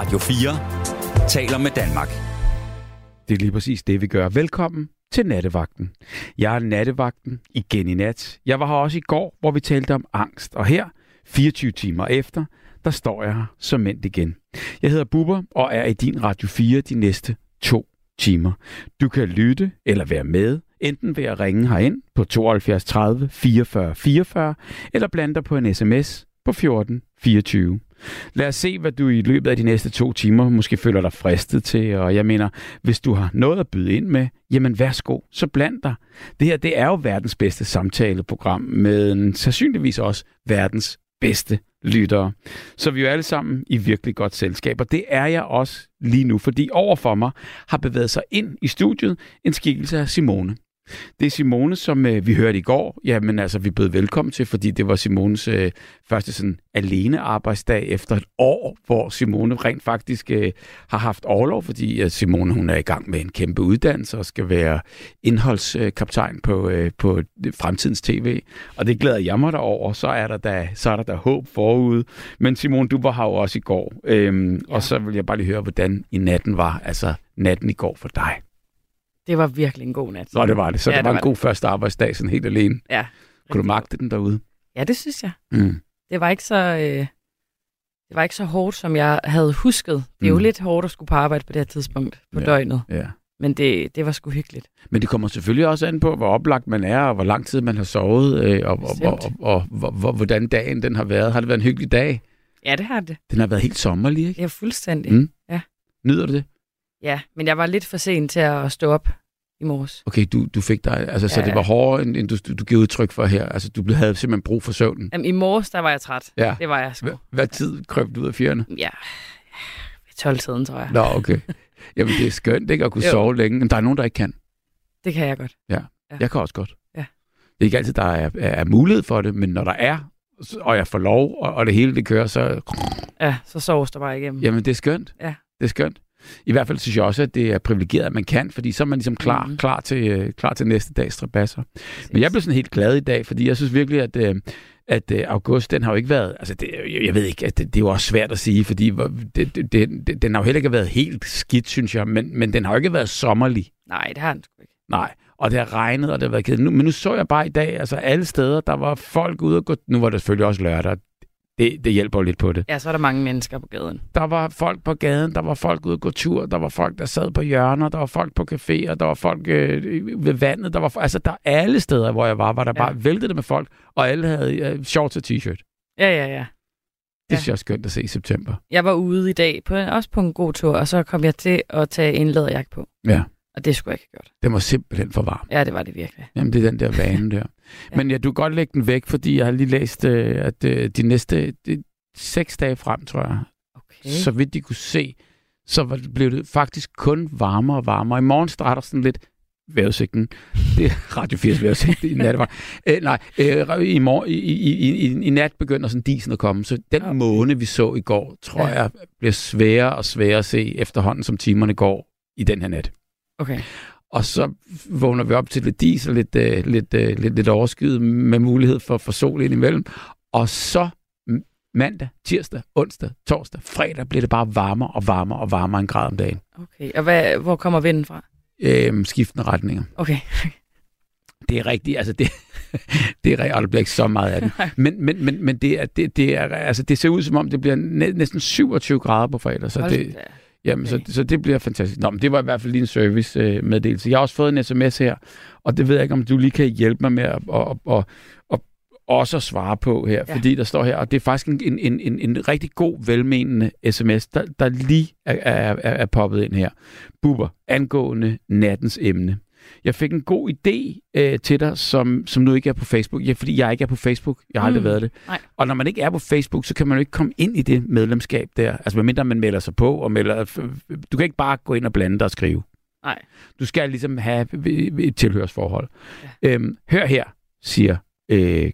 Radio 4 taler med Danmark. Det er lige præcis det, vi gør. Velkommen til Nattevagten. Jeg er Nattevagten igen i nat. Jeg var her også i går, hvor vi talte om angst. Og her, 24 timer efter, der står jeg her som mænd igen. Jeg hedder Bubber og er i din Radio 4 de næste to timer. Du kan lytte eller være med, enten ved at ringe herind på 72 30 44 44, eller blande dig på en sms på 14 24. Lad os se, hvad du i løbet af de næste to timer måske føler dig fristet til. Og jeg mener, hvis du har noget at byde ind med, jamen værsgo, så bland dig. Det her, det er jo verdens bedste samtaleprogram, med sandsynligvis også verdens bedste lyttere. Så vi er jo alle sammen i virkelig godt selskab, og det er jeg også lige nu, fordi overfor mig har bevæget sig ind i studiet en skikkelse af Simone. Det er Simone, som øh, vi hørte i går. Jamen altså, vi blev velkommen til, fordi det var Simones øh, første sådan alene arbejdsdag efter et år, hvor Simone rent faktisk øh, har haft overlov, fordi øh, Simone hun er i gang med en kæmpe uddannelse og skal være indholdskaptajn på, øh, på fremtidens tv. Og det glæder jeg mig derover. Så er der da, så er der da håb forude. Men Simone, du var her jo også i går. Øhm, ja. Og så vil jeg bare lige høre, hvordan i natten var, altså natten i går for dig. Det var virkelig en god nat. Nå, det var det. Så Ja, det var det en var god første arbejdsdag, sådan helt alene. Ja. Kunne du magte den derude? Ja, det synes jeg. Mm. Det var ikke så, øh, det var ikke så hårdt, som jeg havde husket. Det er jo Mm. lidt hårdt at skulle på arbejde på det her tidspunkt på Ja. døgnet. Ja. Men det, det var sgu hyggeligt. Men det kommer selvfølgelig også an på, hvor oplagt man er, og hvor lang tid man har sovet, øh, og, og, og, og, og, og, hvordan dagen den har været. Har det været en hyggelig dag? Ja, det har det. Den har været helt sommerlig, ikke? Det er fuldstændig. Mm. Ja. Nyder du det? ja, men jeg var lidt for sen til at stå op i morges. Okay, du, du fik dig, altså, så Ja. det var hårdere, end, end du, du, du giver udtryk for her. Altså, du blev- havde simpelthen brug for søvnen. Jamen, I morges, der var jeg træt. Ja. Det var jeg sgu. Hvad, hvad tid krøb du ud af fjerne? Ja, 12-tiden, tror jeg. Nå, okay. Jamen, det er skønt, ikke? At kunne Jo. sove længe. Men der er nogen, der ikke kan. Det kan jeg godt. Ja. Jeg kan også godt. Ja. Det er ikke altid, der er, er mulighed for det, men når der er, og jeg får lov, og, og det hele det kører, så Ja, så soves der bare igennem. jamen, det er skønt. Ja. Det er skønt. I hvert fald synes jeg også, at det er privilegeret, at man kan, fordi så er man ligesom klar, Mhm. klar, til, øh, klar til næste dags strabasser. Men jeg blev sådan helt glad i dag, fordi jeg synes virkelig, at, øh, at øh, august, den har jo ikke været, altså det, jeg- ved ikke, at det, det er jo også svært at sige, fordi det, det, det, den har jo heller ikke været helt skidt, synes jeg, men, men den har jo ikke været sommerlig. Nej, det har den sgu ikke. Nej, og det har regnet, og det har været kedeligt. Nu, men nu så jeg bare i dag, altså alle steder, der var folk ude og gå... Nu var det selvfølgelig også lørdag. Det, det hjælper jo lidt på det. Ja, så er der mange mennesker på gaden. Der var folk på gaden, der var folk ude og gå tur, der var folk, der sad på hjørner, der var folk på caféer, der var folk øh, ved vandet, der var... Altså, der alle steder, hvor jeg var, var der Ja. bare væltede det med folk, og alle havde øh, shorts og t-shirt. Ja, ja, ja. Det synes jeg er skønt at se i september. Jeg var ude i dag, på, også på en god tur, og så kom jeg til at tage en læderjakke på. Ja. Og det skulle jeg ikke have gjort. Den var simpelthen for varm. Ja, det var det virkelig. Jamen, det er den der vane der. Ja. Men ja, du kan godt lægge den væk, fordi jeg har lige læst, øh, at øh, de næste de, seks dage frem, tror jeg, Okay. så vidt de kunne se, så blev det faktisk kun varmere og varmere. I morgen starter sådan lidt vejrudsigten. Det er Radio 4's vejrudsigt i nat. Øh, nej, øh, i, morgen, i, i, i, i, i nat begynder sådan disen at komme. Så den Okay. måne, vi så i går, tror Ja. jeg, bliver sværere og sværere at se efterhånden, som timerne går i den her nat. Okay. Og så vågner vi op til lidt dis og lidt, øh, lidt, øh, lidt, lidt overskyet med mulighed for, for sol ind imellem. Og så mandag, tirsdag, onsdag, torsdag, fredag bliver det bare varmere og varmere og varmere en grad om dagen. Okay. Og hvad, hvor kommer vinden fra? Øhm, skiftende retninger. Okay. Det er rigtigt, altså det, det er rigtigt, og der bliver ikke så meget af det. Men, men, men, men det, er, det, det, er, altså det ser ud som om, det bliver næ- næsten 27 grader på fredag, så det. Jamen, Okay. så, så det bliver fantastisk. Nå, men det var i hvert fald lige en service-meddelelse. jeg har også fået en sms her, og det ved jeg ikke, om du lige kan hjælpe mig med at, at, at, at, også at svare på her, Ja. fordi der står her, og det er faktisk en, en, en, en, rigtig god, velmenende sms, der, der lige er, er, er, er poppet ind her. Bubber, angående nattens emne. Jeg fik en god idé øh, til dig, som, som nu ikke er på Facebook. Ja, fordi jeg ikke er på Facebook. Jeg har aldrig Mm, været det. nej. Og når man ikke er på Facebook, så kan man jo ikke komme ind i det medlemskab der. Altså medmindre man melder sig på og melder... Du kan ikke bare gå ind og blande dig og skrive. Nej. Du skal ligesom have et tilhørsforhold. Ja. Øhm, hør her, siger øh,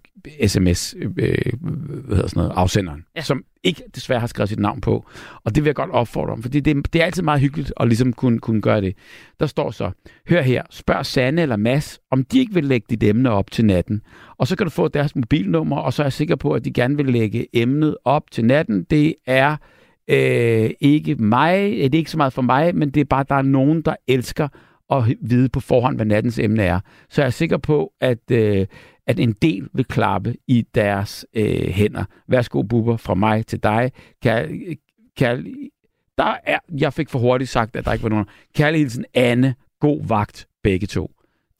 sms øh, hvad hedder sådan noget, afsenderen, Ja. som ikke desværre har skrevet sit navn på. Og det vil jeg godt opfordre om, fordi det, det er altid meget hyggeligt at ligesom kunne, kunne gøre det. Der står så, hør her, spørg Sanne eller Mads, om de ikke vil lægge dit emne op til natten. Og så kan du få deres mobilnummer, og så er jeg sikker på, at de gerne vil lægge emnet op til natten. Det er øh, ikke mig, det er ikke så meget for mig, men det er bare, at der er nogen, der elsker at vide på forhånd, hvad nattens emne er. Så jeg er sikker på, at, øh, at en del vil klappe i deres øh, hænder. Værsgo, Bubber, fra mig til dig. Kan, kan, der er, jeg fik for hurtigt sagt, at der ikke var nogen. Kærlig hilsen, Anne. God vagt, begge to.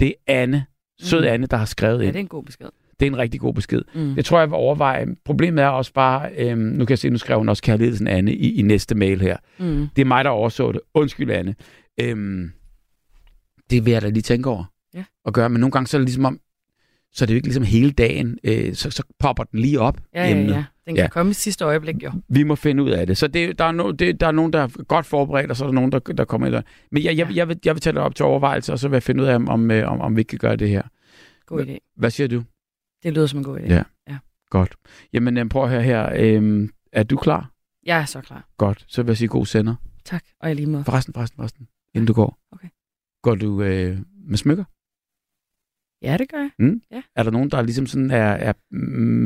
Det er Anne, sød Mm. Anne, der har skrevet Ja, ind. det er en god besked. Det er en rigtig god besked. Mm. Det tror jeg vil overveje. Problemet er også bare, øhm, nu kan jeg se, nu skrev hun også kærligheden Anne i, i næste mail her. Mm. Det er mig, der overså det. Undskyld, Anne. Øhm, det vil jeg da lige tænke over Ja. at gøre, men nogle gange så er det ligesom om, så er det jo ikke ligesom hele dagen, øh, så, så popper den lige op. Ja, ja, emnet. ja. Den kan Ja. komme i sidste øjeblik, jo. Vi må finde ud af det. Så det, der, er no, det, der er nogen, der er godt forberedt, og så er der nogen, der, der kommer ind. Men jeg, jeg, Ja. jeg, vil, jeg vil tage det op til overvejelse, og så vil jeg finde ud af, om, om, øh, om, om vi kan gøre det her. God idé. Hvad siger du? Det lyder som en god idé. Ja. Godt. Jamen, øh, prøv at høre her. Øhm, er du klar? Jeg er så klar. Godt. Så vil jeg sige god sender. Tak. Og i lige måde. Forresten, forresten, forresten. Inden du går. Okay. Går du øh, med smykker? Ja, det gør jeg. Er der nogen, der ligesom sådan er, er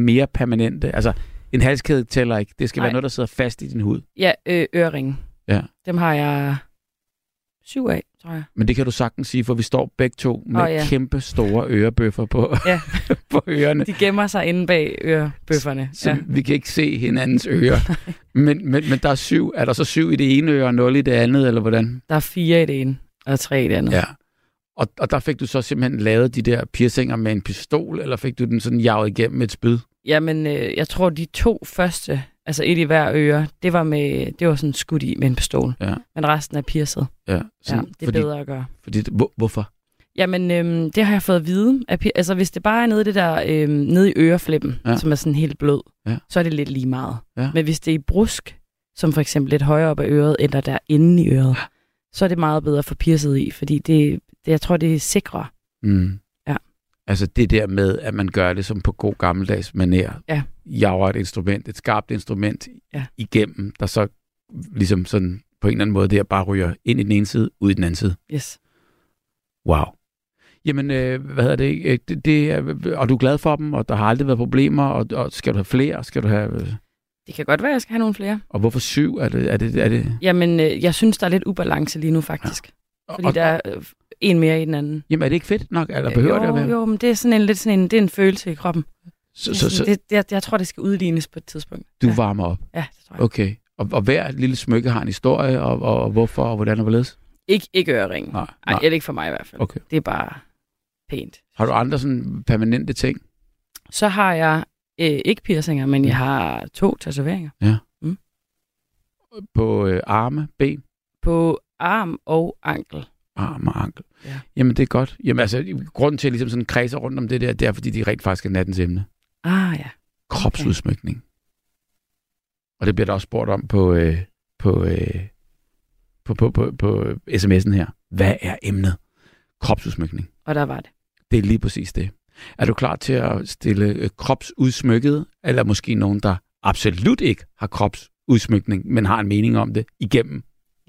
mere permanente? Altså, en halskæde tæller ikke. Det skal Nej. være noget, der sidder fast i din hud. Ja, øh, øreringe. Ja. Dem har jeg syv af, tror jeg. Men det kan du sagtens sige, for vi står begge to med Åh, ja. kæmpe store ørebøffer på, Ja. på ørerne. De gemmer sig inde bag ørebøfferne. Så Ja. vi kan ikke se hinandens ører. men, men, men der er syv. Er der så syv i det ene øre og nul i det andet, eller hvordan? Der er fire i det ene, og tre i det andet. Ja. Og, og der fik du så simpelthen lavet de der piercinger med en pistol, eller fik du den sådan jaget igennem med et spyd? Jamen, øh, jeg tror, de to første, altså et i hver øre, det var, med, det var sådan skudt i med en pistol. Ja. Men resten er piercet. Ja, Ja, sådan, det er fordi, bedre at gøre. Fordi, hvor, hvorfor? Jamen, øhm, det har jeg fået at vide. At, altså, hvis det bare er nede i, det der, øhm, nede i øreflippen, Ja. ja. som er sådan helt blød, Ja. så er det lidt lige meget. Ja. Men hvis det er i brusk, som for eksempel lidt højere op af øret, eller der inde i øret, så er det meget bedre at få piercet i, fordi det, det jeg tror, det er sikrere. Mm. Ja. Altså det der med, at man gør det som på god gammeldags manér. Ja. Jager et instrument, et skarpt instrument Ja. igennem, der så ligesom sådan på en eller anden måde der bare ryger ind i den ene side, ud i den anden side. Yes. Wow. Jamen, øh, hvad hedder det, øh, det, det er, og du er glad for dem, og der har aldrig været problemer, og, og skal du have flere? Skal du have, øh, Det kan godt være, at jeg skal have nogle flere. og hvorfor syv? Er det, er det, er det? Jamen, øh, jeg synes, der er lidt ubalance lige nu, faktisk. Ja. Fordi og, der er øh, en mere i den anden. Jamen, er det ikke fedt nok? Eller behøver jo, det at være? Jo, men det er sådan en, lidt sådan en, det er en følelse i kroppen. Så, så, så det, jeg, jeg tror, det skal udlignes på et tidspunkt. du ja. varmer op? Ja, det tror jeg. Okay. Og, og hver lille smykke har en historie, og, og, og hvorfor, og hvordan og hvorledes? Ikke, ikke ørering. Nej, Nej, eller ikke for mig i hvert fald. Okay. Det er bare pænt. Har du andre sådan permanente ting? Så har jeg øh, ikke piercinger, men jeg har to tatoveringer. På øh, arme, ben, På arm og ankel. arm og ankel? Ja. Jamen, det er godt. Jamen, altså, grunden til, at jeg ligesom sådan kredser rundt om det der, det er, fordi de rent faktisk er nattens emne. Ah ja. Kropsudsmykning. Og det bliver der også spurgt om på, øh, på, øh, på, på, på, på sms'en her. Hvad er emnet? Kropsudsmykning. Og der var det. Det er lige præcis det. Er du klar til at stille øh, kropsudsmykket, eller måske nogen, der absolut ikke har kropsudsmykning, men har en mening om det, igennem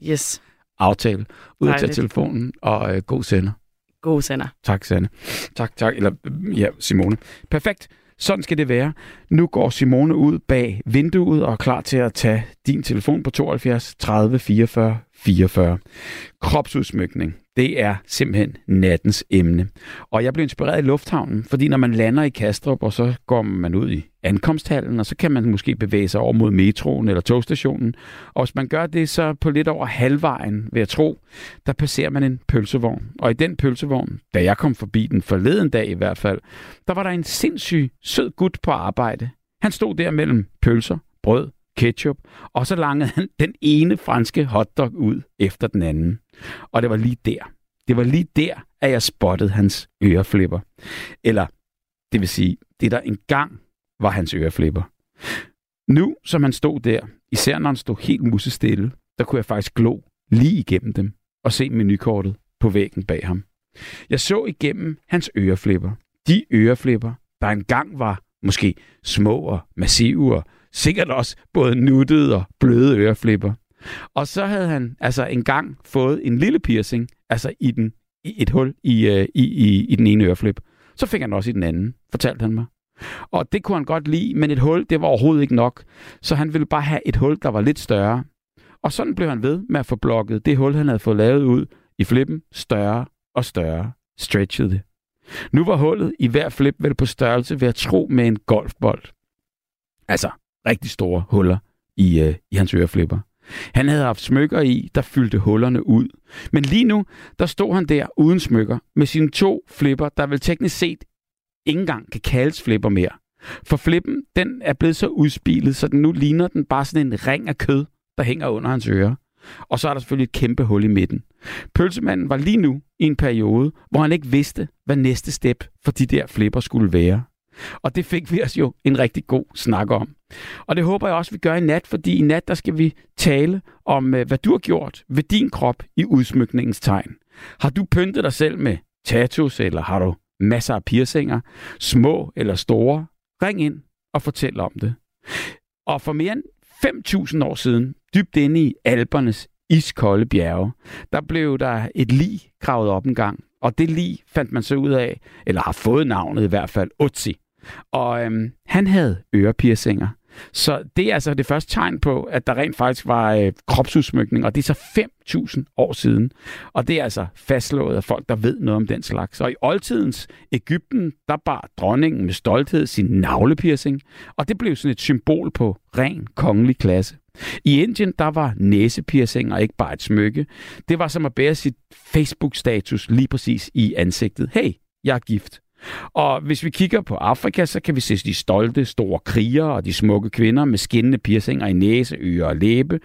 Yes. Aftale, ud til Dejligt. telefonen, og øh, god sender. God sender. Tak, Sanne. Tak, tak. Eller, øh, ja, Simone. Perfekt. Sådan skal det være. Nu går Simone ud bag vinduet og er klar til at tage din telefon på 72 30 44 44. Kropsudsmykning. Det er simpelthen nattens emne. Og jeg blev inspireret i lufthavnen, fordi når man lander i Kastrup, og så går man ud i ankomsthallen, og så kan man måske bevæge sig over mod metroen eller togstationen. Og hvis man gør det, så på lidt over halvvejen, vil jeg tro, der passerer man en pølsevogn. Og i den pølsevogn, da jeg kom forbi den forleden dag i hvert fald, der var der en sindssyg sød gut på arbejde. Han stod der mellem pølser, brød, ketchup, og så langede han den ene franske hotdog ud efter den anden. Og det var lige der. Det var lige der, at jeg spottede hans øreflipper. Eller, det vil sige, det der engang var hans øreflipper. Nu, som han stod der, især når han stod helt musestille, der kunne jeg faktisk glo lige igennem dem og se menukortet på væggen bag ham. Jeg så igennem hans øreflipper. De øreflipper, der engang var måske små og massive og sikkert også både nuttede og bløde øreflipper. Og så havde han altså engang fået en lille piercing, altså i, den, i et hul i, øh, i, i, i den ene øreflip. Så fik han også i den anden, fortalte han mig. Og det kunne han godt lide, men et hul, det var overhovedet ikke nok. Så han ville bare have et hul, der var lidt større. Og sådan blev han ved med at få blokket det hul, han havde fået lavet ud i flippen, større og større. Stretchede det. Nu var hullet i hver flip vel på størrelse ved at tro med en golfbold. Altså rigtig store huller i, øh, i hans øreflipper. Han havde haft smykker i, der fyldte hullerne ud. Men lige nu, der stod han der uden smykker, med sine to flipper, der vel teknisk set ikke engang kan kaldes flipper mere. For flippen, den er blevet så udspilet, så den nu ligner den bare sådan en ring af kød, der hænger under hans ører. Og så er der selvfølgelig et kæmpe hul i midten. Pølsemanden var lige nu i en periode, hvor han ikke vidste, hvad næste step for de der flipper skulle være. Og det fik vi os jo en rigtig god snak om. Og det håber jeg også, vi gør i nat, fordi i nat der skal vi tale om, øh, hvad du har gjort ved din krop i udsmykningens tegn. Har du pyntet dig selv med tattoos, eller har du masser af piercinger, små eller store? Ring ind og fortæl om det. Og for mere end 5.000 år siden, dybt inde i Alpernes iskolde bjerge, der blev der et lig gravet op en gang. Og det lig fandt man så ud af, eller har fået navnet i hvert fald, Otzi. Og øhm, han havde ørepiercinger. Så det er altså det første tegn på, at der rent faktisk var øh, kropsudsmykning, og det er så 5.000 år siden. Og det er altså fastslået af folk, der ved noget om den slags. Og i oldtidens Ægypten, der bar dronningen med stolthed sin navlepiercing, og det blev sådan et symbol på ren kongelig klasse. I Indien, der var næsepiercinger ikke bare et smykke. Det var som at bære sit Facebook-status lige præcis i ansigtet. Hey, jeg er gift. Og hvis vi kigger på Afrika, så kan vi se de stolte, store krigere og de smukke kvinder med skinnende piercinger i næse, øre og læbe.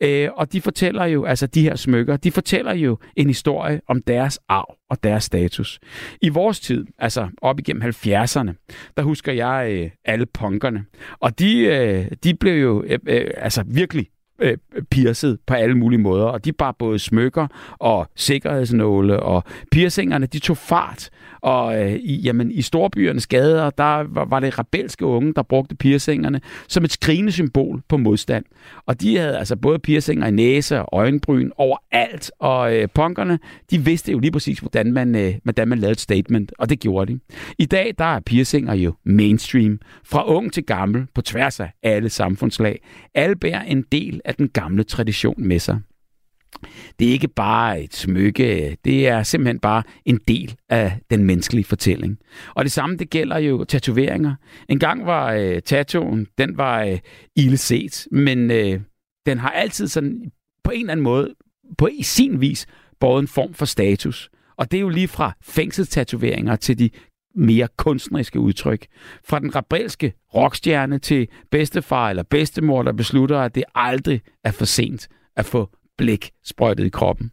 Øh, og de fortæller jo, altså de her smykker, de fortæller jo en historie om deres arv og deres status. I vores tid, altså op igennem 70'erne, der husker jeg øh, alle punkerne. Og de, øh, de blev jo øh, øh, altså virkelig øh, pierced på alle mulige måder, og de bar både smykker og sikkerhedsnåle, og piercingerne, de tog fart, og øh, i, jamen, i storbyernes gader, der var, var det rebelske unge, der brugte piercingerne som et skrigende symbol på modstand. Og de havde altså både piercinger i næse og øjenbryn overalt, og øh, punkerne, de vidste jo lige præcis, hvordan man, øh, hvordan man lavede et statement, og det gjorde de. I dag, der er piercinger jo mainstream, fra ung til gammel, på tværs af alle samfundslag. Alle bærer en del af den gamle tradition med sig. Det er ikke bare et smykke, det er simpelthen bare en del af den menneskelige fortælling. Og det samme, det gælder jo tatoveringer. En gang var øh, tatoen, den var øh, ille set, men øh, den har altid sådan på en eller anden måde, på i sin vis, båret en form for status. Og det er jo lige fra fængselstatoveringer til de mere kunstneriske udtryk. Fra den rebelske rockstjerne til bedstefar eller bedstemor, der beslutter, at det aldrig er for sent at få blik sprøjtet i kroppen.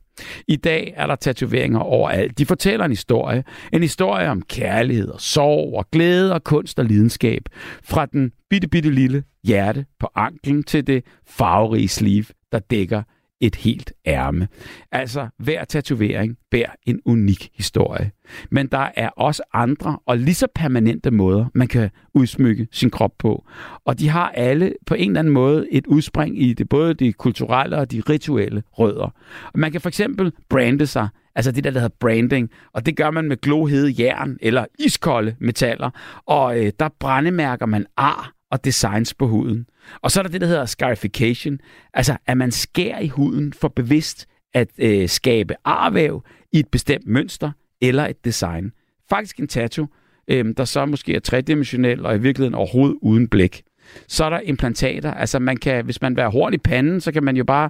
I dag er der tatoveringer overalt. De fortæller en historie. En historie om kærlighed og sorg og glæde og kunst og lidenskab. Fra den bitte, bitte lille hjerte på anklen til det farverige sleeve, der dækker et helt ærme. Altså, hver tatovering bærer en unik historie. Men der er også andre og lige så permanente måder, man kan udsmykke sin krop på. Og de har alle på en eller anden måde et udspring i det, både de kulturelle og de rituelle rødder. Og man kan for eksempel brande sig, altså det der, der hedder branding, og det gør man med glohede jern eller iskolde metaller, og øh, der brændemærker man ar og designs på huden. Og så er der det, der hedder scarification, altså at man skærer i huden for bevidst at øh, skabe arvæv i et bestemt mønster eller et design. Faktisk en tattoo, øh, der så måske er tredimensionel og i virkeligheden overhovedet uden blæk. Så er der implantater, altså man kan, hvis man vil hårdt i panden, så kan man jo bare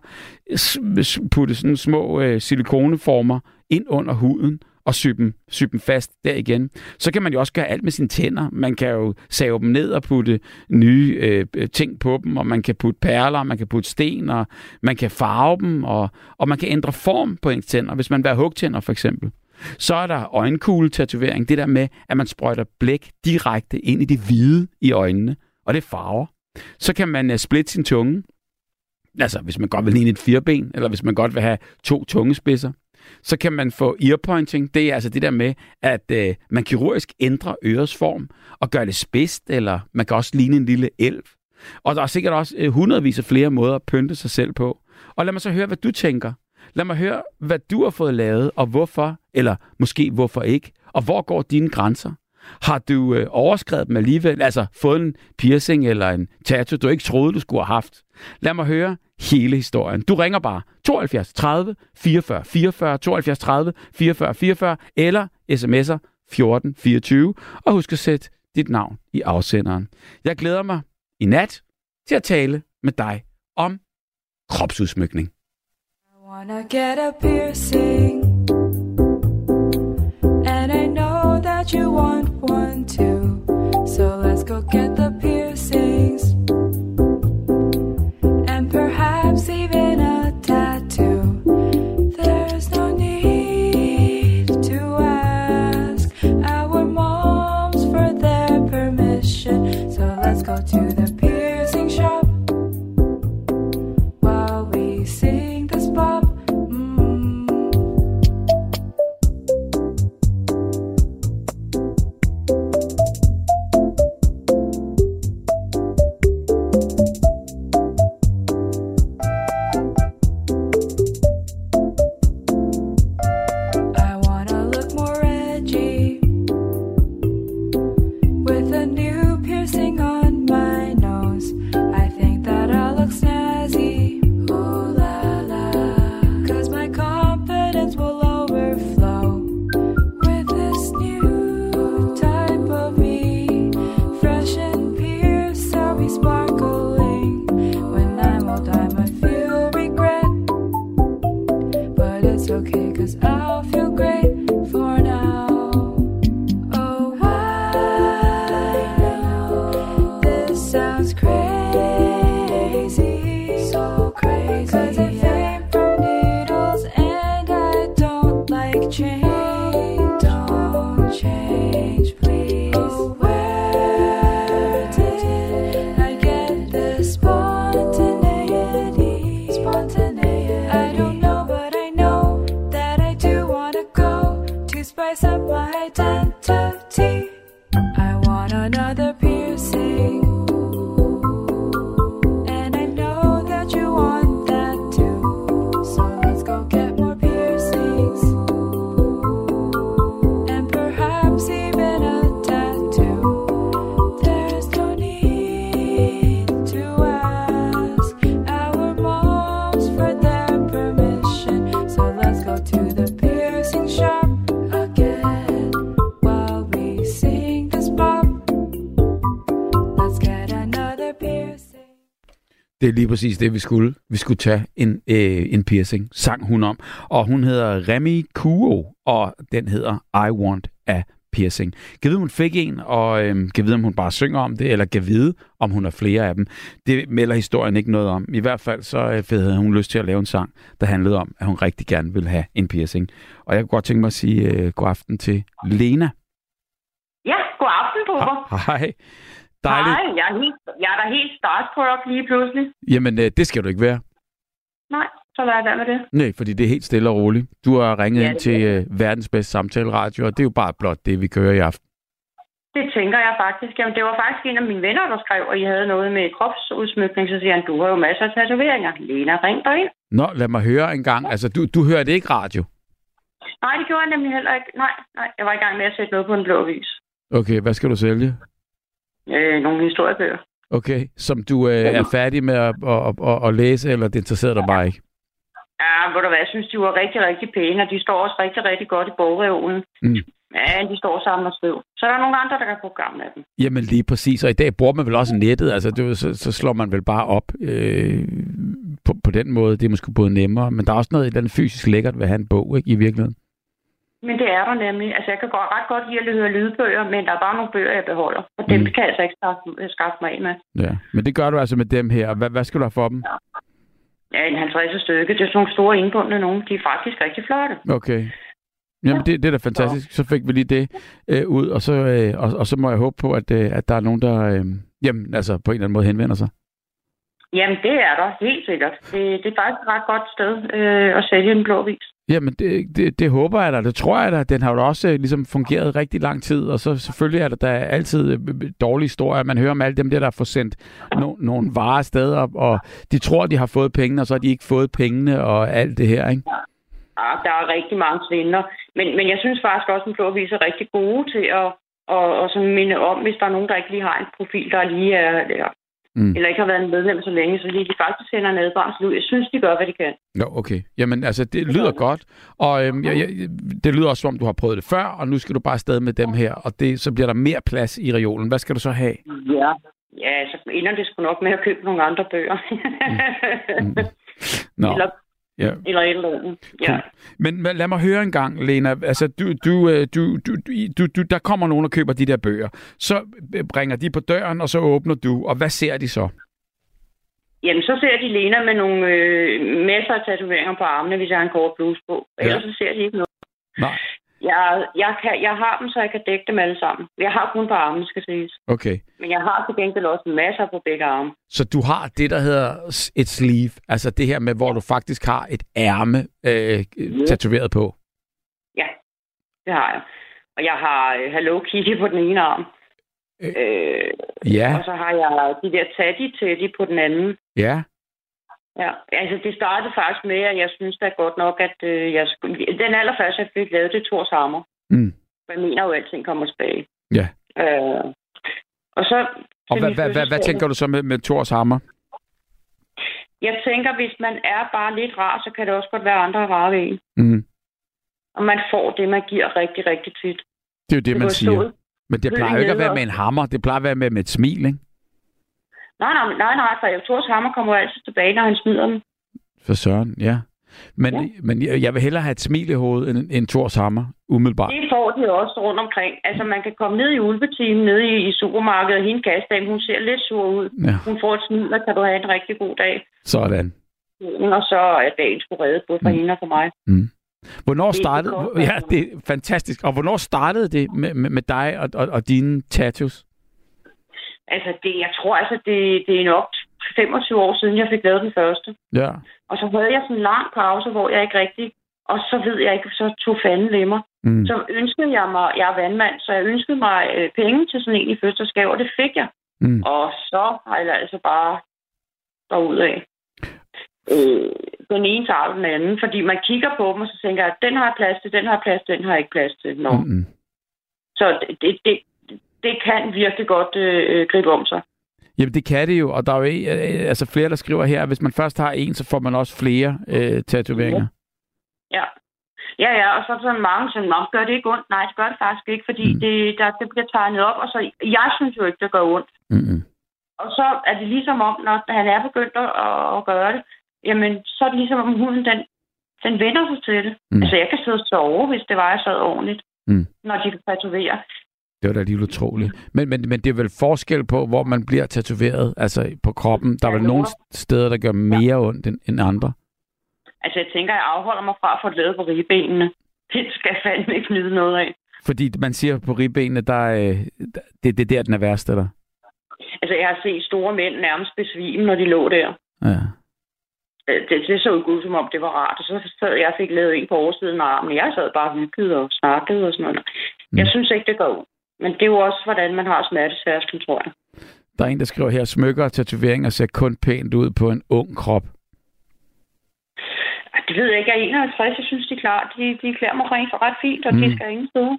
putte sådan små øh, silikoneformer ind under huden, og sy dem, sy dem fast der igen. Så kan man jo også gøre alt med sine tænder. Man kan jo save dem ned og putte nye øh, øh, ting på dem, og man kan putte perler, man kan putte sten, og man kan farve dem, og, og man kan ændre form på ens tænder, hvis man vil have hugtænder for eksempel. Så er der øjenkugle-tatovering, det der med, at man sprøjter blæk direkte ind i det hvide i øjnene, og det farver. Så kan man uh, splitte sin tunge, altså hvis man godt vil ligne et fireben, eller hvis man godt vil have to tungespidser så kan man få earpointing. Det er altså det der med, at øh, man kirurgisk ændrer ørets form og gør det spidst, eller man kan også ligne en lille elv. Og der er sikkert også øh, hundredvis af flere måder at pynte sig selv på. Og lad mig så høre, hvad du tænker. Lad mig høre, hvad du har fået lavet, og hvorfor, eller måske hvorfor ikke, og hvor går dine grænser? Har du øh, overskrevet dem alligevel? Altså fået en piercing eller en tattoo, du ikke troede, du skulle have haft? Lad mig høre hele historien. Du ringer bare 72 30 44 44 72 30 44 44 eller sms'er 14 24 og husk at sætte dit navn i afsenderen. Jeg glæder mig i nat til at tale med dig om kropsudsmykning. I wanna get a piercing, know that you want one too. Lige præcis det, vi skulle. Vi skulle tage en, øh, en piercing, sang hun om. Og hun hedder Remy Kuo, og den hedder I Want a Piercing. Kan vide, om hun fik en, og øh, kan vide, om hun bare synger om det, eller kan vide, om hun har flere af dem. Det melder historien ikke noget om. I hvert fald så øh, havde hun lyst til at lave en sang, der handlede om, at hun rigtig gerne ville have en piercing. Og jeg kunne godt tænke mig at sige øh, god aften til Lena. Ja, god aften, Bubber. Hej. Dejligt. Hej, jeg er, helt, jeg er da helt starstruck lige pludselig. Jamen, øh, det skal du ikke være. Nej, så lad være med det. Nej, fordi det er helt stille og roligt. Du har ringet Ja, ind det til øh, verdens bedste samtaleradio, og det er jo bare blot det, vi kører i aften. Det tænker jeg faktisk. Jamen, det var faktisk en af mine venner, der skrev, at I havde noget med kropsudsmykning. Så siger han, du har jo masser af tatoveringer. Lena, ring dig ind. Nå, lad mig høre en gang. Altså, du, du hørte ikke radio? Nej, det gjorde jeg nemlig heller ikke. Nej, nej, jeg var i gang med at sætte noget på en blå vis. Okay, hvad skal du sælge? Øh, nogle historiebøger. Okay, som du øh, er færdig med at, at, at, at læse, eller det interesserer dig bare ikke? Ja, ved du hvad, jeg synes, de var rigtig, rigtig pæne, og de står også rigtig, rigtig godt i bogreolen. Mm. Ja, de står sammen og skriver. Så er der nogle andre, der kan få gavn af dem. Jamen lige præcis, og i dag bruger man vel også nettet, altså det, så, så slår man vel bare op øh, på, på den måde. Det er måske både nemmere, men der er også noget i den fysisk lækkert ved at have en bog, ikke, i virkeligheden. Men det er der nemlig. Altså, jeg kan godt, ret godt lide at høre lydbøger, men der er bare nogle bøger, jeg beholder. Og dem Mm. kan jeg altså ikke skaffe, skaffe mig af med. Ja, men det gør du altså med dem her. Hvad, hvad skal du have for dem? Ja, en 50 stykke. Det er sådan nogle store indbundne nogle. De er faktisk rigtig flotte. Okay. Jamen, det, det er da fantastisk. Så fik vi lige det øh, ud, og så, øh, og, og så må jeg håbe på, at, øh, at der er nogen, der øh, jamen, altså, på en eller anden måde henvender sig. Jamen, det er der. Helt sikkert. Det, det er faktisk et ret godt sted øh, at sælge en blå vis. Jamen, det, det, det håber jeg da. Det tror jeg da. Den har jo også øh, ligesom fungeret rigtig lang tid, og så selvfølgelig er der, der er altid øh, dårlige historier. Man hører om alle dem der, der får sendt no, nogle varer afsted, og, og de tror, de har fået pengene, og så har de ikke fået pengene og alt det her, ikke? Ja, der er rigtig mange svindler. Men, men jeg synes faktisk også, at en blå vis er rigtig gode til at, og, og så minde om, hvis der er nogen, der ikke lige har en profil, der lige er, Mm. mm. eller ikke har været medlem så længe, så lige de faktisk sender en advarsel ud. Jeg synes, de gør, hvad de kan. Nå, okay. Jamen, altså, det lyder godt. Og øhm, jeg, jeg, det lyder også, som om du har prøvet det før, og nu skal du bare afsted med dem her, og det, så bliver der mere plads i reolen. Hvad skal du så have? Ja. Ja, så ender det sgu nok med at købe nogle andre bøger. Mm. Nå, eller, ja. eller et eller andet. Ja. Cool. Men lad mig høre en gang, Lena. Altså, du, du, øh, du, du, du, du, der kommer nogen og køber de der bøger. Så øh, bringer de på døren, og så åbner du. Og hvad ser de så? Jamen, så ser de Lena med nogle øh, masser af tatoveringer på armene, hvis jeg har en kort bluse på. Ja. Ellers så ser de ikke noget. Nej. Jeg, jeg, kan, jeg har dem, så jeg kan dække dem alle sammen. Jeg har kun på armene, skal siges. Okay. Men jeg har til gengæld også masser på begge arme. Så du har det, der hedder et sleeve. Altså det her med, hvor du faktisk har et ærme øh, tatoveret på. Det har jeg. Og jeg har øh, Hello Kitty på den ene arm. Øh. Øh, Ja, og så har jeg de der Teddy Teddy på den anden. ja. Ja, altså det startede faktisk med, at jeg synes da godt nok, at øh, jeg skulle... Den allerførste, jeg fik lavet, det Thors Hammer. Mm. Jeg mener jo, at alting kommer tilbage. Ja. Øh, og så... Og hvad, hvad, hvad, hvad tænker du så med, med Thors hammer? Jeg tænker, hvis man er bare lidt rar, så kan det også godt være andre rare ved en. Mm. Og man får det, man giver rigtig, rigtig tit. Det er jo det, man går siger. stået. Men det plejer jo ikke at være med en hammer. Det plejer at være med, med et smil, ikke? Nej, nej, nej, nej, for Thors Hammer kommer jo altid tilbage, når han smider den. For søren, ja. Men, ja. Men jeg, jeg vil hellere have et smil i hovedet end, end Thors hammer, umiddelbart. Det får de også rundt omkring. Altså, man kan komme ned i ulvetimen, nede i, i supermarkedet, og hende kassedame, hun ser lidt sur ud. Ja, Hun får et smil, og kan du have en rigtig god dag. sådan. Og så er dagen sgu reddet, både for Mm. mm. hende og for mig. Hvornår Det er startede... Ja, det er fantastisk. Og hvornår startede det med, med, med dig og, og, og dine tattoos? Altså, det, jeg tror altså, det, det er nok 25 år siden, jeg fik lavet den første. Ja. Og så havde jeg sådan en lang pause, hvor jeg ikke rigtig... Og så ved jeg ikke, så tog fanden ved mig. Mm. Så ønskede jeg mig... Jeg er vandmand, så jeg ønskede mig øh, penge til sådan en i fødselsdagsgave, og det fik jeg. Mm. Og så har jeg altså bare derudad. Øh, den ene tager den anden, fordi man kigger på dem, og så tænker jeg, den har jeg plads til, den har jeg plads til, den har jeg ikke plads til. Nå. Mm. Så det, det, det, kan virkelig godt øh, gribe om sig. Jamen, det kan det jo, og der er jo øh, altså flere, der skriver her, at hvis man først har en, så får man også flere øh, tatoveringer. Ja. Ja, ja, og så er sådan mange, som nok gør det ikke ondt. Nej, det gør det faktisk ikke, fordi Mm. det, der, det bliver tegnet op, og så jeg synes jo ikke, det gør ondt. Mm. Og så er det ligesom om, når han er begyndt at, at gøre det, jamen, så er det ligesom om hunden, den, den vender sig til det. Mm. Altså, jeg kan sidde og sove, hvis det var, jeg sad ordentligt, Mm. når de kan tatovere. Det var da lige utroligt. Men, men, men det er vel forskel på, hvor man bliver tatoveret, altså på kroppen. Der er Ja, vel nogle steder, der gør mere ondt end, end andre. Altså, jeg tænker, jeg afholder mig fra at få det lavet på ribbenene. Det skal jeg fandme ikke nyde noget af. Fordi man siger på ribbenene, der, øh, det, det er der, den er værst, eller? Altså, jeg har set store mænd nærmest besvime, når de lå der. Ja. Øh, Det, det så ud, som om det var rart. Og så sad jeg og fik lavet en på oversiden af armen. Jeg sad bare og hyggede og snakkede og sådan noget. Mm. Jeg synes ikke, det går ud. Men det er jo også, hvordan man har smertesærsken, tror jeg. Der er en, der skriver her, smykker og tatoveringer ser kun pænt ud på en ung krop. Det ved jeg ikke. Jeg er 51. Jeg synes, de er klar. De, de klæder mig rent for ret fint, og mm. De skal ingen steder.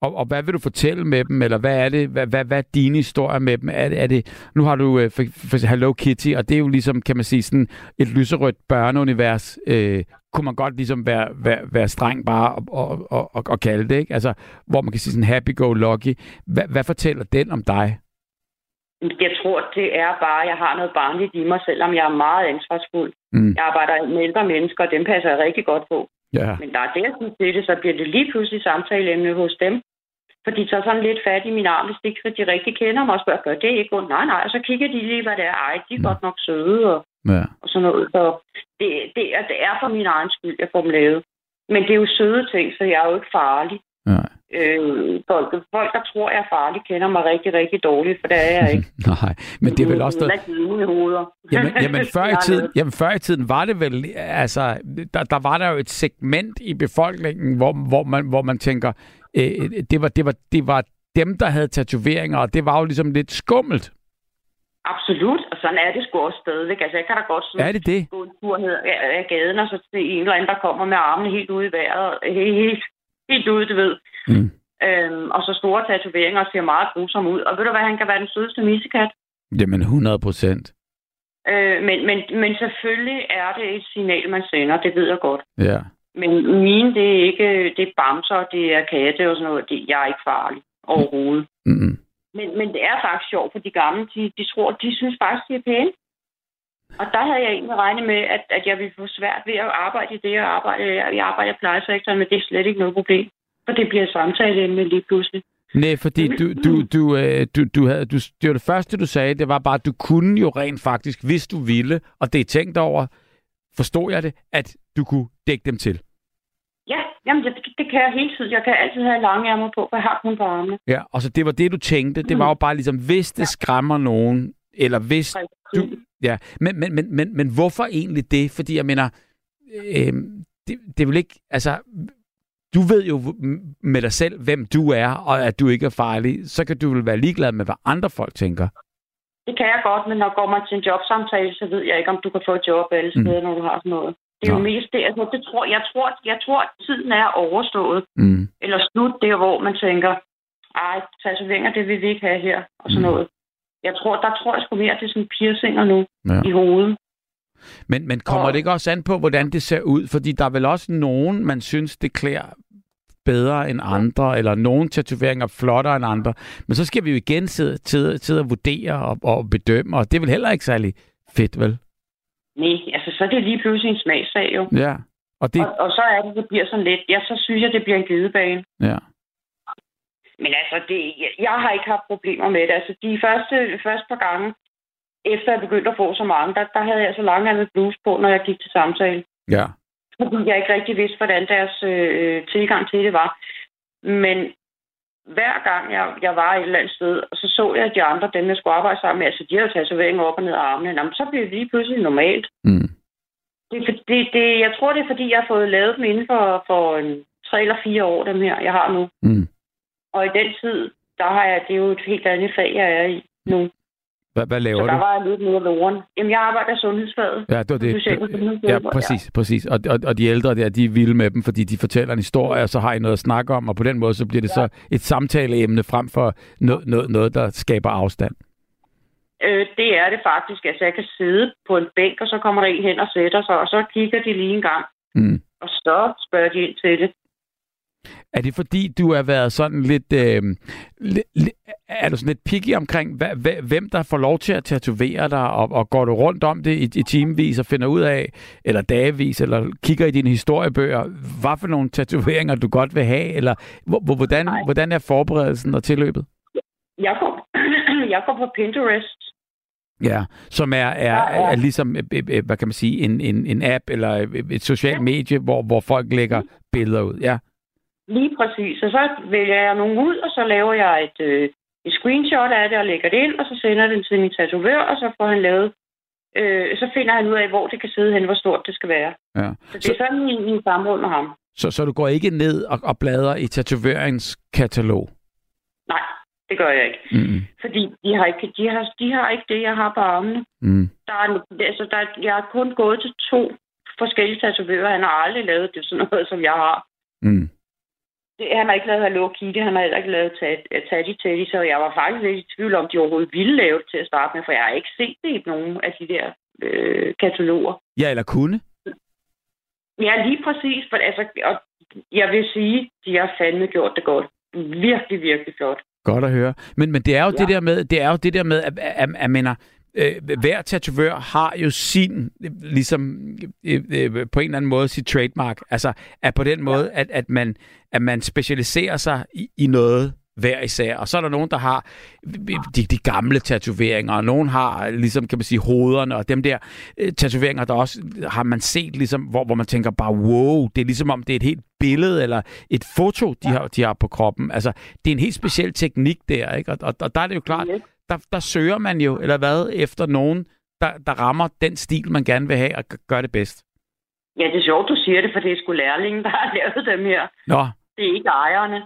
Og, og hvad vil du fortælle med dem, eller hvad er det, hvad, hvad, hvad er dine historier med dem? Er, det- er det, nu har du øh, for, for Hello Kitty, og det er jo ligesom, kan man sige, sådan et lyserødt børneunivers. Øh, kunne man godt ligesom være, være, være streng bare og, og, og, og, kalde det, ikke? Altså, hvor man kan sige sådan happy-go-lucky. Hvad, hvad fortæller den om dig? Jeg tror, det er bare, at jeg har noget barnligt i mig, selvom jeg er meget ansvarsfuld. Mm. Jeg arbejder med ældre mennesker, og dem passer jeg rigtig godt på. Ja. Men der er det, jeg synes, det, det, så bliver det lige pludselig samtaleemne hos dem. For de tager sådan lidt fat i min arm, hvis de ikke de rigtig kender mig og spørger, gør det ikke ondt? Nej, nej, og så kigger de lige, hvad det er. Ej, de er Mm. godt nok søde og, ja. og sådan noget. Så det, det, er, det er for min egen skyld, jeg får dem lavet. Men det er jo søde ting, så jeg er jo ikke farlig. Nej. Øh, folk, folk, der tror, jeg er farlig, kender mig rigtig, rigtig dårligt, for det er jeg ikke. Nej, men det er vel også... Der er. Jamen, jamen, før, i tiden, jamen før i tiden var det vel, altså, der, der var der jo et segment i befolkningen, hvor, hvor, man, hvor man tænker, øh, det, var, det, var, det var dem, der havde tatoveringer, og det var jo ligesom lidt skummelt. Absolut, og sådan er det sgu også stadigvæk. Altså, jeg kan da godt sådan Er det det? gå en tur ned af gaden, og så se en eller anden, der kommer med armene helt ude i vejret. Helt, helt, helt ude, du ved. Mm. Øhm, og så store tatoveringer og ser meget grusom ud. Og ved du hvad, han kan være den sødeste missekat. Jamen 100 procent. Øh, men, men, men selvfølgelig er det et signal, man sender. Det ved jeg godt. Ja. Men mine, det er ikke, det er bamser, det er katte og sådan noget. Det, jeg er ikke farlig overhovedet. Mm-mm. Men, men det er faktisk sjovt, for de gamle, de, de tror, de synes faktisk, de er pæne. Og der havde jeg egentlig regnet med, at, at jeg ville få svært ved at arbejde i det, og arbejde, øh, jeg arbejder i plejesektoren, men det er slet ikke noget problem. For det bliver samtaleemne lige pludselig. Nej, fordi du, du, du, øh, du, du havde, du, det var det første, du sagde, det var bare, at du kunne jo rent faktisk, hvis du ville, og det er tænkt over, forstod jeg det, at du kunne dække dem til. Ja, jamen det, det kan jeg hele tiden. Jeg kan altid have lange ærmer på, for jeg har kun på armene. Ja, og så det var det, du tænkte. Det var jo bare ligesom, hvis det skræmmer nogen, eller hvis du... Ja, men, men, men, men, men hvorfor egentlig det? Fordi jeg mener, øh, det, det vil ikke... Altså, du ved jo med dig selv, hvem du er, og at du ikke er farlig. Så kan du vel være ligeglad med, hvad andre folk tænker. Det kan jeg godt, men når går man til en jobsamtale, så ved jeg ikke, om du kan få et job alle steder, mm. når du har sådan noget. Det er jo mest det, altså, det tror, jeg, tror, jeg tror, at tiden er overstået. Mm. Eller slut der, hvor man tænker, ej, tatoveringer, det vil vi ikke have her, og sådan Mm. noget. Jeg tror, der tror jeg sgu mere til sådan piercinger nu Ja. i hovedet. Men, men kommer Og- det ikke også an på, hvordan det ser ud? Fordi der er vel også nogen, man synes, det klæder bedre end andre, eller nogle tatoveringer flottere end andre. Men så skal vi jo igen sidde, sidde, sidde og vurdere og, og bedømme, og det er vel heller ikke særlig fedt, vel? Nej, altså så er det lige pludselig en smagssag jo. Ja. Og det, Og, og så er det, det bliver sådan lidt, ja, så synes jeg, det bliver en glidebane. ja. Men altså, det, jeg, jeg har ikke haft problemer med det. Altså, de første, første par gange, efter jeg begyndte at få så mange, der, der havde jeg så langt bluse på, når jeg gik til samtale. Ja. Fordi jeg ikke rigtig vidste, hvordan deres øh, tilgang til det var. Men hver gang jeg, jeg var et eller andet sted, og så så jeg, at de andre, dem jeg skulle arbejde sammen med, altså de havde tatoveringer op og ned af armene, Jamen, så blev det lige pludselig normalt. Mm. Det, det, det, jeg tror, det er, fordi jeg har fået lavet dem inden for, for en, tre eller fire år, dem her, jeg har nu. Mm. Og i den tid, der har jeg, det er jo et helt andet fag, jeg er i nu. Hvad, hvad Så laver der du? var jeg lidt mere loren. Jamen, jeg arbejder i sundhedsfaget. Ja, det var det. Ja, præcis, præcis. Og, og, og de ældre der, de er vilde med dem, fordi de fortæller en historie, og så har I noget at snakke om, og på den måde, så bliver det så et samtaleemne frem for noget, noget, noget der skaber afstand. Øh, det er det faktisk. Altså, jeg kan sidde på en bænk, og så kommer der en hen og sætter sig, og så kigger de lige en gang. Mm. Og så spørger de ind til det. Er det fordi, du har været sådan lidt... Øh, er du sådan lidt picky omkring, hvem der får lov til at tatovere dig, og, og går du rundt om det i, i timevis og finder ud af, eller dagevis, eller kigger i dine historiebøger, hvad for nogle tatoveringer du godt vil have, eller hvor, hvor- hvordan, hvordan er forberedelsen og tilløbet? Jeg går, jeg går på Pinterest. Ja, som er, er, Ja, ja. er ligesom, øh, øh, hvad kan man sige, en, en, en app eller et, socialt medie, hvor, hvor folk lægger billeder ud. Ja, Lige præcis. Og så vælger jeg nogen ud, og så laver jeg et, øh, et screenshot af det og lægger det ind, og så sender det til min tatovør, og så får han lavet... Øh, så finder han ud af, hvor det kan sidde hen, hvor stort det skal være. ja. Så det er sådan en, en samråd med ham. Så, så du går ikke ned og, og bladrer i tatoveringskatalog? Nej, det gør jeg ikke. Mm. Fordi de har ikke, de har, de har ikke det, jeg har på armene. Mm. Der er, altså, der, er- jeg har kun gået til to forskellige tatovører. Han har aldrig lavet det sådan noget, som jeg har. Mm. Det, han har ikke lavet Hello Kitty, han har heller ikke lavet Tat- Taddy Teddy, så jeg var faktisk lidt i tvivl om, de overhovedet ville lave det til at starte med, for jeg har ikke set det i nogen af de der øh, kataloger. Ja, eller kunne? Ja, lige præcis. For, altså, og jeg vil sige, de har fandme gjort det godt. Virkelig, virkelig flot. Godt at høre. Men, men det er jo Ja. det der med, det er jo det der med, at, at, at, at mener, øh, hver tatovør har jo sin, ligesom øh, øh, på en eller anden måde, sit trademark. Altså, at på den måde, at, at, man, at man specialiserer sig i, i noget hver især. Og så er der nogen, der har de, de gamle tatoveringer, og nogen har, ligesom kan man sige, hovederne, og dem der øh, tatoveringer, der også har man set, ligesom, hvor, hvor man tænker bare, wow, det er ligesom om, det er et helt billede, eller et foto, de, har, de har på kroppen. Altså, det er en helt speciel teknik der, ikke? Og, og, og der er det jo klart, der, der søger man jo, eller hvad, efter nogen, der, der rammer den stil, man gerne vil have, og gør det bedst. Ja, det er sjovt, du siger det, for det er sgu lærlingen, der har lavet dem her. Nå, Det er ikke ejerne.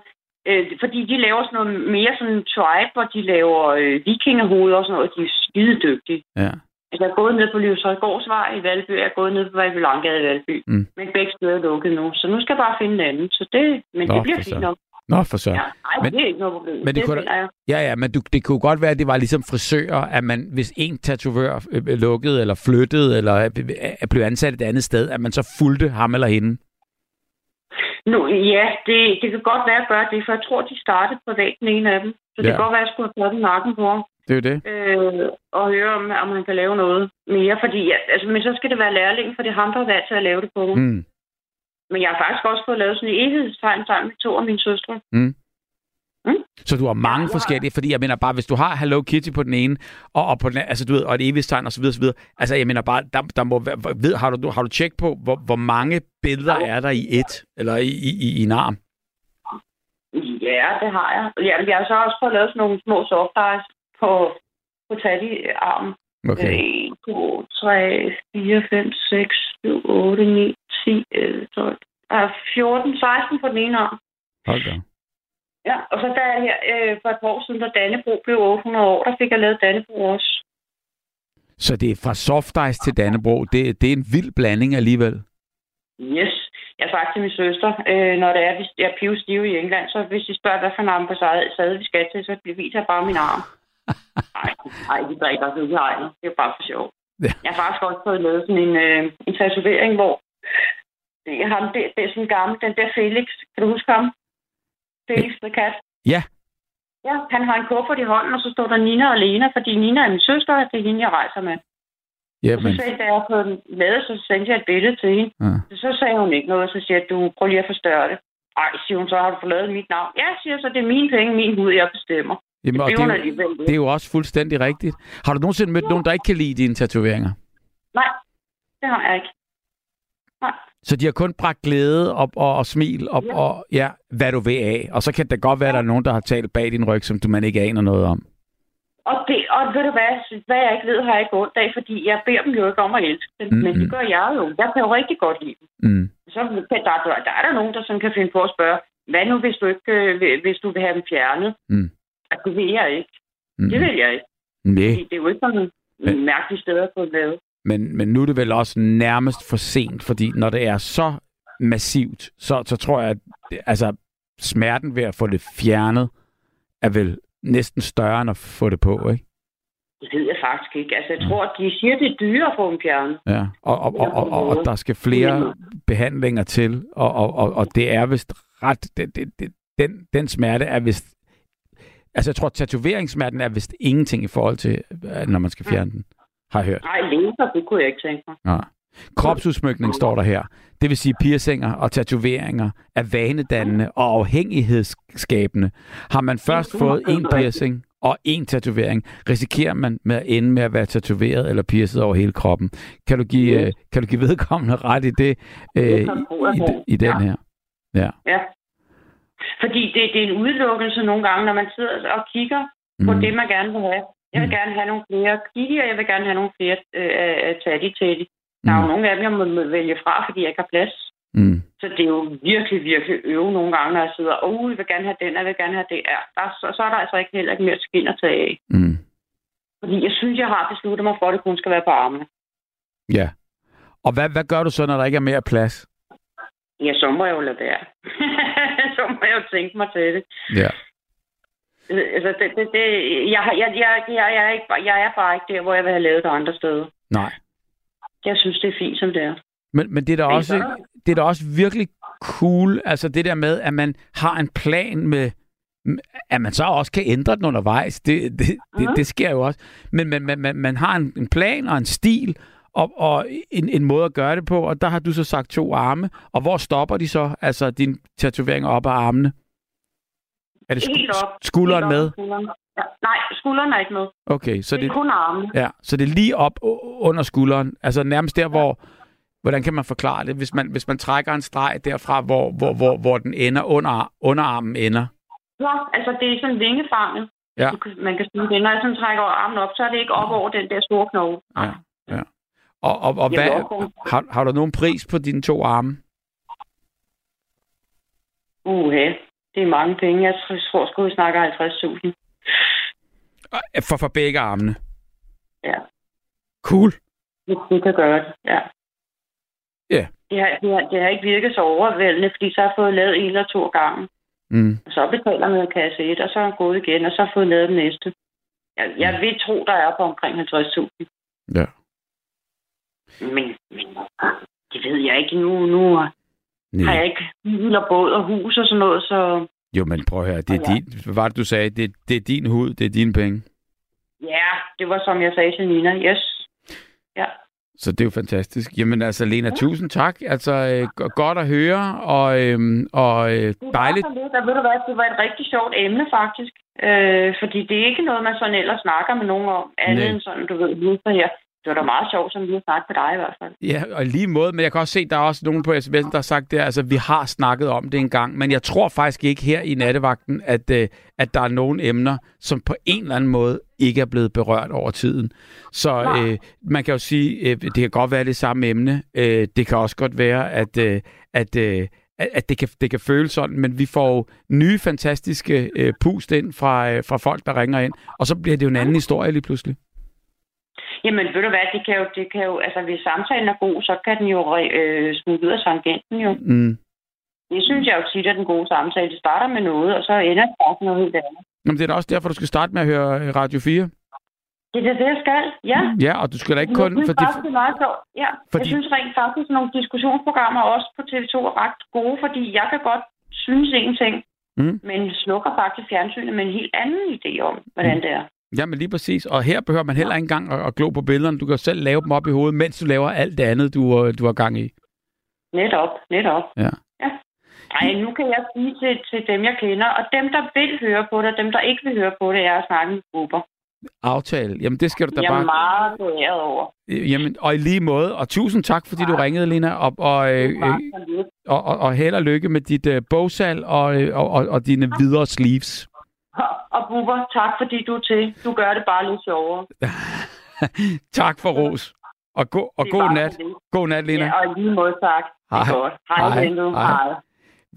Øh, fordi de laver sådan noget mere sådan tribe, hvor de laver øh, vikingehoveder og sådan noget. De er skide dygtige. ja. Altså, jeg er gået ned på Livshøjgårdsvej i Valby, jeg er gået ned på Valby Langade i Valby. Mm. Men begge steder er lukket nu, så nu skal jeg bare finde en anden. Så det, men Nå, det bliver fint nok. Nå, for så. Ja, nej, Men- det er ikke noget problem. men det det kunne da-. Ja, ja, men du, det kunne godt være, at det var ligesom frisører, at man, hvis en tatovør øh, øh, lukkede eller flyttede, eller øh, blev ansat et andet sted, at man så fulgte ham eller hende. Nu, ja, det, det kan godt være at gøre det, for jeg tror, de startede privat den ene af dem. Så det Ja. kan godt være, at jeg skulle have taget den nakken på. Det er jo det. øh, og høre, om, om han kan lave noget mere. Fordi, ja, altså, men så skal det være lærling, for det er ham, der er valgt til at lave det på. Mm. Mm. Men jeg har faktisk også fået lavet sådan en evighedstegn sammen med to af mine søstre. Så du har mange Ja, ja. forskellige, fordi jeg mener bare, hvis du har Hello Kitty på den ene, og, og på den altså du ved, og et så videre, så videre. Altså jeg mener bare, der, der må ved, har du, har du tjek på, hvor, hvor mange billeder er der i et, eller i, i, i, i en arm? Ja, det har jeg. Ja, jeg har så også fået lavet sådan nogle små soft eyes på, på Tati-armen. Okay. 1, 2, 3, 4, 5, 6, 7, 8, 9, 10, 11, 12. Der er 14, 16 på den ene arm. Hold da. Ja, og så der her øh, for et år siden, da Dannebro blev 800 år, der fik jeg lavet Dannebro også. Så det er fra soft ice til Dannebro. Det, det er en vild blanding alligevel. Yes. Jeg har sagt til min søster, øh, når det er, hvis jeg er pivstive i England, så hvis de spørger, hvad for en ambassade vi skal til, så viser jeg bare min arm. Nej, nej, de drikker ikke ikke. Det er bare for sjov. Ja. Jeg har faktisk også fået lavet sådan en, øh, en tatovering, hvor det er, ham, det, det er sådan gammel, den der Felix. Kan du huske ham? Felix the Cat. Ja. Ja, han har en kuffert i hånden, og så står der Nina og Lena, fordi Nina er min søster, og det er hende, jeg rejser med. Ja, Og så sagde, da jeg på den lavet, så sendte jeg et billede til hende. ja. Så sagde hun ikke noget, så siger jeg, du prøv lige at forstørre det. Ej, siger hun, så har du fået lavet mit navn. Ja, siger så det er mine penge, min hud, jeg bestemmer. Jamen, det det, er jo, det er jo også fuldstændig rigtigt. Har du nogensinde mødt nogen, der ikke kan lide dine tatoveringer? Nej, det har jeg ikke. Så de har kun bragt glæde op og, og smil op Ja. og ja, hvad du vil af. Og så kan det godt være, at der er nogen, der har talt bag din ryg, som du man ikke aner noget om. Og, det, og ved du hvad, hvad jeg ikke ved, har jeg ikke ondt af, fordi jeg beder dem jo ikke om at elske dem. Mm-hmm. Men det gør jeg jo. Jeg kan jo rigtig godt lide dem. Mm. Så der, der, der er der nogen, der sådan kan finde på at spørge, hvad nu, hvis du, ikke, øh, hvis du vil have dem fjernet? Mm. Altså, det vil jeg ikke. Mm. Det vil jeg ikke. Nej, Fordi det er jo ikke sådan Men- en mærkelig sted at få det lavet. Men, men nu er det vel også nærmest for sent, fordi når det er så massivt, så, så tror jeg, at altså, smerten ved at få det fjernet er vel næsten større end at få det på, ikke? Det ved jeg faktisk ikke. Altså, jeg tror, at de siger, det er dyrere at få dem fjernet. Ja, og, og, og, og, og, og der skal flere behandlinger til, og, og, og, og det er vist ret... Det, det, det, den, den smerte er vist... Altså, jeg tror, tatoveringssmerten er vist ingenting i forhold til, øh, når man skal fjerne den, har jeg hørt. Nej, laser, det kunne jeg ikke tænke mig. Ja. Kropsudsmykning står der her. Det vil sige, piercinger og tatoveringer er vanedannende og afhængighedsskabende. Har man først fået en piercing og en tatovering, risikerer man med at ende med at være tatoveret eller piercet over hele kroppen. Kan du give, Yes. øh, kan du give vedkommende ret i det, øh, i, i, i den ja. her? Ja. Ja. Fordi det, det er en udelukkelse nogle gange, når man sidder og kigger på Mm. det, man gerne vil have. Jeg vil Mm. gerne have nogle flere kigge, og jeg vil gerne have nogle flere øh, tatti til Der er jo Mm. nogle af dem, jeg må må vælge fra, fordi jeg ikke har plads. Mm. Så det er jo virkelig, virkelig øve nogle gange, når jeg sidder, åh, oh, jeg vil gerne have den, jeg vil gerne have det. Ja, der, så, så er der altså ikke heller ikke mere skin at tage af. Mm. Fordi jeg synes, jeg har besluttet mig for, at det kun skal være på armene. Ja. Og hvad, hvad gør du så, når der ikke er mere plads? Ja, så må jeg jo lade være. så må jeg jo tænke mig til det. Ja. Øh, Altså, det, det, det, jeg, jeg, jeg, jeg, jeg, er ikke, jeg er bare ikke der, hvor jeg vil have lavet det andre steder. Nej. Jeg synes, det er fint, som det er. Men, men det er da Men også, så- det er da også virkelig cool, altså det der med, at man har en plan med, at man så også kan ændre den undervejs. Det, det, det, det sker jo også. Men man, man, man, man har en, en plan og en stil, og, og en, en måde at gøre det på, og der har du så sagt to arme. Og hvor stopper de så, altså dine tatoveringer op af armene? Er det Helt sku- op. skulderen Helt op med? Skulderen. Ja. Nej, skulderen er ikke med. Okay, så det det, er kun armene. ja, så det er lige op under skulderen. Altså nærmest der, hvor... Hvordan kan man forklare det, hvis man, hvis man trækker en streg derfra, hvor, hvor, hvor, hvor den ender under, underarmen ender? Ja, altså det er sådan vingefanget. Ja. Man kan sige det. Når jeg sådan trækker armen op, så er det ikke op over den der store knogle. Ja, ja. Og, og, og hvad, har, har du nogen pris på dine to arme? Uha, det er mange penge. Jeg tror sgu, vi snakker 50.000. Øh, For, for begge armene. Ja, Cool. du kan gøre det. Ja. Ja. Det har, det, har, det har ikke virket så overvældende, fordi så har jeg fået lavet en eller to gange. Mm. Og så betaler man kasse 1, og så er gået igen, og så har fået lavet den næste. Jeg, jeg vil tro, der er på omkring 50.000. Ja. Men, men det ved jeg ikke nu. Nu har Nej. jeg ikke bil og båd og hus og sådan noget, så Jo, men prøv at høre. Det er Ja. din, hvad var det, du sagde? Det, det er din hud, det er dine penge. ja, det var som jeg sagde til Nina. Yes. Ja. Så det er jo fantastisk. Jamen altså, Lena, tusind tak. Altså, øh, go- godt at høre, og, øhm, og øh, Det var dejligt. lidt, og ved du hvad, det var et rigtig sjovt emne faktisk. Øh, fordi det er ikke noget, man sådan ellers snakker med nogen om, andet Nej. end sådan, du ved, lige her. Det var da meget sjovt, som vi har snakket med dig i hvert fald. Ja, og lige måde, men jeg kan også se, der er også nogen på sms'en, der har sagt det, altså vi har snakket om det en gang, men jeg tror faktisk ikke her i nattevagten, at, øh, at der er nogen emner, som på en eller anden måde ikke er blevet berørt over tiden. Så øh, man kan jo sige, øh, det kan godt være det samme emne, øh, det kan også godt være, at, øh, at øh, at det kan, det kan føles sådan, men vi får jo nye fantastiske øh, pust ind fra, øh, fra folk, der ringer ind, og så bliver det jo en anden historie lige pludselig. Jamen, ved du hvad, det kan jo, det kan jo altså hvis samtalen er god, så kan den jo øh, smutte ud af tangenten jo. Mm. Det synes jeg jo tit er den gode samtale. Det starter med noget, og så ender det med noget helt andet. Jamen, det er da også derfor, du skal starte med at høre øh, Radio 4. Det er det, jeg skal, ja. Ja, og du skal da ikke kun... jeg synes Fordi, faktisk, det er meget sjovt. Ja, fordi... jeg synes rent faktisk, at nogle diskussionsprogrammer også på TV2 er ret gode, fordi jeg kan godt synes en ting, Mm. men slukker faktisk fjernsynet med en helt anden idé om, hvordan Mm. det er. Ja, men lige præcis. Og her behøver man heller ikke engang at, at glo på billederne. Du kan selv lave dem op i hovedet, mens du laver alt det andet, du, øh, du har gang i. Netop, netop. Ja. ja. Ej, nu kan jeg sige til, til dem, jeg kender, og dem, der vil høre på det, og dem, der ikke vil høre på det, er at snakke med grupper. Aftale. Jamen, det skal du da Jeg er bare... meget beæret over. Øh, Jamen, og i lige måde. Og tusind tak, fordi du ringede, Lena. Og, og, øh, øh, Bare og, og, og held og lykke med dit øh, bogsal og, og, og, og dine videre sleeves. Og Bubber, tak fordi du er til. Du gør det bare lidt sjovere. tak for ros. Og, go, og god nat. God nat, Lena. Ja, og lige måde tak. Det er Hej. godt. Hej, Hej. Hej. Hej.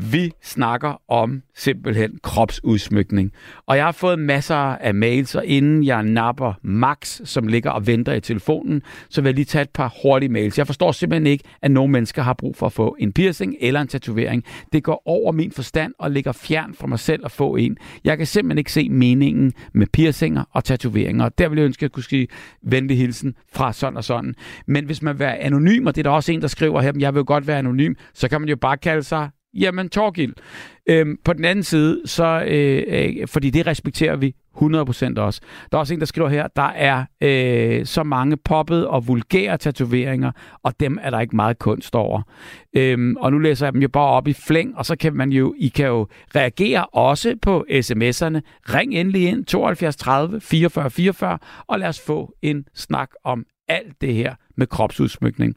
Vi snakker om simpelthen kropsudsmykning. Og jeg har fået masser af mails, og inden jeg napper Max, som ligger og venter i telefonen, så vil jeg lige tage et par hurtige mails. Jeg forstår simpelthen ikke, at nogle mennesker har brug for at få en piercing eller en tatovering. Det går over min forstand og ligger fjern fra mig selv at få en. Jeg kan simpelthen ikke se meningen med piercinger og tatoveringer. Og der vil jeg ønske, at jeg kunne sige venlig hilsen fra sådan og sådan. Men hvis man vil være anonym, og det er der også en, der skriver her, jeg vil jo godt være anonym, så kan man jo bare kalde sig Jamen, Torgild. Øhm, på den anden side, så, øh, øh, fordi det respekterer vi 100% også. Der er også en, der skriver her, der er øh, så mange poppede og vulgære tatoveringer, og dem er der ikke meget kunst over. Øhm, og nu læser jeg dem jo bare op i flæng, og så kan man jo, I kan jo reagere også på sms'erne. Ring endelig ind 72 30 44 44, og lad os få en snak om alt det her med kropsudsmykning.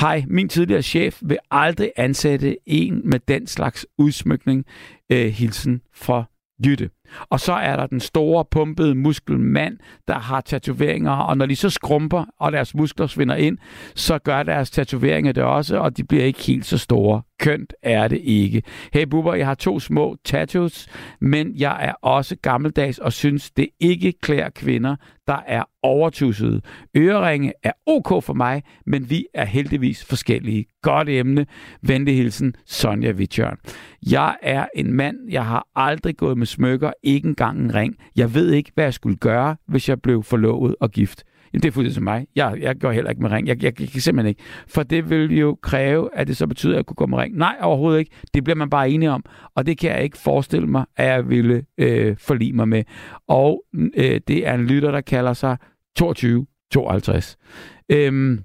Hej, min tidligere chef vil aldrig ansætte en med den slags udsmykning. Øh, hilsen fra Jytte. Og så er der den store, pumpede muskelmand, der har tatoveringer, og når de så skrumper, og deres muskler svinder ind, så gør deres tatoveringer det også, og de bliver ikke helt så store. Kønt er det ikke. Hey Bubber, jeg har to små tattoos, men jeg er også gammeldags og synes, det ikke klæder kvinder, der er overtussede. Øreringe er ok for mig, men vi er heldigvis forskellige. Godt emne. Venlig hilsen, Sonja Vitjørn. Jeg er en mand, jeg har aldrig gået med smykker, ikke engang en ring. Jeg ved ikke, hvad jeg skulle gøre, hvis jeg blev forlovet og gift. Jamen, det er fuldstændig som mig. Jeg, jeg går heller ikke med ring. Jeg, jeg, jeg kan simpelthen ikke. For det vil jo kræve, at det så betyder, at jeg kunne gå med ring. Nej, overhovedet ikke. Det bliver man bare enige om. Og det kan jeg ikke forestille mig, at jeg ville øh, forlige mig med. Og øh, det er en lytter, der kalder sig 2252. Øhm,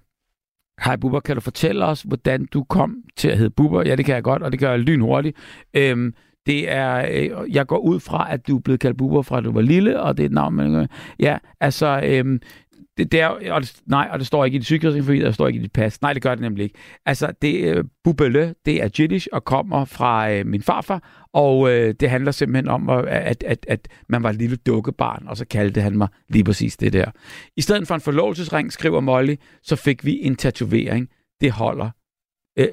Hej Bubber, kan du fortælle os, hvordan du kom til at hedde Bubber? Ja, det kan jeg godt, og det gør jeg lynhurtigt. Øhm, det er, øh, jeg går ud fra, at du er blevet kaldt Bubber fra, at du var lille, og det er et navn, man... Ja, altså, øhm, det, det er, og det, nej, og det står ikke i dit sygekrigsning, og der står ikke i dit pas. Nej, det gør det nemlig ikke. Altså, det, øh, Bubele, det er Jiddisch og kommer fra øh, min farfar, og øh, det handler simpelthen om, at, at, at, at man var et lille dukkebarn, og så kaldte han mig lige præcis det der. I stedet for en forlovelsesring, skriver Molly, så fik vi en tatovering. Det holder. Øh,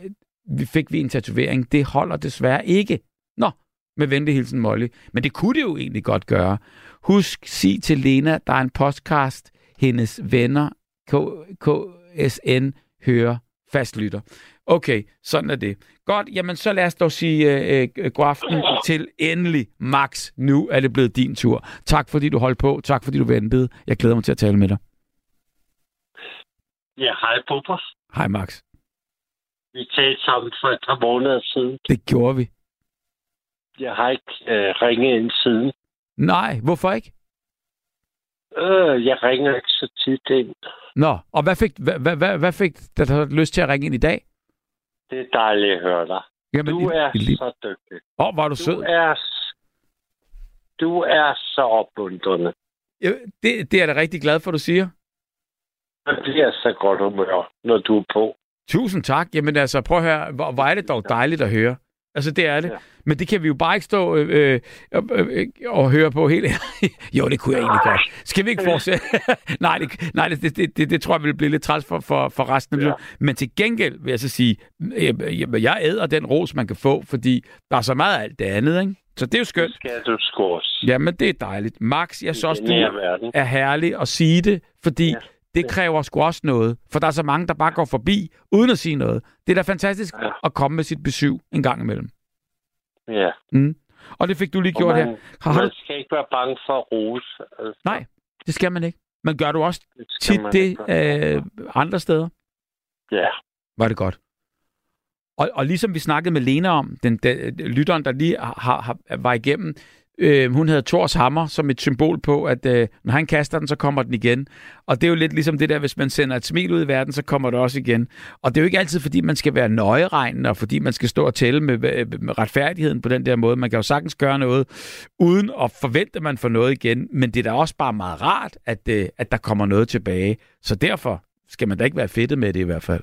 vi fik vi en tatovering. Det holder desværre ikke. Nå, med venlig hilsen Molly. Men det kunne det jo egentlig godt gøre. Husk, sig til Lena, der er en podcast, hendes venner, K- KSN, hører Fast lytter. Okay, sådan er det. Godt, jamen så lad os dog sige øh, øh, god aften til endelig, Max. Nu er det blevet din tur. Tak fordi du holdt på. Tak fordi du ventede. Jeg glæder mig til at tale med dig. Ja, hej Bubber. Hej Max. Vi talte sammen for et par måneder siden. Det gjorde vi. Jeg har ikke øh, ringet ind siden. Nej, hvorfor ikke? Øh, jeg ringer ikke så tit ind. Nå, og hvad fik, hvad, hvad, hvad, fik dig lyst til at ringe ind i dag? Det er dejligt at høre dig. Jamen, Du er i så dygtig. Åh, var du Du sød. er, du er så opmuntrende. Ja, Det, det er jeg da rigtig glad for, du siger. Man bliver så godt humør, når du er på. Tusind tak. Jamen altså, prøv at høre, hvor, hvor er det dog dejligt at høre. Altså, det er det. Ja. Men det kan vi jo bare ikke stå øh, øh, øh, og høre på helt Jo, det kunne jeg egentlig godt. Skal vi ikke fortsætte? nej, det, nej det, det, det, det tror jeg vil blive lidt træls for, for, for resten af Ja. Men til gengæld vil jeg så sige, øh, jeg æder den ros, man kan få, fordi der er så meget af alt det andet, ikke? Så det er jo Det skønt. skal du også. Jamen, det er dejligt. Max, jeg synes også, du er herlig at sige det, fordi Ja. Det kræver sgu også noget. For der er så mange, der bare går forbi, uden at sige noget. Det er da fantastisk Ja. at komme med sit besøg en gang imellem. Ja. Mm. Og det fik du lige Og gjort man, her. Har, man du... skal ikke være bange for at rose. Altså, Nej, det skal man ikke. Men gør du også det tit det øh, andre steder? Ja. Var det godt. Og, og ligesom vi snakkede med Lena om, den, den lytteren, der lige har, har, var igennem, øh, hun havde Thors hammer som et symbol på, at øh, når han kaster den, så kommer den igen. Og det er jo lidt ligesom det der, hvis man sender et smil ud i verden, så kommer det også igen. Og det er jo ikke altid, fordi man skal være nøjeregnende, og fordi man skal stå og tælle med, øh, med retfærdigheden på den der måde. Man kan jo sagtens gøre noget, uden at forvente, at man får noget igen. Men det er da også bare meget rart, at, øh, at der kommer noget tilbage. Så derfor skal man da ikke være fedtet med det i hvert fald.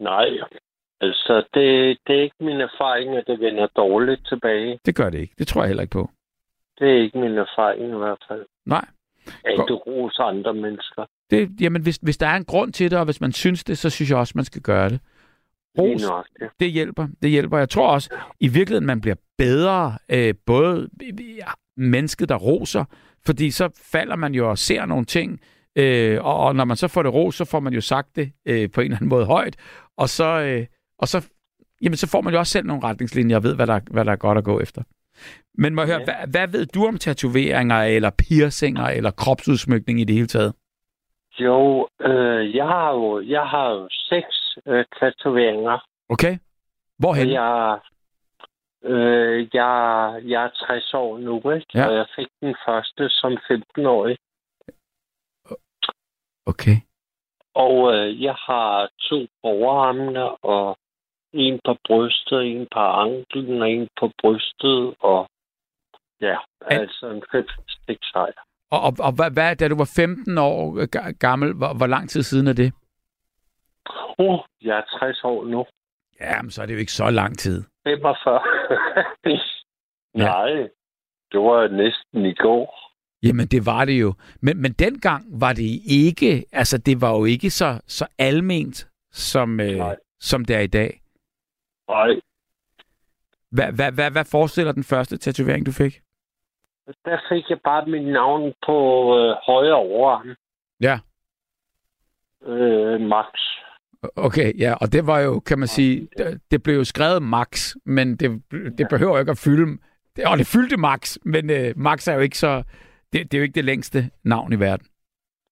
Nej. Altså, det, det er ikke min erfaring, at det vender dårligt tilbage. Det gør det ikke. Det tror jeg heller ikke på. Det er ikke min erfaring i hvert fald. Nej. At du roser andre mennesker. Det, jamen, hvis, hvis der er en grund til det, og hvis man synes det, så synes jeg også, man skal gøre det. Ros, nok, ja. det hjælper. Det hjælper. Jeg tror også, i virkeligheden, man bliver bedre, øh, både ja, mennesket, der roser, fordi så falder man jo og ser nogle ting, øh, og, og når man så får det ros, så får man jo sagt det øh, på en eller anden måde højt, og så, øh, og så, jamen, så får man jo også selv nogle retningslinjer og ved, hvad der, hvad der er godt at gå efter. Men må jeg høre, Ja. hvad, hvad ved du om tatoveringer, eller piercinger, eller kropsudsmykning i det hele taget? Jo, øh, jeg har jo, jeg har jo seks øh, tatoveringer. Okay. Hvorhen? Jeg, øh, jeg, jeg er 60 år nu, ikke? Ja. Og jeg fik den første som 15-årig. Okay. Og øh, jeg har to overarmene, og en på brystet, en på anklen, og en på brystet, og ja, Er- altså en fem seks sejr. Og, og, og hvad, hvad, da du var 15 år ga- gammel, hvor, hvor lang tid siden er det? Uh, jeg er 60 år nu. Jamen, så er det jo ikke så lang tid. 45. Nej, det var næsten i går. Jamen, det var det jo. Men, men dengang var det ikke, altså det var jo ikke så, så alment, som, øh, Nej. som det er i dag. Nej, Hvad, hvad, hvad, hvad forestiller den første tatovering, du fik? der fik jeg bare mit navn på øh, højre overarm. Ja. Øh, Max. Okay, ja, og det var jo, kan man sige, det, det blev jo skrevet Max, men det, det behøver jo ikke at fylde, det, og det fyldte Max, men øh, Max er jo ikke så, det, det er jo ikke det længste navn i verden.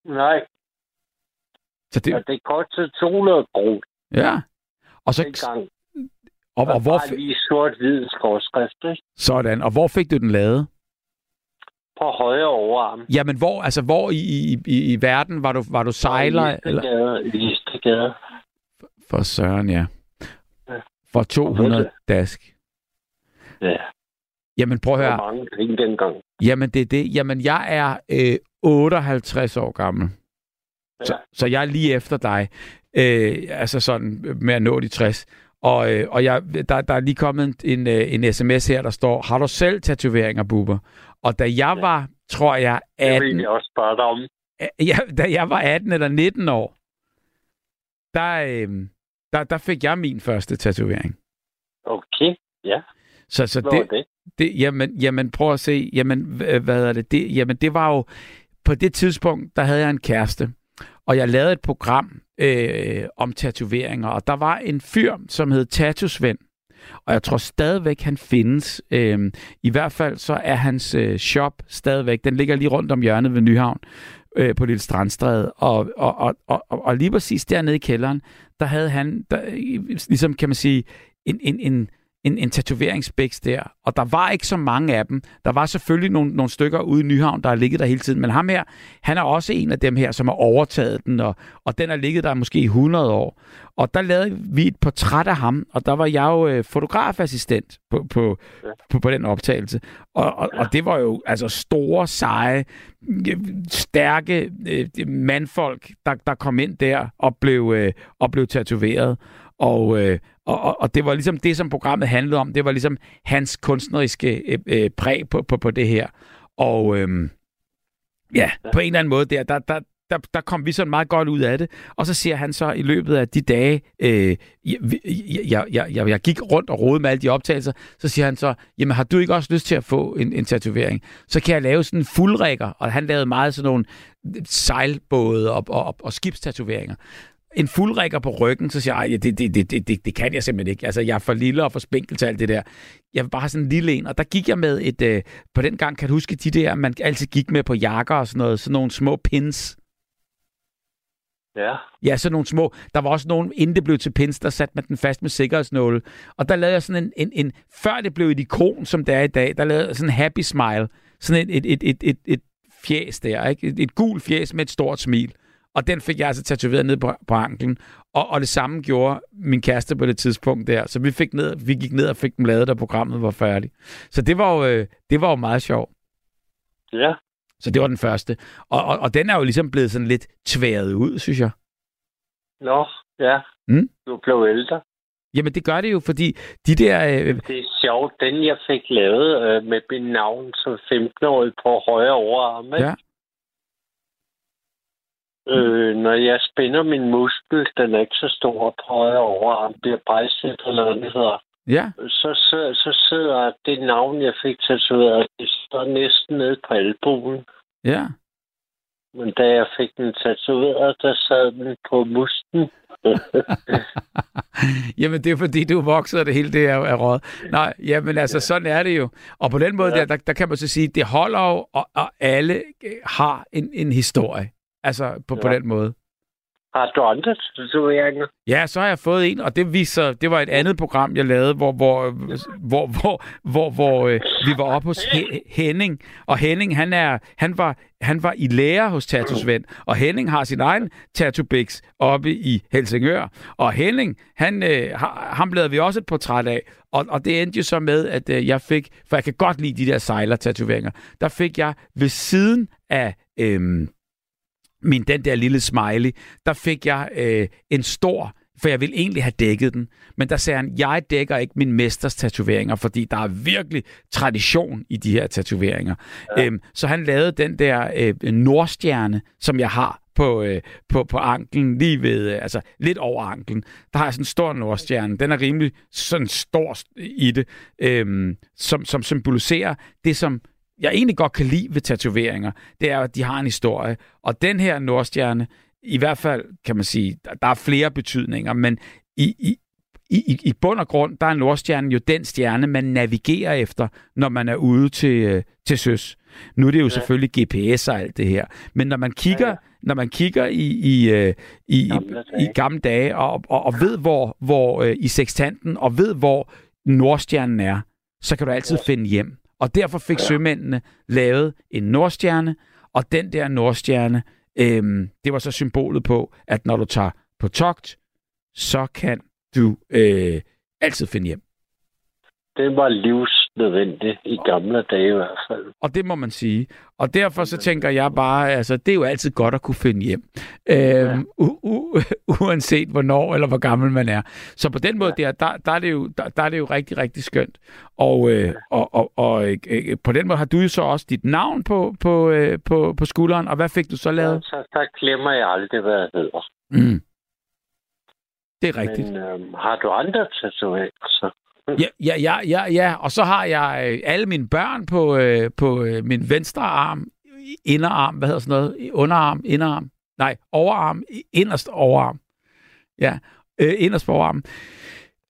Nej, Så det, og det kostede 200 kroner ja. Og så. Og, og, hvor, Bare lige sort-hvid skorskrift, ikke? sådan, og hvor fik du den lavet? På højre overarm. Jamen, hvor, altså, hvor i, i, i, i verden var du, var du sejler? Eller? Listegade. Listegade. For søren, ja. Ja. For 200 dask. Ja, Jamen, prøv at høre. mange penge dengang. Jamen, det er det. Jamen, jeg er øh, 58 år gammel. Så, Ja. så jeg er lige efter dig. Øh, altså sådan med at nå de 60. Og, øh, og jeg, der, der er lige kommet en, en, øh, en sms her, der står, har du selv tatoveringer, Bubber? Og da jeg Ja. var, tror jeg, Det 18, vil jeg også spørge dig om. ja, da jeg var 18 eller 19 år, der, øh, der, der fik jeg min første tatovering. Okay, ja. Så, så det, det? det, jamen, jamen, prøv at se. Jamen, hvad er det? det? Jamen, det var jo... På det tidspunkt, der havde jeg en kæreste. og jeg lavede et program øh, om tatoveringer, og der var en fyr, som hed Tatusvend, og jeg tror stadigvæk, han findes. Øh, I hvert fald så er hans øh, shop stadigvæk, den ligger lige rundt om hjørnet ved Nyhavn, øh, på Lille Strandstræde, og, og, og, og, og lige præcis dernede i kælderen, der havde han, der, ligesom kan man sige, en, en, en, en, en tatoveringsbæks der, og der var ikke så mange af dem. Der var selvfølgelig nogle, nogle stykker ude i Nyhavn, der har ligget der hele tiden, men ham her, han er også en af dem her, som har overtaget den, og, og den har ligget der måske i 100 år. Og der lavede vi et portræt af ham, og der var jeg jo øh, fotografassistent på, på, Ja. på, på den optagelse. Og, og, og det var jo altså store, seje, stærke øh, mandfolk, der, der kom ind der og blev, øh, og blev tatoveret. Og, øh, og, og, og det var ligesom det, som programmet handlede om. Det var ligesom hans kunstneriske øh, øh, præg på, på, på det her. Og øh, ja, på en eller anden måde der, der, der, der, der kom vi sådan meget godt ud af det. Og så siger han så i løbet af de dage, øh, jeg, jeg, jeg, jeg, jeg gik rundt og rode med alle de optagelser, så siger han så, jamen har du ikke også lyst til at få en, en tatovering? Så kan jeg lave sådan en fuldrækker, og han lavede meget sådan nogle sejlbåde og, og, og, og skibstatoveringer en fuldrækker på ryggen, så siger jeg, "Ej, det, det, det, det, det, kan jeg simpelthen ikke. Altså, jeg er for lille og for spinkel til alt det der. Jeg vil bare have sådan en lille en. Og der gik jeg med et, øh, på den gang, kan du huske de der, man altid gik med på jakker og sådan noget, sådan nogle små pins. Ja. Ja, sådan nogle små. Der var også nogle, inden det blev til pins, der satte man den fast med sikkerhedsnåle. Og der lavede jeg sådan en, en, en før det blev et ikon, som det er i dag, der lavede jeg sådan en happy smile. Sådan et, et, et, et, et, et fjes der, ikke? Et, et gul fjes med et stort smil. Og den fik jeg altså tatoveret ned på, på anklen. Og, og det samme gjorde min kæreste på det tidspunkt der. Så vi, fik ned, vi gik ned og fik dem lavet, da programmet var færdigt. Så det var jo, øh, det var jo meget sjovt. Ja. Så det var den første. Og, og, og den er jo ligesom blevet sådan lidt tværet ud, synes jeg. Nå, ja. Mm. Du blev ældre. Jamen det gør det jo, fordi de der... Øh, Det er sjovt. Den, jeg fik lavet øh, med min navn som 15-årig på højre overarm, ikke? ja, Øh, når jeg spænder min muskel, den er ikke så stor på højre overarm, det er bicep eller hvad det hedder, ja, så, så, så sidder det navn, jeg fik tatoveret, det står næsten nede på albuen. ja. Men da jeg fik den tatoveret, der sad den på musken. jamen det er fordi, du vokser, det hele det er, er råd. Nej, jamen altså, sådan er det jo. Og på den måde, Ja. der, der, der kan man så sige, det holder jo, og, og alle har en, en historie. Altså på, ja. på den måde. Har du andre tatoveringer? Ja, så har jeg fået en, og det viser, det var et andet program, jeg lavede, hvor, hvor, hvor, hvor, hvor, hvor øh, vi var oppe hos He- Henning, og Henning, han, er, han, var, han var i lære hos Tattoo-Svend, og Henning har sin egen tattoo oppe i Helsingør, og Henning, han, øh, ham lavede vi også et portræt af, og, og det endte jo så med, at øh, jeg fik, for jeg kan godt lide de der sejler-tatoveringer, der fik jeg ved siden af... Øh, min den der lille smiley, der fik jeg øh, en stor, for jeg ville egentlig have dækket den, men der sagde han, jeg dækker ikke min mesters tatoveringer, fordi der er virkelig tradition i de her tatoveringer. Ja. Øhm, så han lavede den der øh, nordstjerne, som jeg har på, øh, på, på anklen, lige ved, øh, altså lidt over anklen. Der har jeg sådan en stor nordstjerne. Den er rimelig sådan stor i det, øhm, som, som symboliserer det, som jeg egentlig godt kan lide ved tatoveringer, det er, at de har en historie. Og den her nordstjerne, i hvert fald kan man sige, der, der er flere betydninger, men i, i, i, i bund og grund, der er nordstjernen jo den stjerne, man navigerer efter, når man er ude til, øh, til søs. Nu er det jo ja. selvfølgelig GPS og alt det her, men når man kigger, ja, ja. når man kigger i, i, øh, i, Gamle i, i dage. gamle dage og, og, og ved, hvor, hvor øh, i sextanten, og ved, hvor nordstjernen er, så kan du altid ja. finde hjem. Og derfor fik ja. sømændene lavet en nordstjerne, og den der nordstjerne, øhm, det var så symbolet på, at når du tager på togt, så kan du øh, altid finde hjem. Det var livsnødvendigt i gamle dage i hvert fald. Og det må man sige. Og derfor så tænker jeg bare, altså det er jo altid godt at kunne finde hjem. Øhm, u- u- uanset hvornår eller hvor gammel man er. Så på den måde der, der, der, er, det jo, der, der er det jo rigtig, rigtig skønt. Og, øh, og, og, og øh, øh, på den måde har du jo så også dit navn på, på, øh, på, på skulderen. Og hvad fik du så lavet? Så der glemmer jeg aldrig, hvad jeg hedder. Mm. Det er rigtigt. Men øhm, har du andre tatoveringer så? Ja, ja, ja, ja, ja. Og så har jeg øh, alle mine børn på, øh, på øh, min venstre arm, inderarm, hvad hedder sådan noget? Underarm, inderarm. Nej, overarm. Inderst overarm. Ja, øh, inderst på overarmen.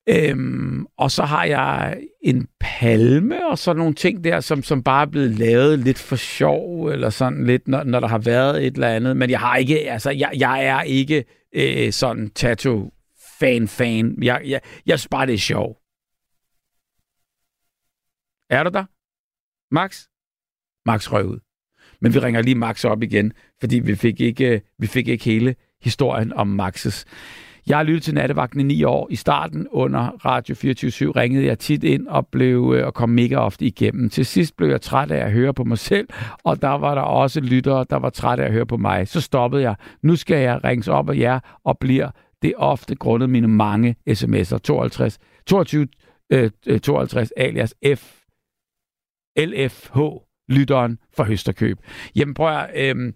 Øhm, og så har jeg en palme og sådan nogle ting der, som, som bare er blevet lavet lidt for sjov, eller sådan lidt, når, når der har været et eller andet. Men jeg har ikke, altså, jeg, jeg er ikke øh, sådan tattoo-fan-fan. Jeg, jeg, jeg synes bare, det er sjovt. Er du der? Max? Max røg ud. Men vi ringer lige Max op igen, fordi vi fik ikke, øh, vi fik ikke hele historien om Maxes. Jeg har lyttet til nattevagten i ni år. I starten under Radio 24 ringede jeg tit ind og blev øh, og kom mega ofte igennem. Til sidst blev jeg træt af at høre på mig selv, og der var der også lyttere, der var træt af at høre på mig. Så stoppede jeg. Nu skal jeg ringes op af jer og bliver det ofte grundet mine mange sms'er. 52, 22, øh, øh 52 alias F, LFH, lytteren fra Høsterkøb. Jamen prøv at, øh,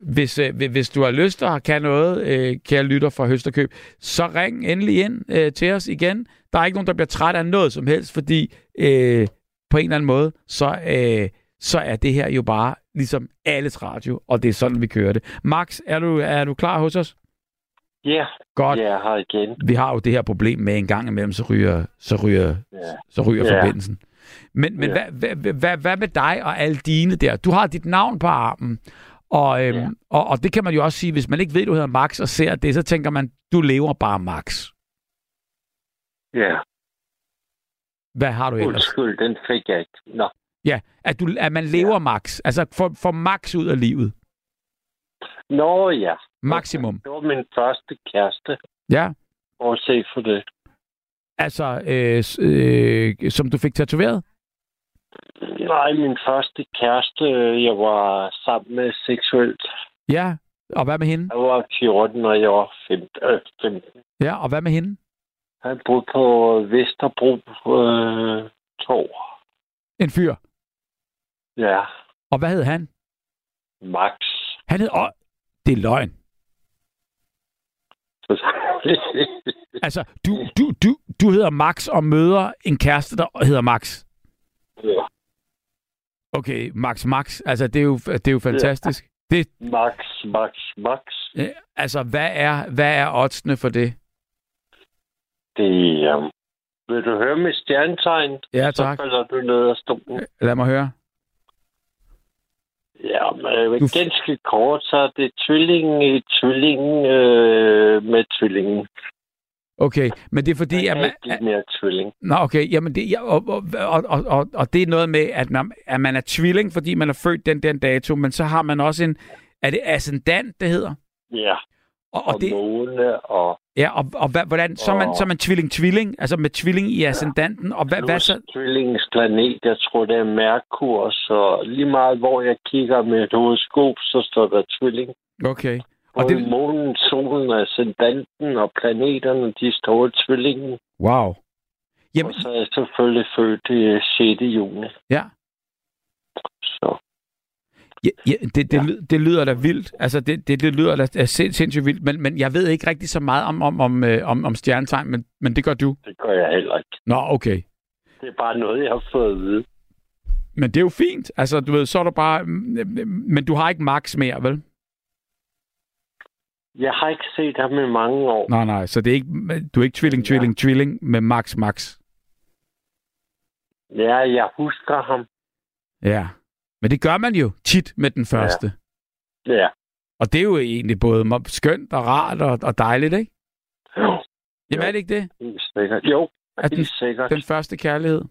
hvis, øh, hvis du har lyst og kan noget, øh, kære lytter fra Høsterkøb, så ring endelig ind øh, til os igen. Der er ikke nogen, der bliver træt af noget som helst, fordi øh, på en eller anden måde, så, øh, så er det her jo bare ligesom alles radio, og det er sådan, vi kører det. Max, er du, er du klar hos os? Ja, Godt. jeg er her igen. Vi har jo det her problem med en gang imellem, så ryger, så ryger, Ja. så ryger Ja. forbindelsen. Men, men Ja. hvad, hvad, hvad, hvad med dig og alle dine der? Du har dit navn på armen, og, øhm, Ja. og, og det kan man jo også sige, hvis man ikke ved, du hedder Max og ser det, så tænker man, du lever bare Max. Ja, Hvad har du ellers? undskyld, den fik jeg ikke. Nå, Ja, at, du, at man lever Max. Altså får, får Max ud af livet. Nå ja. Maksimum. Det var min første kæreste. Ja, Bortset for det. Altså, øh, øh, som du fik tatoveret? Nej, min første kæreste, jeg var sammen med seksuelt. Ja, og hvad med hende? Jeg var 14, og jeg var 15. Øh, 15. Ja, og hvad med hende? Han boede på Vesterbro øh, Torv. En fyr. Ja, Og hvad hed han? Max. Han hed... Åh, det er løgn. Altså, du, du, du, du hedder Max og møder en kæreste, der hedder Max. ja. Okay, Max Max. Altså, det er jo, det er jo fantastisk. Det, Max, Max, Max. øh, altså, hvad er, hvad er oddsene for det? Det um, vil du høre med stjernetegn? Ja, Så tak. falder du ned af stolen. Lad mig høre. Ja, men øh, Du- ganske kort, så er det tvillingen i tvillingen øh, med tvillingen. Okay, men det er fordi, Jeg at er man... ikke mere tvilling. Nå, okay, jamen det, ja, og, og, og, og, og, det er noget med, at, når, at man er tvilling, fordi man er født den den dato, men så har man også en... Er det ascendant, det hedder? Ja, Og, og, og det, måne og ja, og, og hvad, hvordan, så er man, så er man tvilling-tvilling, altså med tvilling i ascendanten, og hvad, hvad så? tvillingens planet. Jeg tror, det er Merkur, så lige meget, hvor jeg kigger med et horoskop, så står der tvilling. Okay. Og Og det, månen, solen, ascendanten og planeterne, de står i tvillingen. wow. Jamen, Og så er jeg selvfølgelig født i 6. juni. ja. Så Ja, ja det, det, Ja. det lyder da vildt. Altså, det, det, det lyder da sind, sindssygt vildt, men, men jeg ved ikke rigtig så meget om, om, om, øh, om, om stjernetegn, men, men det gør du. det gør jeg heller ikke. Nå, okay. Det er bare noget, jeg har fået at vide. Men det er jo fint. Altså, du ved, så er du bare... mm, øh, Men du har ikke max mere, vel? Jeg har ikke set ham i mange år. Nej, nej, så det er ikke, du er ikke tvilling, Ja. tvilling, tvilling med max, max. Ja, jeg husker ham. Ja. Men det gør man jo tit med den første. Ja. Ja. Og det er jo egentlig både skønt og rart og, og dejligt, ikke? Jo, Jamen Jo. er det ikke det? helt sikkert. Jo, Er helt den, sikkert. den første kærlighed?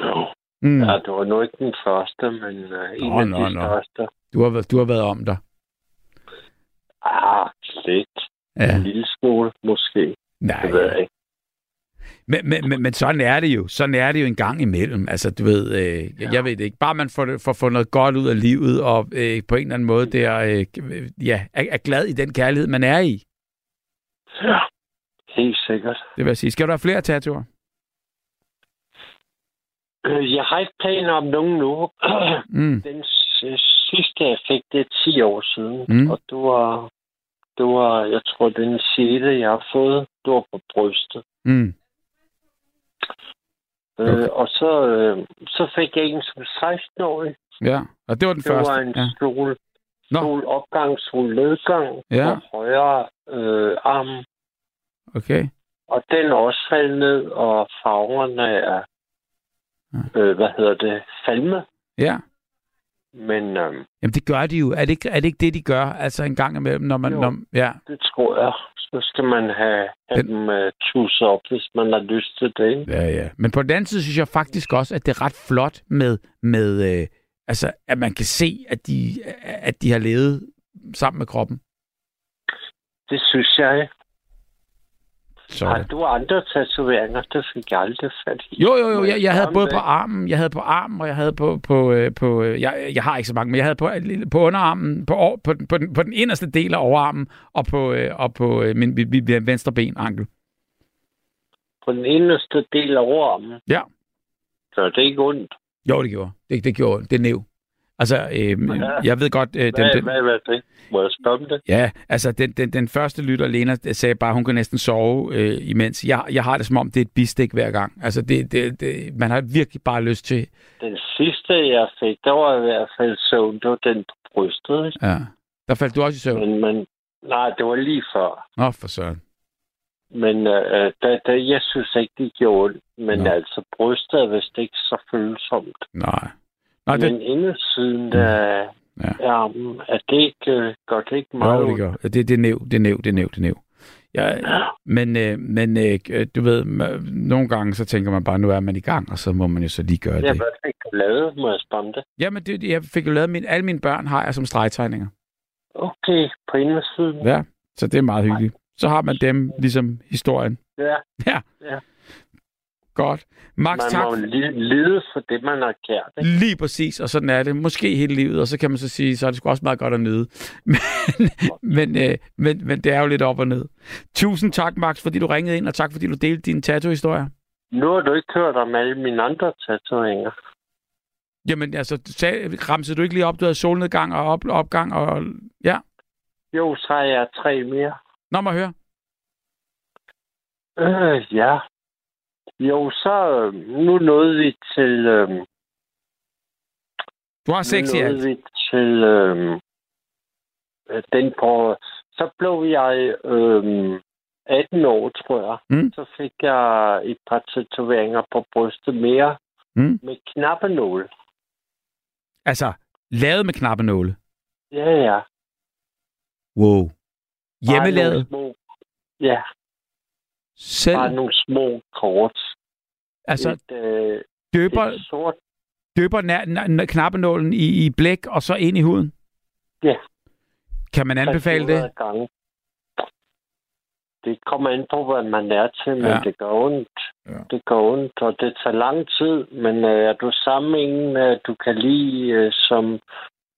Jo. Mm. Ja, det var nu ikke den første, men uh, en Nå, af nå, de nå. største. Du, har, været- du har været om dig. Ah, lidt. Ja. En lille smule, måske. Nej. Det ved jeg ikke. Men, men, men, men sådan er det jo. Sådan er det jo en gang imellem. Altså, du ved, øh, jeg, jeg ved det ikke. Bare man får, får fundet noget godt ud af livet, og øh, på en eller anden måde der, øh, ja, er, er glad i den kærlighed, man er i. Ja, helt sikkert. Det vil jeg sige. Skal du have flere tattooer? Øh, Jeg har ikke planer om nogen nu. Mm. Den sidste, jeg fik, det er 10 år siden. Mm. Og det var, det var, jeg tror, den 6. jeg har fået, det var på brystet. Mm. Okay. Okay. Øh, og så, øh, så fik jeg en som 16-årig. Ja, og det var den Det første. var en Ja. stol. Nå. Solopgang, solnedgang Ja. på højre øh, arm. Okay. Og den er også faldet ned, og farverne er, øh, hvad hedder det, falme. Ja. Men øh, Jamen, det gør de jo. Er det ikke, er det, ikke det, de gør? Altså en gang imellem, når man... Jo. Når, ja. det tror jeg, så skal man have, have Den- dem tusset op, hvis man har lyst til det. Ikke? Ja, ja. Men på den anden side synes jeg faktisk også, at det er ret flot med, med øh, altså, at man kan se, at de, at de har levet sammen med kroppen. Det synes jeg. Så, Har du andre tatoveringer? Det fik jeg aldrig fat i. Jo, jo, jo. Jeg, jeg havde både på armen, jeg havde på armen, og jeg havde på, på, øh, på øh, jeg, jeg har ikke så mange, men jeg havde på, på underarmen, på, på, den, på, den, på den inderste del af overarmen, og på, øh, og på min, min, min venstre ben, ankel. På den inderste del af overarmen. Ja. Så det er ikke ondt. Jo, det gjorde. Det, det gjorde. Det er næv. Altså, øh, Ja. jeg ved godt, øh, den, Hvad, den, hvad, hvad er det? Må jeg om det? Ja, altså den, den, den første lytter, Lena, sagde bare, at hun kan næsten sove øh, imens. Jeg, jeg har det som om, det er et bistik hver gang. Altså det, det, det, man har virkelig bare lyst til... Den sidste, jeg fik, der var i hvert fald søvn. Det var den på brystet. Ikke? Ja. Der faldt du også i søvn. Men, men nej, det var lige før. Nå, for søren. Men øh, da, da, jeg synes ikke, det gjorde ondt. Men Nå. altså, brystet er vist ikke så følsomt. Nej. Nej, det, Men indersiden af Ja. armen, er det ikke, øh, gør det ikke meget jo, det gør. Det, det er næv, det er næv, det er næv, det er næv. Ja, men, øh, men øh, du ved, nogle gange så tænker man bare, nu er man i gang, og så må man jo så lige gøre Ja, det. hvad fik du lavet? Må jeg spørge det? Jamen, det, jeg fik jo lavet min, alle mine børn har jeg som stregtegninger. Okay, på indersiden. Ja, så det er meget hyggeligt. Så har man dem ligesom historien. Ja, Ja. Ja. Godt. Max, man tak. må lide for det, man har kært. Ikke? Lige præcis, og sådan er det. Måske hele livet, og så kan man så sige, så er det sgu også meget godt at nyde. Men, men, øh, men, men det er jo lidt op og ned. Tusind tak, Max, fordi du ringede ind, og tak fordi du delte din tattoo-historie. Nu har du ikke hørt om alle mine andre tatoveringer. Jamen, altså, sag, ramsede du ikke lige op, du havde solnedgang og op, opgang, og ja. Jo, så har jeg tre mere. Nå, må høre. Øh, ja. Jo, så øh, nu nåede vi til... Øh, Du har seks i nu alt. vi til... Øh, den på... Så blev jeg øh, 18 år, tror jeg. Mm. Så fik jeg et par tatoveringer på brystet mere Mm. med knappenål. Altså, lavet med knappenåle. Ja, ja. Wow. Hjemmelavet. ja, Selv. bare nogle små kort. Altså, et, øh, døber, et sort døber nær, nær, knappenålen i, i blæk, og så ind i huden. Ja. Kan man anbefale det? 300 Gange. Det kommer an på, hvad man er til, men Ja. det gør ondt. Ja. Det gør ondt, og det tager lang tid. Men øh, er du sammen med en, øh, du kan lide, øh, som...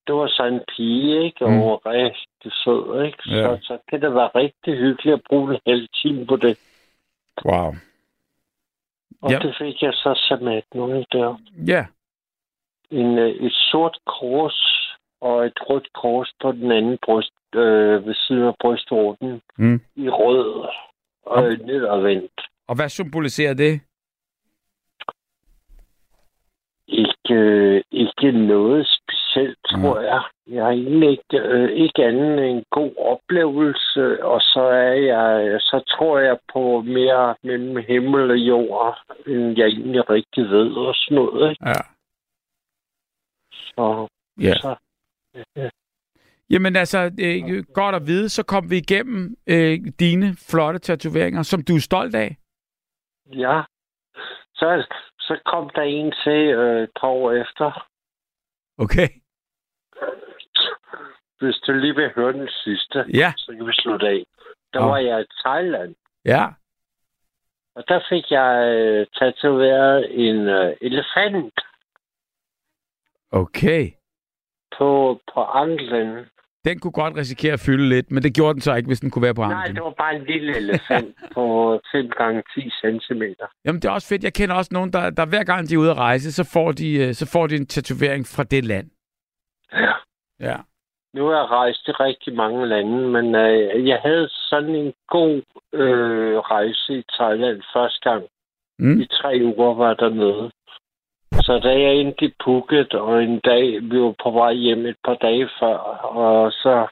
Det var så en pige, ikke? Og Mm. mm. var rigtig sød, ikke? Ja. Så, så kan det være rigtig hyggeligt at bruge en hel time på det. Wow. Og ja. det fik jeg så som et nogle der. Ja. En, øh, et sort kors og et rødt kors på den anden bryst, øh, ved siden af brystvorten Mm. i rød og Og- nedadvendt. Og hvad symboliserer det? Ikke, øh, ikke noget specielt, tror jeg. Jeg har egentlig ikke, øh, ikke andet en god oplevelse, og så er jeg, så tror jeg på mere mellem himmel og jord, end jeg egentlig rigtig ved og sådan noget. Ikke? Ja. Så, Ja. så ja. Jamen altså, øh, godt at vide, så kom vi igennem øh, dine flotte tatoveringer, som du er stolt af. Ja. Så, så kom der en til øh, et par år efter. Okay. Hvis du lige vil høre den sidste, Ja. så kan vi slutte af. Der Nå. var jeg i Thailand, Ja. og der fik jeg øh, tatoveret en øh, elefant Okay. på, på anklen. Den kunne godt risikere at fylde lidt, men det gjorde den så ikke, hvis den kunne være på Nej, anklen. det var bare en lille elefant på 5 gange 10 cm. Jamen, det er også fedt. Jeg kender også nogen, der, der hver gang de er ude at rejse, så får de, øh, så får de en tatovering fra det land. Ja. Ja. Nu har jeg rejst i rigtig mange lande, men øh, jeg havde sådan en god øh, rejse i Thailand første gang. Mm. I tre uger var der noget. Så da jeg endte i Phuket, og en dag, vi var på vej hjem et par dage før, og så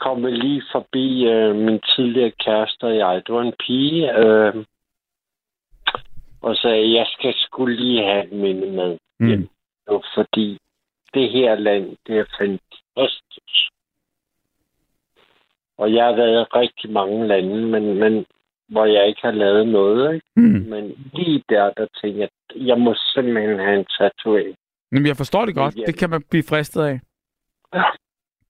kom jeg lige forbi øh, min tidligere kæreste og jeg. Det var en pige, øh, og sagde, jeg skal skulle lige have minde med. Mm. Det var fordi, det her land, det er fantastisk. Og jeg har været i rigtig mange lande, men, men hvor jeg ikke har lavet noget. Ikke? Mm. Men lige der, der tænkte jeg, jeg må simpelthen have en tatovering. Jamen, jeg forstår det godt. Det kan man blive fristet af. Ja.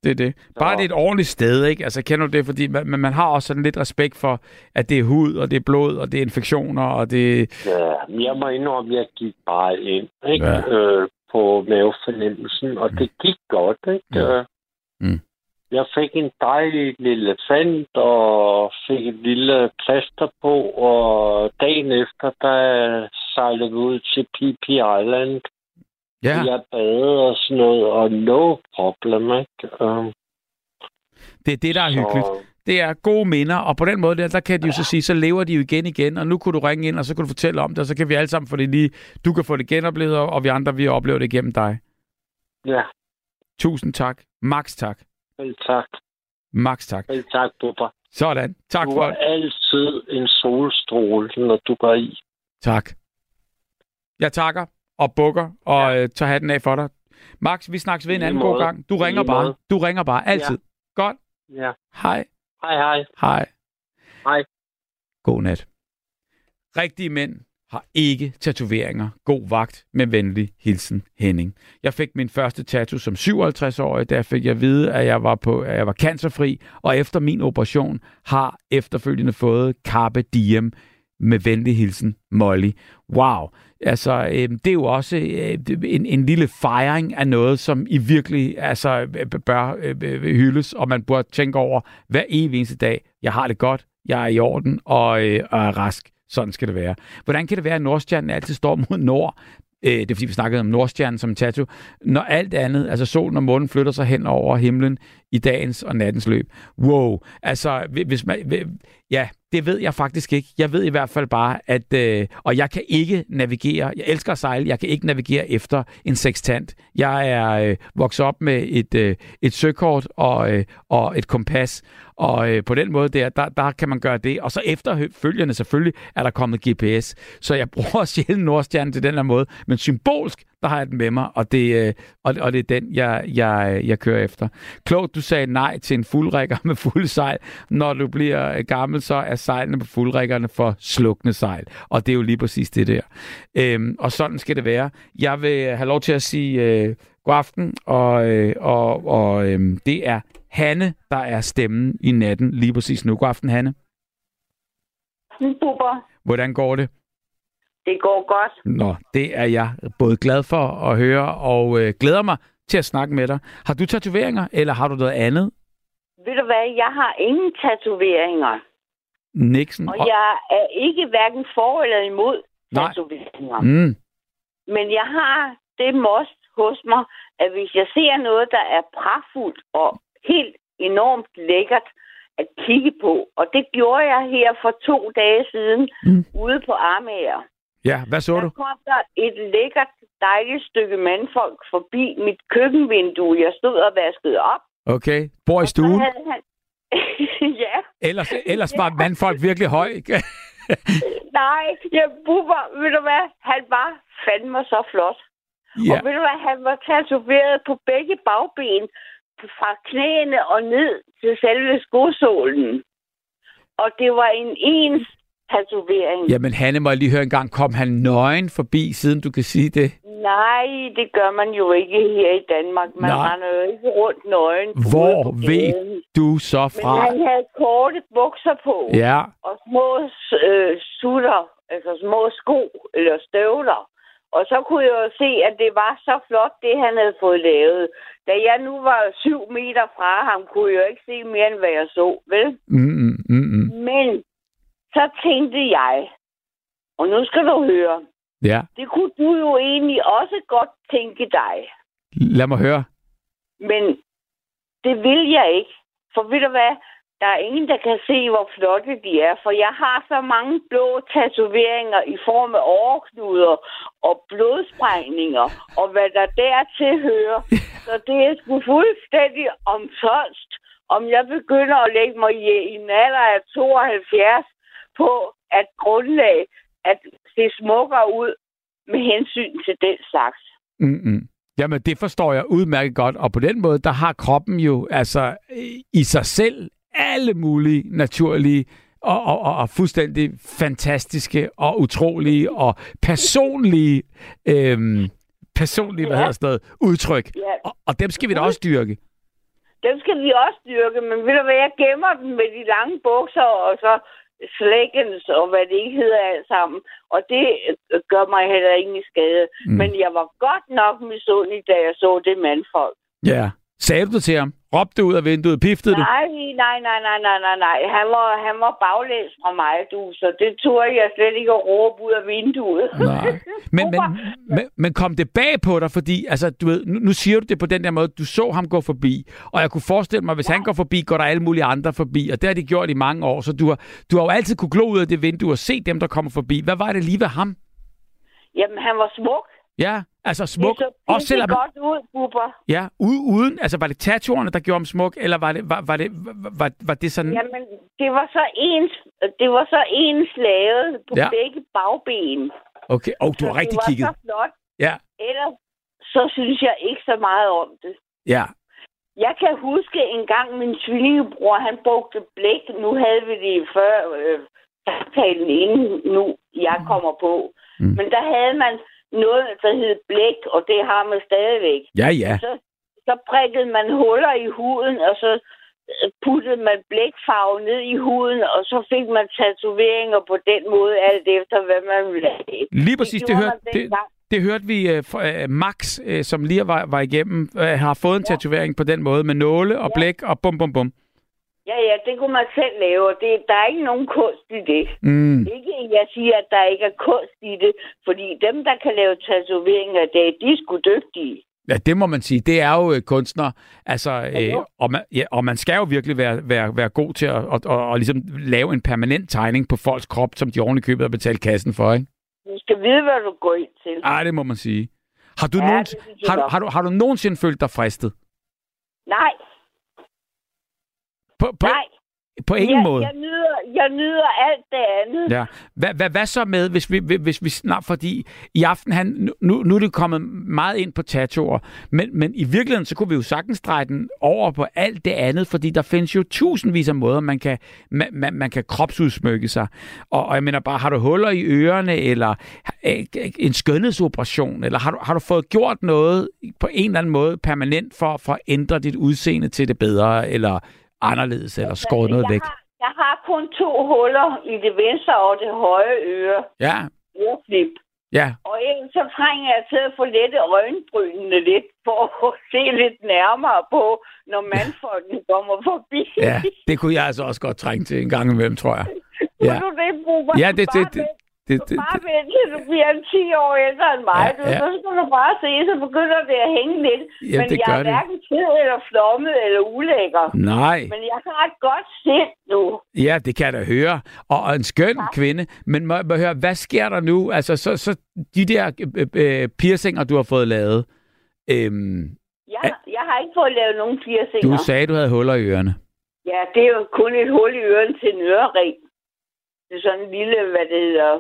Det er det. Bare det er et ordentligt sted, ikke? Altså, kender du det? Fordi man, man- har også sådan lidt respekt for, at det er hud, og det er blod, og det er infektioner, og det... Ja, jeg må indrømme, at jeg gik bare ind ikke? Ja. Øh, på mavefornemmelsen, og det gik godt. Ikke? Øh, Mm. Jeg fik en dejlig lille fand, og fik et lille plaster på, og dagen efter, der sejlede vi ud til PP Island. Ja, Jeg badede og sådan noget, og no problem, ikke? Um, det er det, der er hyggeligt. Det er gode minder, og på den måde der, der kan de jo så sige, så lever de jo igen igen, og nu kunne du ringe ind, og så kan du fortælle om det, og så kan vi alle sammen få det lige... Du kan få det genoplevet, og vi andre, vi oplever det igennem dig. Ja, Tusind tak. Max tak. vel tak. Max tak. Vel tak, Bubba. Sådan. Tak Du for er altid en solstråle, når du går i. Tak. Jeg takker og bukker og ja. øh, tager hatten af for dig. Max, vi snakkes ved en anden god måde. gang. Du ringer bare. Du ringer bare. Altid. Godt. Ja. Hej. Hej, hej. Hej. Hej. God nat. Rigtige mænd har ikke tatoveringer. God vagt med venlig hilsen Henning. Jeg fik min første tattoo som 57-årig, der fik jeg at vide, at jeg var, på, at jeg var cancerfri, og efter min operation har efterfølgende fået Carpe Diem med venlig hilsen Molly. Wow. Altså, øh, det er jo også øh, en, en lille fejring af noget, som i virkelig altså, bør øh, hyldes, og man burde tænke over hver evig eneste dag, jeg har det godt, jeg er i orden og, øh, og er rask. Sådan skal det være. Hvordan kan det være, at Nordstjernen altid står mod nord? Øh, det er fordi, vi snakkede om Nordstjernen som tattoo. Når alt andet, altså solen og månen, flytter sig hen over himlen i dagens og nattens løb. Wow. Altså, hvis man... Ja, det ved jeg faktisk ikke. Jeg ved i hvert fald bare, at... Øh, og jeg kan ikke navigere. Jeg elsker at sejle. Jeg kan ikke navigere efter en sextant. Jeg er øh, vokset op med et, øh, et søkort og, øh, og et kompas. Og øh, på den måde der, der, der kan man gøre det. Og så efterfølgende selvfølgelig er der kommet GPS. Så jeg bruger sjældent Nordstjernen til den her måde. Men symbolsk, der har jeg den med mig, og det, øh, og, og det er den, jeg, jeg, jeg kører efter. Klogt, du sagde nej til en fuldrækker med fuld sejl. Når du bliver øh, gammel, så er sejlene på fuldrækkerne for slukne sejl. Og det er jo lige præcis det der. Øhm, og sådan skal det være. Jeg vil øh, have lov til at sige øh, god aften, og, øh, og, og øh, det er Hanne, der er stemmen i natten lige præcis nu. God aften, Hanne. Super. Hvordan går det? Det går godt. Nå, det er jeg både glad for at høre, og øh, glæder mig til at snakke med dig. Har du tatoveringer, eller har du noget andet? Ved du hvad, jeg har ingen tatoveringer. Nixon? Og jeg er ikke hverken for eller imod Nej. tatoveringer. Mm, Men jeg har det most hos mig, at hvis jeg ser noget, der er pragtfuldt og helt enormt lækkert at kigge på, og det gjorde jeg her for to dage siden Mm. ude på Armager. ja, hvad så Der du? kom der et lækkert, dejligt stykke mandfolk forbi mit køkkenvindue. Jeg stod og vaskede op. Okay, bor i stuen? han... ja, Ellers, ellers var mandfolk virkelig høj. nej, jeg bubber, ved du hvad, han var fandme så flot. Ja. Og ved du hvad, han var tatoveret på begge bagben, fra knæene og ned til selve skosålen. Og det var en ens tatovering. Jamen, Hanne, må jeg lige høre en gang, kom han nøgen forbi, siden du kan sige det? Nej, det gør man jo ikke her i Danmark. Man Nej. render jo ikke rundt nøgen. Hvor ved du så Men fra? han havde korte bukser på. Ja, og små øh, sutter, altså små sko eller støvler. Og så kunne jeg jo se, at det var så flot, det han havde fået lavet. Da jeg nu var syv meter fra ham, kunne jeg jo ikke se mere, end hvad jeg så, vel? mm, mm, mm, mm. Men så tænkte jeg, og nu skal du høre, ja. det kunne du jo egentlig også godt tænke dig. Lad mig høre. Men det vil jeg ikke. For ved du hvad? Der er ingen, der kan se, hvor flotte de er, for jeg har så mange blå tatoveringer i form af overknuder og blodsprængninger, og hvad der dertil hører. Så det er sgu fuldstændig omsonst, om jeg begynder at lægge mig i, en alder af 72 på at grundlag, at det smukker ud med hensyn til den slags. Mm-mm. Jamen, det forstår jeg udmærket godt, og på den måde, der har kroppen jo altså i sig selv alle mulige naturlige og, og, og, og fuldstændig fantastiske og utrolige og personlige, øhm, personlige hvad Ja. hedder sådan noget, udtryk. Ja. Og, og dem skal vi da også dyrke. Dem skal vi også dyrke, men ved du hvad, jeg gemmer dem med de lange bukser og så slækkens og hvad det ikke hedder alt sammen. Og det øh, gør mig heller ingen skade. Mm. Men jeg var godt nok misundelig, da jeg så det mandfolk. Ja. Sagde du det til ham? Råbte ud af vinduet? Piftede du? Nej, nej, nej, nej, nej, nej, nej. Han var, han var baglæns fra mig, du, så det turde jeg slet ikke at råbe ud af vinduet. Nej. Men, men, men, men kom det bag på dig, fordi altså, du ved, nu, nu siger du det på den der måde, du så ham gå forbi, og jeg kunne forestille mig, hvis han går forbi, går der alle mulige andre forbi, og det har de gjort i mange år, så du har, du har jo altid kunne glo ud af det vindue og se dem, der kommer forbi. Hvad var det lige ved ham? Jamen, han var smuk. Ja, altså smuk. Det så Også selvom, godt ud, Bubber. ja, u- uden, altså var det tattooerne, der gjorde ham smuk, eller var det, var, var det, var, var, var det sådan... Jamen, det var så ens, det var så ens lavet på Ja. begge bagben. Okay, og oh, du har rigtig det var kigget. så flot. Ja, Ellers så synes jeg ikke så meget om det. ja. Jeg kan huske en gang min tvillingebror, han brugte blæk. Nu havde vi det før øh, samtalen inden nu jeg kommer på. Mm. Mm. Men der havde man noget, der hed blæk, og det har man stadigvæk. Ja, ja. Så, så prikkede man huller i huden, og så øh, puttede man blækfarve ned i huden, og så fik man tatoveringer på den måde, alt efter hvad man ville have. Lige præcis, det, gjorde hørte, det, det hørte vi uh, uh, Max, uh, som lige var, var igennem, uh, har fået en tatovering på den måde med nåle og Ja. blæk og bum bum bum. Ja, ja, det kunne man selv lave, og det, der er ikke nogen kunst i det. Mm. Ikke, jeg siger, at der ikke er kunst i det, fordi dem, der kan lave tatoveringer i dag, de er sgu dygtige. Ja, det må man sige. Det er jo øh, kunstner. Altså, øh, og, man, ja, og man skal jo virkelig være, være, være god til at og, og, og ligesom lave en permanent tegning på folks krop, som de i købet har betalt kassen for, ikke? Du skal vide, hvad du går ind til. Ej, det må man sige. Har du, Ja, nogen, det har, har, du, har du nogensinde følt dig fristet? Nej, På, på, nej. på ingen jeg, måde? Jeg nyder, jeg nyder alt det andet. Ja. Hvad, hvad, hvad så med, hvis vi, hvis vi snart, fordi i aften, han, nu, nu er det kommet meget ind på tattooer, men, men i virkeligheden, så kunne vi jo sagtens dreje den over på alt det andet, fordi der findes jo tusindvis af måder, man kan, man, man, man kan kropsudsmykke sig. Og, og jeg mener bare, har du huller i ørerne, eller øh, en skønhedsoperation, eller har du, har du fået gjort noget på en eller anden måde permanent for, for at ændre dit udseende til det bedre, eller anderledes, eller skåret noget jeg væk? Har, jeg har kun to huller i det venstre og det højre øre. Ja, Øreflip. ja, Og ellers så trænger jeg til at få lette øjenbrynene lidt, for at se lidt nærmere på, når mandfolkene kommer forbi. Ja, det kunne jeg altså også godt trænge til en gang imellem, tror jeg. Ja, du det, Bubber? ja det, det, det, det, det, Bare vent til du bliver 10 år ældre end mig. Ja, Ja, ja. ja. Så skal du bare se, så begynder det at hænge lidt. Jamen, Men det jeg er det. hverken fed eller flommet eller ulækker. nej, Men jeg har et godt sind nu. ja, det kan jeg da høre. Og, og en skøn kvinde. Men må, må høre, hvad sker der nu? Altså, så, så de der øh, øh, piercinger, du har fået lavet, øhm, Jeg, jeg har ikke fået lavet nogen piercinger. du sagde, du havde huller i ørerne. Ja, det er jo kun et hul i øren til en ørering. Det er sådan en lille, hvad det hedder,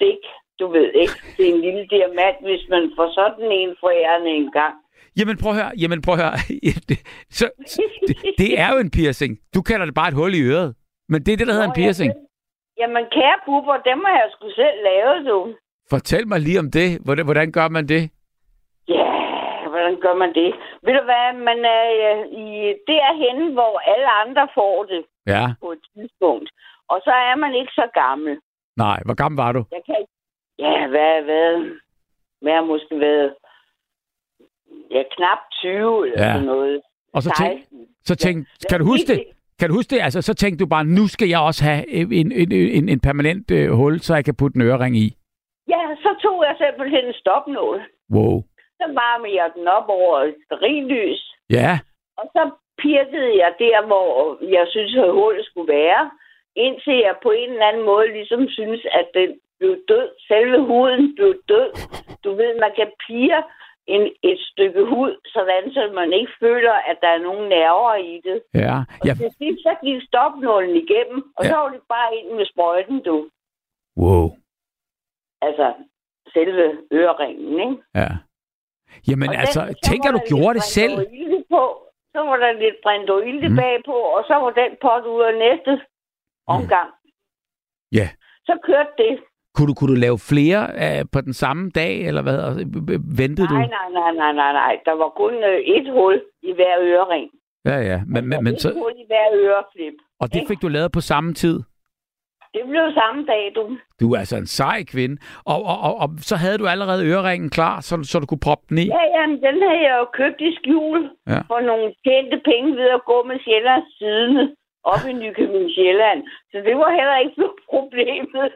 stik, du ved ikke. Det er en lille diamant, hvis man får sådan en forærende en gang. Jamen prøv at høre, jamen prøv at høre. Det- så, det, det er jo en piercing. Du kalder det bare et hul i øret. Men det er det, der hedder en Nå, piercing. Jamen, jamen kære pupper, dem har jeg sgu selv lavet, du. Fortæl mig lige om det. Hvordan, hvordan gør man det? Ja, hvordan gør man det? Ved du hvad, man er øh, i derhen, hvor alle andre får det Ja, på et tidspunkt. Og så er man ikke så gammel. Nej. Hvor gammel var du? Jeg kan ikke... Ja, hvad, hvad? Hvad har måske været... Ja, knap 20 eller Ja. sådan noget. Og så tænk, 16. så tænk, kan du huske det? Kan du huske det? Altså, så tænkte du bare, nu skal jeg også have en, en, en, en permanent øh, hul, så jeg kan putte en ørering i. Ja, så tog jeg simpelthen en stopnål. Wow. Så varmede jeg den op over et sterillys. Ja, Og så pirkede jeg der, hvor jeg synes, at hullet skulle være, indtil jeg på en eller anden måde ligesom synes, at den blev død. Selve huden blev død. Du ved, man kan pire en, et stykke hud, sådan så man ikke føler, at der er nogen nerver i det. Ja, Og ja. til sidst, så gik stopnålen igennem, og Ja. så var det bare ind med sprøjten, du. Wow. Altså, selve øreringen, ikke? Ja. Jamen Og den- altså, så tænk, at du gjorde det selv. På. Så var der lidt brindoilde Mm. mm. bagpå, og så var den pot ud af næste omgang. Ja. Så kørte det. Kunne du, kunne du lave flere øh, på den samme dag, eller hvad? Altså, Ventede du? Nej, nej, nej, nej, nej, nej. Der var kun øh, et hul i hver ørering. Ja, ja. Men, men, men et så, hul i hver øreflip. og det fik du lavet på samme tid? Det blev samme dag, du. Du er altså en sej kvinde. Og, og, og, og så havde du allerede øreringen klar, så, så du kunne proppe den i? Ja, jamen, den havde jeg jo købt i skjul Ja. for nogle tjente penge ved at gå med Sjællands Tidene op i Nykøbing Sjælland. Så det var heller ikke noget problemet.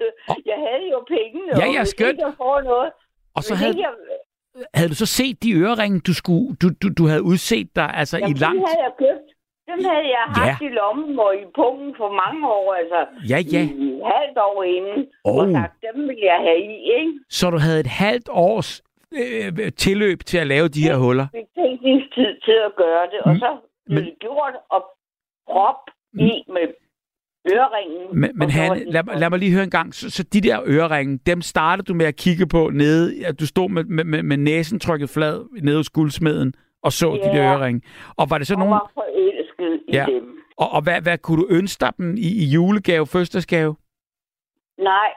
Jeg havde jo pengene. Ja, og ja, hvis skønt. ikke jeg får noget, Og så hvis havde, jeg, havde du så set de øreringe, du, skulle, du, du, du havde udset dig altså jamen, i lang dem havde jeg købt. Dem havde jeg Ja. haft i lommen og i pungen for mange år, altså Ja, ja. i et halvt år inden. Oh. Og sagt, dem vil jeg have i, ikke? Så du havde et halvt års øh, tilløb til at lave de her huller? Betænkningstid til at gøre det, og Mm. så blev det gjort og prop i med øreringen. Men, men han, lad, lad mig lige høre en gang. Så, så de der øreringe, dem startede du med at kigge på nede, at du stod med, med, med, med næsen trykket flad nede hos guldsmeden og så de der Ja. øreringe. Og var det så og nogen... var forelsket i Ja. dem. Og, og hvad, hvad kunne du ønske dig dem i, i julegave, fødselsdagsgave? Nej,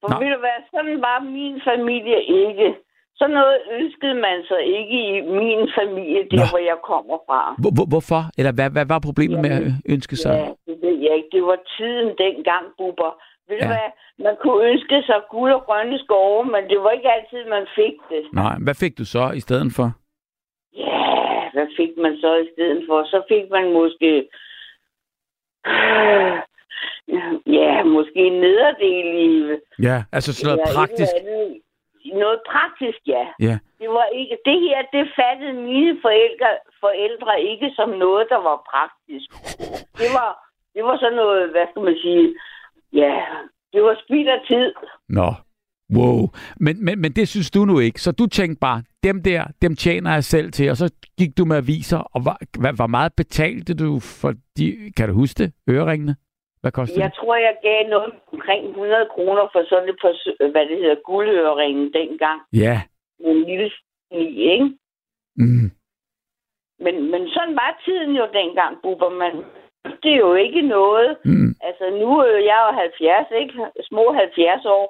for. Nå. ved du hvad, sådan var min familie ikke. Sådan noget ønskede man sig ikke i min familie, der Nå. hvor jeg kommer fra. Hvor, hvor, hvorfor? Eller hvad, hvad var problemet med at ønske sig? Ja, det ved jeg ikke. Det var tiden dengang, Bubber. Ved du Ja. hvad, man kunne ønske sig guld og grønne skove, men det var ikke altid, man fik det. Nej, hvad fik du så i stedet for? Ja, hvad fik man så i stedet for? Så fik man måske... Ja, måske en nederdel i... Ja, altså sådan noget praktisk. andet. Noget praktisk, ja. Ja. Det var ikke... Det her, det fattede mine forældre, forældre ikke som noget, der var praktisk. Det var, det var sådan noget, hvad skal man sige... Ja, det var spild af tid. Nå, wow. Men, men, men det synes du nu ikke. Så du tænkte bare, dem der, dem tjener jeg selv til. Og så gik du med aviser, og var, hvad, hvor meget betalte du for de... Kan du huske det? Øreringene? Hvad kostede Jeg det? tror, jeg gav noget omkring 100 kroner for sådan et par, hvad det hedder, guldøringen dengang. Ja. En lille sni, ikke? Mm. Men, men sådan var tiden jo dengang, Bubber. Man, det er jo ikke noget. Mm. Altså, nu er jeg jo 70, ikke? Små 70 år.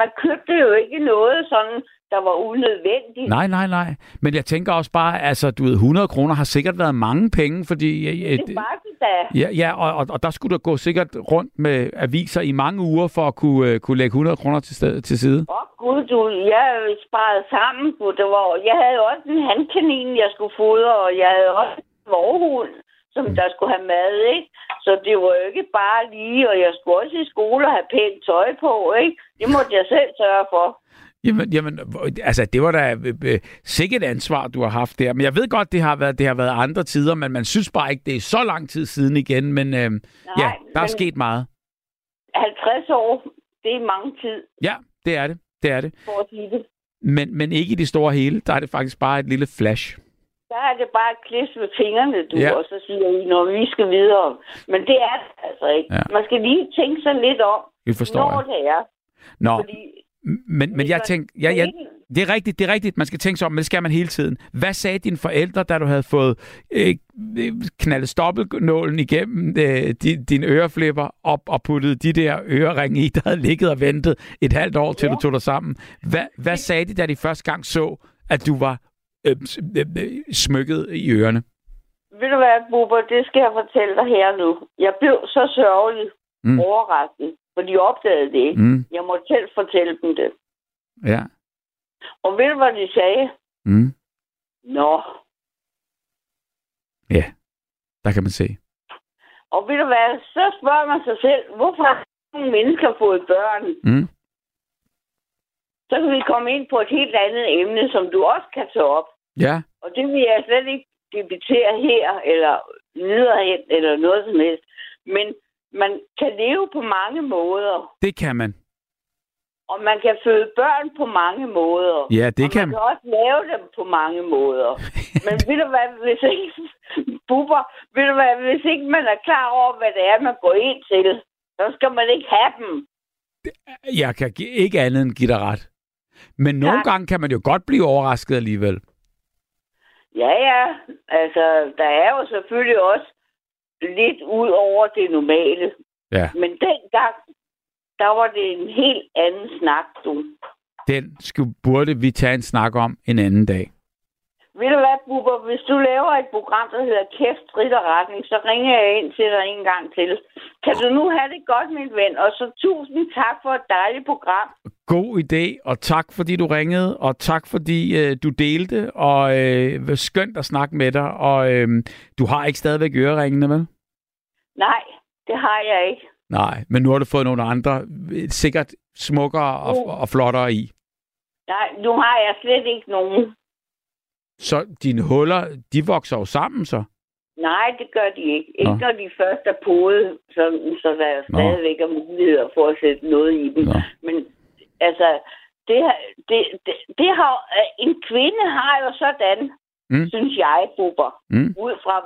Man købte jo ikke noget sådan, der var unødvendigt. Nej, nej, nej. Men jeg tænker også bare, altså, du ved, 100 kroner har sikkert været mange penge, fordi... øh, Det var det da. Ja, ja og, og, og der skulle du gå sikkert rundt med aviser i mange uger for at kunne, øh, kunne lægge 100 kroner til, sted, til side. Åh, oh, gud, du, jeg sparede sammen. Du. Det var, jeg havde også en handkanin, jeg skulle fodre, og jeg havde også en vorhund, som der skulle have mad, ikke? Så det var jo ikke bare lige, og jeg skulle også i skole og have pænt tøj på, ikke? Det måtte jeg selv sørge for. Jamen, jamen, altså, det var da øh, øh, sikkert ansvar, du har haft der. Men jeg ved godt, det har været, det har været andre tider, men man synes bare ikke, det er så lang tid siden igen. Men øh, ja, der er sket meget. 50 år, det er mange tid, Ja, det er det. Det er det. for at sige det. Men, men ikke i det store hele. Der er det faktisk bare et lille flash. Der er det bare et klips med fingrene, du, ja. og så siger I, når vi skal videre. Men det er det altså ikke. Ja. Man skal lige tænke sig lidt om, Det forstår når jeg. det er. Nå, Fordi men, men jeg tænkte, ja, ja, det er rigtigt, det er rigtigt, man skal tænke sig om, men det skal man hele tiden. Hvad sagde dine forældre, da du havde fået øh, knaldet stoppelnålen igennem øh, din, din øreflipper op og puttet de der øreringe i, der havde ligget og ventet et halvt år, til ja. du tog dig sammen? Hvad, hvad sagde de, da de første gang så, at du var øh, øh, øh, smykket i ørerne? Ved du hvad, Bubber, det skal jeg fortælle dig her nu. Jeg blev så sørgelig, mm. overrasket, for de opdagede det ikke. Mm. Jeg måtte selv fortælle dem det. Ja. Og ved du, hvad de sagde? Mm. Nå. Ja, der kan man se. Og ved du hvad, så spørger man sig selv, hvorfor har nogle mennesker fået børn? Mm. Så kan vi komme ind på et helt andet emne, som du også kan tage op. Ja, Og det vil jeg slet ikke, debitere her, eller nederhen, eller noget som helst. Men man kan leve på mange måder, Det kan man. og man kan føde børn på mange måder. Ja, det og kan man kan også lave dem på mange måder. Men ved du hvad, hvis ikke, Bubber, ved du hvad, hvis ikke man er klar over, hvad det er, man går ind til, så skal man ikke have dem. Jeg kan ikke andet end give dig ret. Men nogle Tak. gange kan man jo godt blive overrasket alligevel. Ja, ja. Altså, der er jo selvfølgelig også lidt ud over det normale. Ja. Men dengang, der var det en helt anden snak, du. Den skulle, burde vi tage en snak om en anden dag. Ved du hvad, Bubber? Hvis du laver et program, der hedder Kæft, Rit og Retning, så ringer jeg ind til dig en gang til. Kan du nu have det godt, min ven? Og så tusind tak for et dejligt program. God idé, og tak fordi du ringede, og tak fordi øh, du delte, og øh, var skønt at snakke med dig. Og øh, du har ikke stadigvæk øreringene, vel? Nej, det har jeg ikke. Nej, men nu har du fået nogle andre, øh, sikkert smukkere og, Uh. og flottere i. Nej, nu har jeg slet ikke nogen. Så dine huller, de vokser jo sammen så. Nej, det gør de ikke. Ikke Nå. når de først er podet, så, så der Nå. stadigvæk er muligheder for at sætte noget i dem. Nå. Men altså, det, har- det, det, det har, en kvinde har jo sådan, Mm. mm. synes jeg, Bubber, Mm. ud fra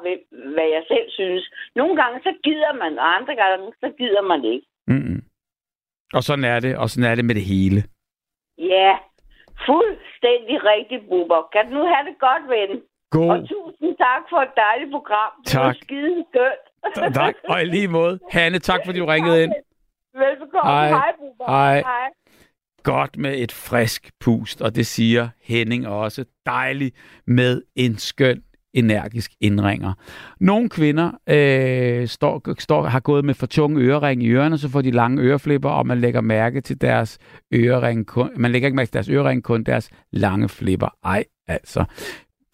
hvad jeg selv synes. Nogle gange så gider man, og andre gange så gider man ikke. Mm-mm. Og sådan er det, og sådan er det med det hele. Ja, fuldstændig rigtigt, Bubber. Kan du nu have det godt, ven? God. Og tusind tak for et dejligt program. Det var Tak. skide skønt. tak. Og i lige måde. Hanne, tak fordi du ringede ind. Velbekomme. Hej. Hej, Bubber. Hej. Hej. Godt med et frisk pust, og det siger Henning også. Dejligt med en skøn, energisk indringer. Nogle kvinder øh, står, står, har gået med for tunge ørering i ørerne, så får de lange øreflipper, og man lægger mærke til deres ørering kun, man lægger ikke mærke til deres ørering, kun deres lange flipper. Ej, altså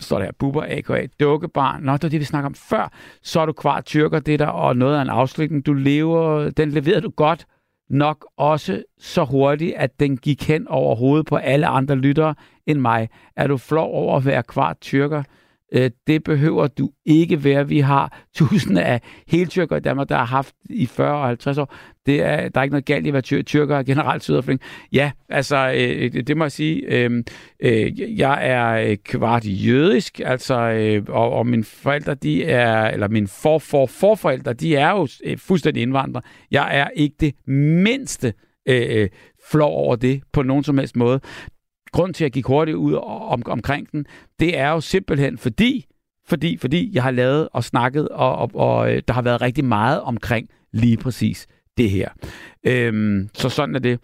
står der buber, aka, dukkebarn. Nå, det var det, vi snakker om før. Så er du kvar tyrker, det der, og noget af en afslutning. Du lever, den leverede du godt nok også så hurtigt, at den gik hen over hovedet på alle andre lyttere end mig. Er du flov over at være kvart tyrker? Øh, Det behøver du ikke være. Vi har tusinder af heltyrker i Danmark, der har haft i 40 og 50 år. Det er, der er ikke noget galt i at være tyr- tyrker generelt sydafrika. Ja, altså, øh, det, må jeg sige. Øh, øh, jeg er øh, kvart jødisk, altså, øh, og, og mine forældre, de er, eller mine for, for, forforældre, de er jo øh, fuldstændig indvandrere. Jeg er ikke det mindste øh, øh flov over det på nogen som helst måde. Grund til, at jeg gik hurtigt ud om, omkring den, det er jo simpelthen fordi, fordi, fordi jeg har lavet og snakket, og, og, og øh, der har været rigtig meget omkring lige præcis det her. Øhm, så sådan er det.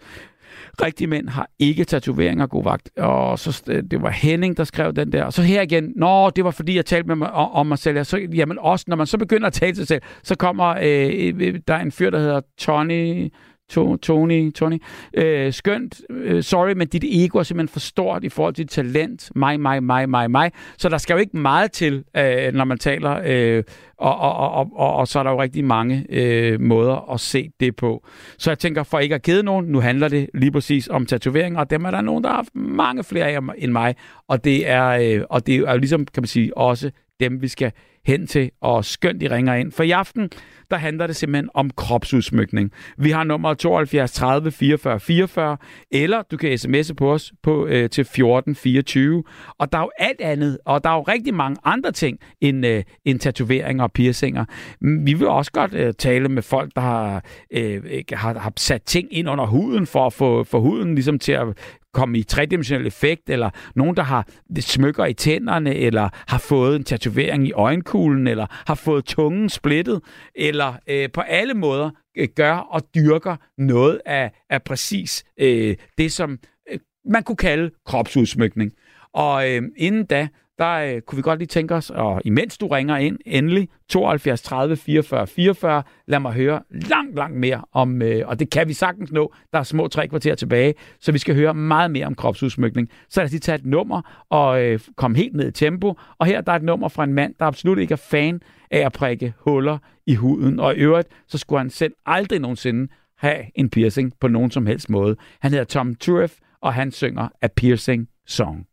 Rigtige mænd har ikke tatoveringer, god vagt. Og så, det var Henning, der skrev den der. Og så her igen, nå, det var fordi, jeg talte med mig om, mig selv. Så, jamen også, når man så begynder at tale til sig selv, så kommer, øh, øh der er en fyr, der hedder Tony, To- Tony, Tony. Øh, skønt. Øh, sorry, men dit ego er simpelthen for stort i forhold til dit talent. Mig, mig, mig, mig, mig. Så der skal jo ikke meget til, øh, når man taler. Øh, og, og, og, og, og, og så er der jo rigtig mange øh, måder at se det på. Så jeg tænker, for ikke at kede nogen, nu handler det lige præcis om tatoveringer, og dem er der nogen, der har haft mange flere af end mig. Og det er, øh, og det er jo ligesom, kan man sige, også dem, vi skal hen til, og skønt, de ringer ind. For i aften, der handler det simpelthen om kropsudsmykning. Vi har nummer 72 30 44 44, eller du kan sms'e på os på, øh, til 14 24. Og der er jo alt andet, og der er jo rigtig mange andre ting end, øh, end tatoveringer og piercinger. Vi vil også godt øh, tale med folk, der har, øh, har, har sat ting ind under huden for at få for huden ligesom til at komme i tredimensionel effekt, eller nogen, der har smykker i tænderne, eller har fået en tatovering i øjenkuglen, eller har fået tungen splittet, eller øh, på alle måder øh, gør og dyrker noget af, af præcis øh, det, som øh, man kunne kalde kropsudsmykning. Og øh, inden da, der øh, kunne vi godt lige tænke os, og imens du ringer ind, endelig 72 30 44 44, lad mig høre langt, langt mere om, øh, og det kan vi sagtens nå, der er små tre kvarter tilbage, så vi skal høre meget mere om kropsudsmykning. Så lad os lige tage et nummer og øh, komme helt ned i tempo, og her der er et nummer fra en mand, der absolut ikke er fan af at prikke huller i huden, og i øvrigt, så skulle han selv aldrig nogensinde have en piercing på nogen som helst måde. Han hedder Tom Turef, og han synger A Piercing Song.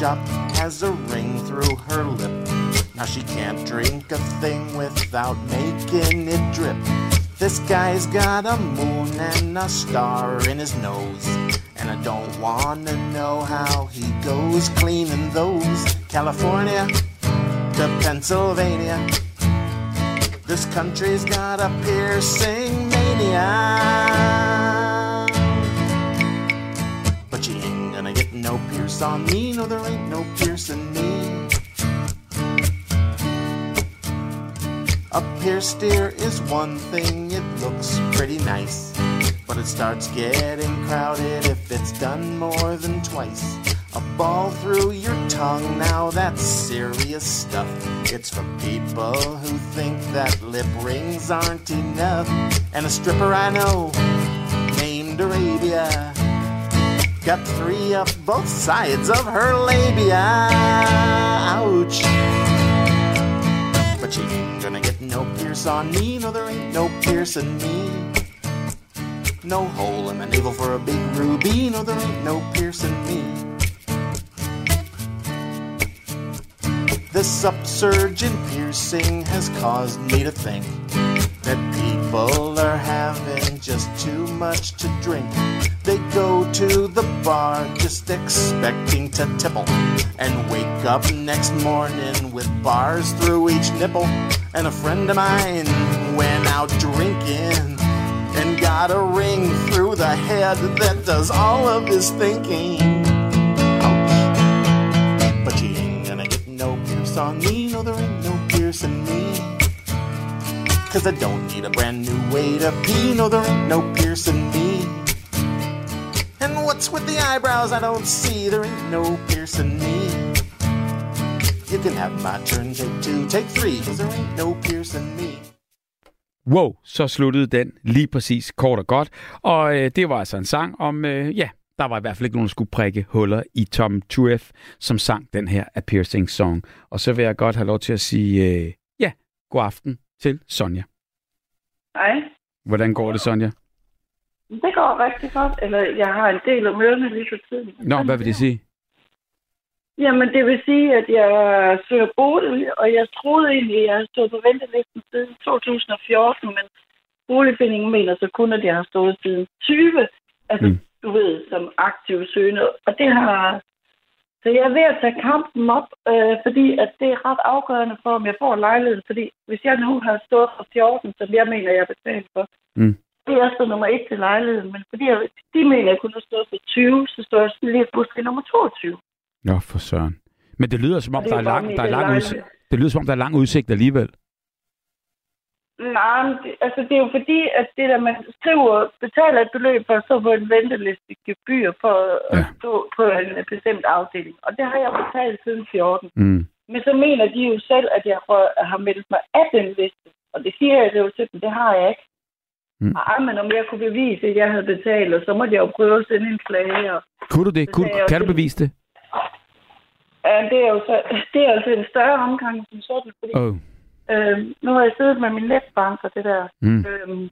Shop has a ring through her lip. Now she can't drink a thing without making it drip. This guy's got a moon and a star in his nose. And I don't wanna know how he goes cleaning those. California to Pennsylvania. This country's got a piercing mania. No pierce on me. No, there ain't no piercing me. A pierced ear is one thing, it looks pretty nice. But it starts getting crowded if it's done more than twice. A ball through your tongue, now that's serious stuff. It's for people who think that lip rings aren't enough. And a stripper I know, named Arabia, got three up both sides of her labia. Ouch. But she ain't gonna get no pierce on me, no, there ain't no piercing me. No hole in the navel for a big ruby, no, there ain't no piercing me. This upsurge in piercing has caused me to think that people are having just too much to drink. They go to the bar just expecting to tipple and wake up next morning with bars through each nipple. And a friend of mine went out drinking and got a ring through the head that does all of his thinking. But you ain't gonna get no pierce on me, no, there ain't no pierce in me. Cause I don't need a brand new way to pee, no, there ain't no piercing me. And what's with the eyebrows I don't see, there ain't no piercing me. You can have my turn, take two, take three, cause there ain't no piercing me. Wow, så sluttede den lige præcis kort og godt. Og øh, det var altså en sang om, øh, ja, der var i hvert fald ikke nogen, der skulle prikke huller i Tom Tuef, som sang den her A Piercing Song. Og så vil jeg godt have lov til at sige, øh, ja, god aften til Sonja. Hej. Hvordan går det, Sonja? Det går rigtig godt. Eller jeg har en del om ørerne lige for tiden. Nå, hvad vil det sige? Jamen, det vil sige, at jeg søger bolig, og jeg troede egentlig, at jeg havde stået på ventelisten siden 2014, men boligfindingen mener så kun, at jeg har stået siden 20. Altså, mm. du ved, som aktiv søgende. Og det har... Så jeg er ved at tage kampen op, øh, fordi at det er ret afgørende for, om jeg får lejligheden. Fordi hvis jeg nu har stået for 14, som jeg mener, jeg har betalt for, Mm. det er så nummer et til lejligheden. Men fordi jeg, de mener, at jeg kunne have stået for 20, så står jeg lige pludselig nummer 22. Nå, for søren. Men det lyder som om, det der er lang, der er lang lejlighed. udsigt. Det lyder som om, der er lang udsigt alligevel. Nej, men det, altså det er jo fordi, at det der, man skriver, betaler et beløb for at stå på en venteliste gebyr for at Ja. stå på en bestemt afdeling. Og det har jeg betalt siden 14. Mm. Men så mener de jo selv, at jeg har- meldt mig af den liste. Og det siger jeg jo til dem, det har jeg ikke. Mm. Ej, men om jeg kunne bevise, at jeg havde betalt, og så måtte jeg jo prøve at sende en klage. Og, Kunne du det? Kunne, kan du bevise det? ja, det er jo så, det er altså en større omgang som sådan, fordi Oh. Øh, nu har jeg siddet med min netbank og det der. Mm. Øhm,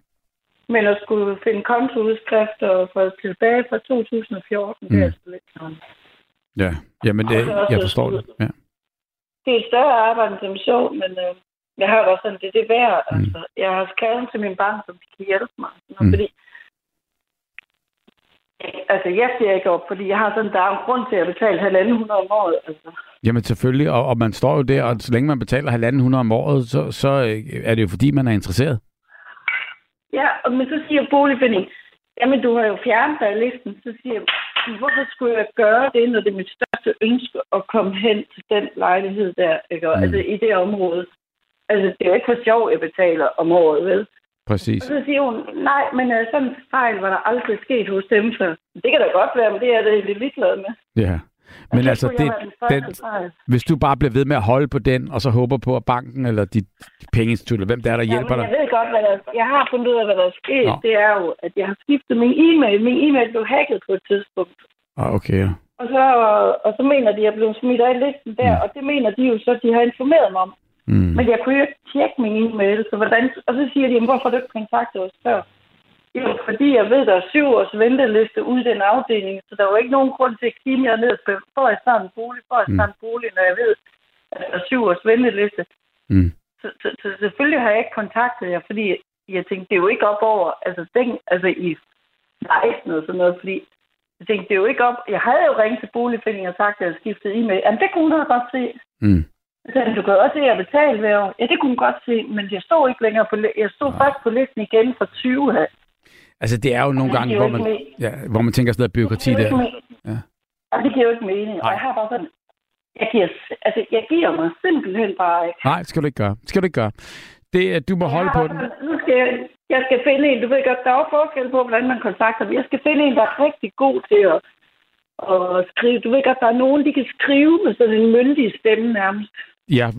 men at skulle finde kontoudskrifter for tilbage fra 2014, mm. det er Mm. altså lidt sådan. Ja, Jamen, det, også jeg forstår det. Ja. Det er et større arbejde end som så, men øh, jeg har også sådan, det er det værd. Mm. Altså, jeg har skrevet til min bank, som de kan hjælpe mig. Sådan, mm. Fordi, altså, jeg siger ikke op, fordi jeg har sådan, der er en grund til at betale halvanden hundrede om året. Altså. Jamen selvfølgelig, og, og man står jo der, og så længe man betaler halvanden hundrede om året, så, så øh, er det jo fordi, man er interesseret. Ja, og, men så siger boligfinding, jamen du har jo fjernet dig listen. Så siger jeg, hvorfor skulle jeg gøre det, når det er mit største ønske at komme hen til den lejlighed der, ikke? Mm. altså i det område. Altså det er jo ikke for sjov, jeg betaler om året, vel? Præcis. Og så siger hun, nej, men uh, sådan en fejl var der aldrig sket hos dem før. Det kan da godt være, men det er jeg da egentlig ligeglad med. Ja. Men så altså, det, jeg den hvis du bare bliver ved med at holde på den, og så håber på, at banken eller dit pengeinstitut, eller hvem der er, der hjælper ja, men dig. jeg ved godt, hvad der Jeg har fundet ud af, hvad der er sket. Nå. Det er jo, at jeg har skiftet min e-mail. Min e-mail blev hacket på et tidspunkt. Ah, okay, ja. Og så, og så mener de, at jeg blev smidt af listen der, Mm. og det mener de jo så, at de har informeret mig om. Mm. Men jeg kunne jo ikke tjekke min e-mail, så hvordan, og så siger de, "Jamen, hvorfor har du ikke kontaktet os før? Jo, fordi jeg ved, der er syv års venteliste ude i den afdeling, så der er jo ikke nogen grund til at kigge mig ned og spørge, får jeg snart en bolig, får jeg snart en bolig, når jeg ved, at der er syv års venteliste. Mm. Så, så, så selvfølgelig har jeg ikke kontaktet jer, fordi jeg tænkte, det er jo ikke op over, altså, den, altså i 16 og sådan noget, fordi jeg tænkte, det er jo ikke op, jeg havde jo ringet til boligforeningen og sagt, at jeg havde skiftet e-mail. Jamen, det kunne hun da godt se. Mm. Så du kan også se, at jeg betalte hver år. Ja, det kunne hun godt se, men jeg stod ikke længere på, jeg stod først på listen igen fra 20 her. Altså, det er jo nogle gange, hvor man, ja, hvor man tænker sådan noget byråkrati der. Ja. Ja, det giver jo ikke mening. Og Nej. jeg har bare sådan, jeg giver, altså, jeg giver mig simpelthen bare ikke. Nej, det skal du ikke gøre. Det skal du ikke gøre. Det, er- du må holde Jeg på har den. Nu skal jeg, jeg skal finde en, du ved godt, der er jo forskel på, hvordan man kontakter dem. Jeg skal finde en, der er rigtig god til at, at skrive. Du ved godt, der er nogen, de kan skrive med sådan en myndig stemme nærmest. Jeg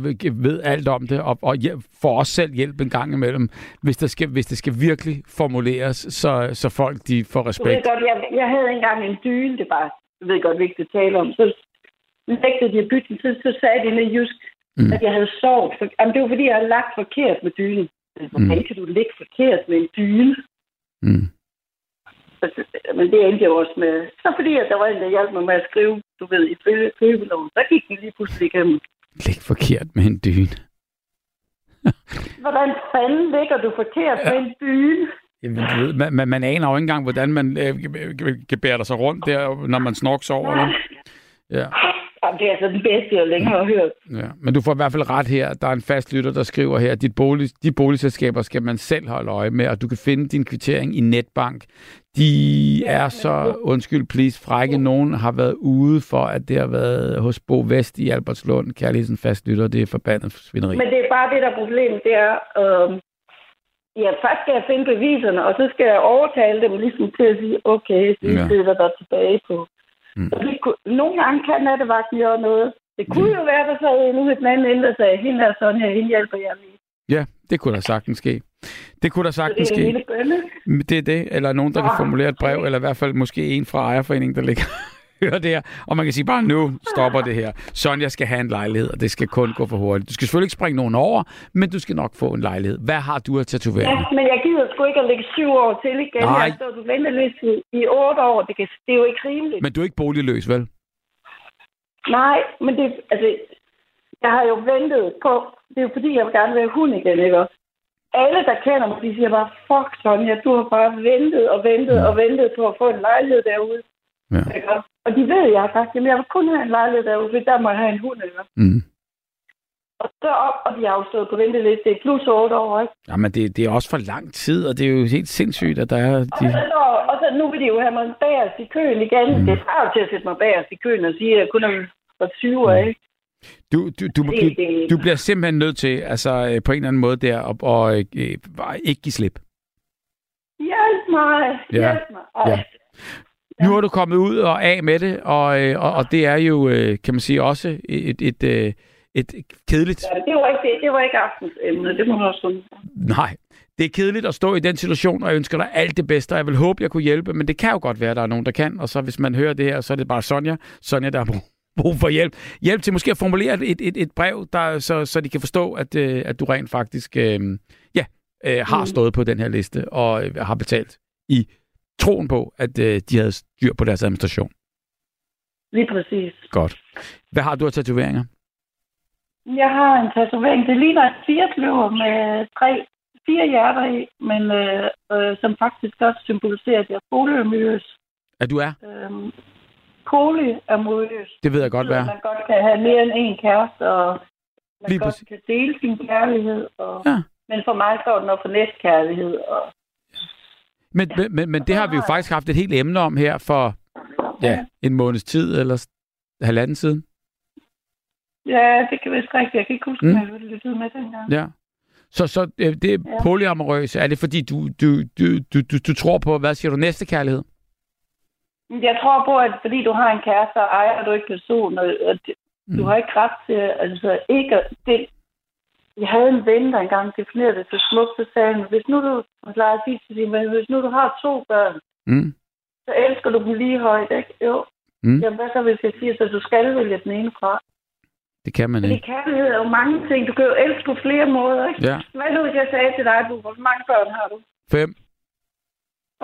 ved alt om det, og, og jeg får også selv hjælp en gang imellem, hvis, der skal, hvis det skal virkelig formuleres, så, så folk de får Du ved respekt. godt, jeg, jeg havde engang en dyne, det var, du ved godt, hvilket det taler om. Så nægtede de at bytte så, så sagde de med just, Mm. mm. at jeg havde sovet. For, jamen, det var fordi, jeg havde lagt forkert med dynen. Hvordan Mm. kan du ligge forkert med en dyne? Mm. Altså, Men det endte jeg også med. Så fordi, at der var en, der hjalp mig med at skrive, du ved, i følge købeloven, så gik den lige pludselig igennem. Læg forkert med en dyne. Hvordan fanden ligger du forkert med en dyne? Jamen, man, man, man aner jo ikke engang, hvordan man øh, bære sig rundt der, når man snorks over. Ja, Jamen, det er altså den bedste, jeg længere har hørt. ja. Men du får i hvert fald ret her. Der er en fast lytter, der skriver her, at dit bolig, de boligselskaber skal man selv holde øje med, og du kan finde din kvittering i netbank. De er så, undskyld please, frække. Nogen har været ude for, at det har været hos Bo Vest i Albertslund. Kærligheden fast lytter, det er forbandet svineri. Men det er bare det, der er problemet, det er, øh, ja, først skal jeg finde beviserne, og så skal jeg overtale dem ligesom til at sige, okay, vi Ja. sætter dig tilbage på. Mm. Mm. Det kunne, nogle gange kan nattevagten gøre noget. Det kunne jo være, der sad en ude i den anden ende, der sagde, hende er sådan her, hende hjælper jeg lige. Ja, det kunne da sagtens ske. Det kunne da Så det sagtens er en ske. Det er det, eller nogen, der kan Ah, formulere et brev, eller i hvert fald måske en fra ejerforeningen, der ligger hører det her. Og man kan sige bare, nu stopper det her. Sonja skal have en lejlighed, og det skal kun gå for hurtigt. Du skal selvfølgelig ikke springe nogen over, men du skal nok få en lejlighed. Hvad har du af tatoveringer? Ja, men jeg gider sgu ikke at lægge syv år til igen. Nej. Jeg har stået på venteliste i otte år. Det, kan, det er jo ikke rimeligt. Men du er ikke boligløs, vel? Nej, men det, altså, jeg har jo ventet på, det er jo fordi, jeg vil gerne være hund igen, ikke også? Alle, der kender mig, de siger bare, fuck Sonja, du har bare ventet og ventet og ventet på at få en lejlighed derude. Ja. Ikke? Og de ved, jeg har sagt, at jeg vil kun have en lejlighed derude, for der må jeg have en hund, ikke? Mm. Og så op, og de har jo stået på venteliste i plus otte år, ikke? Jamen, det, det er også for lang tid, og det er jo helt sindssygt, at der er... Og, De... så, står- og så nu vil de jo have mig bagerst i køen igen. Mm. Mm. Det er jo til at sætte mig bagerst i køen og sige, at jeg kun er for 20 af, ikke? Du, du, du, Det- give, det- du bliver simpelthen nødt til, altså øh, på en eller anden måde der, at og, øh, bare ikke give slip. Hjælp mig! Ja. Hjælp mig! Ej. Ja. Nu er du kommet ud og af med det, og, øh, og, og det er jo, øh, kan man sige, også et, et, et, et kedeligt... Ja, det var ikke, det, det var ikke aftens emne, det må man også sådan. Nej, det er kedeligt at stå i den situation, og jeg ønsker dig alt det bedste, og jeg vil håbe, jeg kunne hjælpe, men det kan jo godt være, at der er nogen, der kan, og så hvis man hører det her, så er det bare Sonja, Sonja, der har brug- brug for hjælp. Hjælp til måske at formulere et, et, et brev, der, så, så de kan forstå, at, øh, at du rent faktisk øh, ja, øh, har Mm. stået på den her liste, og øh, har betalt i troen på, at øh, de havde styr på deres administration. Lige præcis. Godt. Hvad har du af tatoveringer? Jeg har en tatovering. Det ligner et firekløver med tre, fire hjerter i, men øh, øh, som faktisk også symboliserer, at jeg er polyamorøs. At du er? Øh, polyamorøs. Det ved jeg godt, hvad. Man godt kan have mere end én kæreste, og man Lige godt præcis. kan dele sin kærlighed. Og, Ja. Men for mig står den op for næstkærlighed. Og, Men, men, men, men det har vi jo faktisk haft et helt emne om her for ja, en måneds tid, eller halvanden siden. ja, det kan vist rigtigt. Jeg kan ikke huske, Mm. mm. at jeg lyttede med dengang. Ja. Så, så øh, det er Ja. polyamorøse. Er det fordi, du, du, du, du, du, du tror på, hvad siger du, næste kærlighed? Jeg tror på, at fordi du har en kæreste, så ejer du ikke personen, og og det- du Mm. har ikke ret til, altså ikke det, jeg havde en ven, der engang definerede det så smukt, så sagde han, hvis nu du, han plejer at sige til sin ven, hvis nu du har to børn, Mm. så elsker du dem lige højt, ikke? Jo. Mm. Jamen, hvad så hvis jeg siger, at du skal vælge den ene fra? Det kan man ikke. kærlighed er jo mange ting. Du kan jo elske på flere måder, ikke? Ja. Hvad nu, hvis jeg sagde til dig, du, hvor mange børn har du? Fem.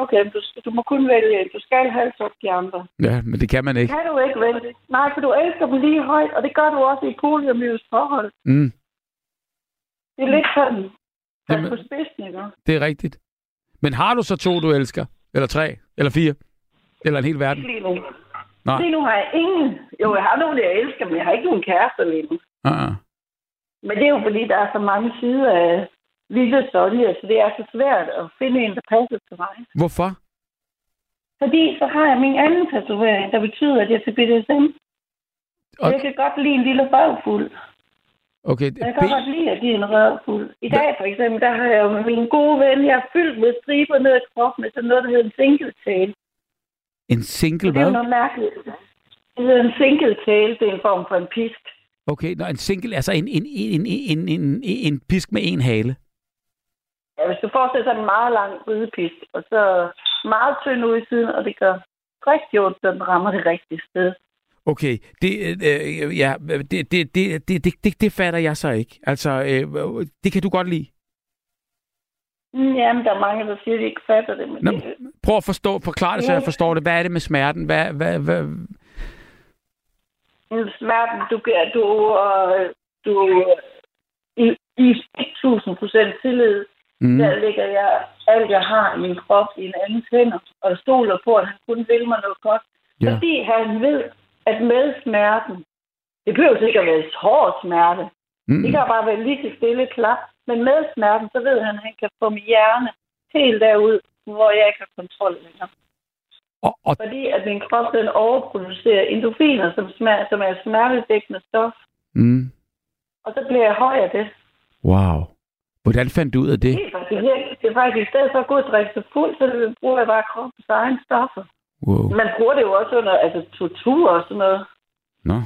Okay, du, du må kun vælge en. Du skal have top de andre. Ja, men det kan man ikke. Kan du ikke vælge? Nej, for du elsker dem lige højt, og det gør du også i polyamorøse forhold. Mm, Det er lidt sådan, Jamen- på spidsen, ikke? det er rigtigt. Men har du så to, du elsker? Eller tre? Eller fire? Eller en hel verden? Lige nu. Nej. Lige nu har jeg ingen. Jo, jeg har nogen, jeg elsker, men jeg har ikke nogen kærester lige nu. Uh-uh. Men det er jo fordi, der er så mange sider af vilde Sonja, så det er så svært at finde en, der passer til mig. Hvorfor? Fordi så har jeg min anden tatovering, der betyder, at jeg er til BDSM. Og jeg kan godt lide en lille røvfuld. Okay, Jeg kan B- godt lide at give en røvfuld. I dag for eksempel, der har jeg jo min gode ven, jeg er fyldt med striber ned ad kroppen med sådan noget, der hedder en single tail. en single Det er jo hvad? noget mærkeligt. Det hedder en single tail, det er en form for en pisk. Okay, nå, en single, altså en, en, en, en, en, en, en pisk med en hale. Ja, hvis du forestiller sig en meget lang ridepisk, og så meget tynd ud i siden, og det gør rigtig ondt, så den rammer det rigtige sted. Okay, det, øh, ja, det, det, det, det, det, det, fatter jeg så ikke. Altså, øh, det kan du godt lide. Mm, Jamen, der er mange, der siger, at de ikke fatter det, men Nå, det, prøv at forstå, forklare det, så jeg forstår det. Hvad er det med smerten? Hvad, hvad, hvad? en smerten, du du, øh, du i, i 1000 procent tillid, Mm. der lægger jeg alt, jeg har i min krop i en andens hænder, og stoler på, at han kun vil mig noget godt. Ja. Fordi han ved, at med smerten, det behøver ikke at være hård smerte, Mm. det kan bare være lige til stille klap, men med smerten, så ved han, at han kan få min hjerne helt derud, hvor jeg ikke har kontrol længere. Og, og, Fordi at min krop, den overproducerer endorfiner, som, smer, som er smertedækkende stof, mm. og så bliver jeg høj af det. Wow. Hvordan fandt du ud af det? Det er faktisk, det er faktisk i stedet for at gå og drikke sig fuld, så bruger jeg bare kroppens egen stoffer. Wow. Man bruger det jo også under altså, tortur og sådan noget. Nå.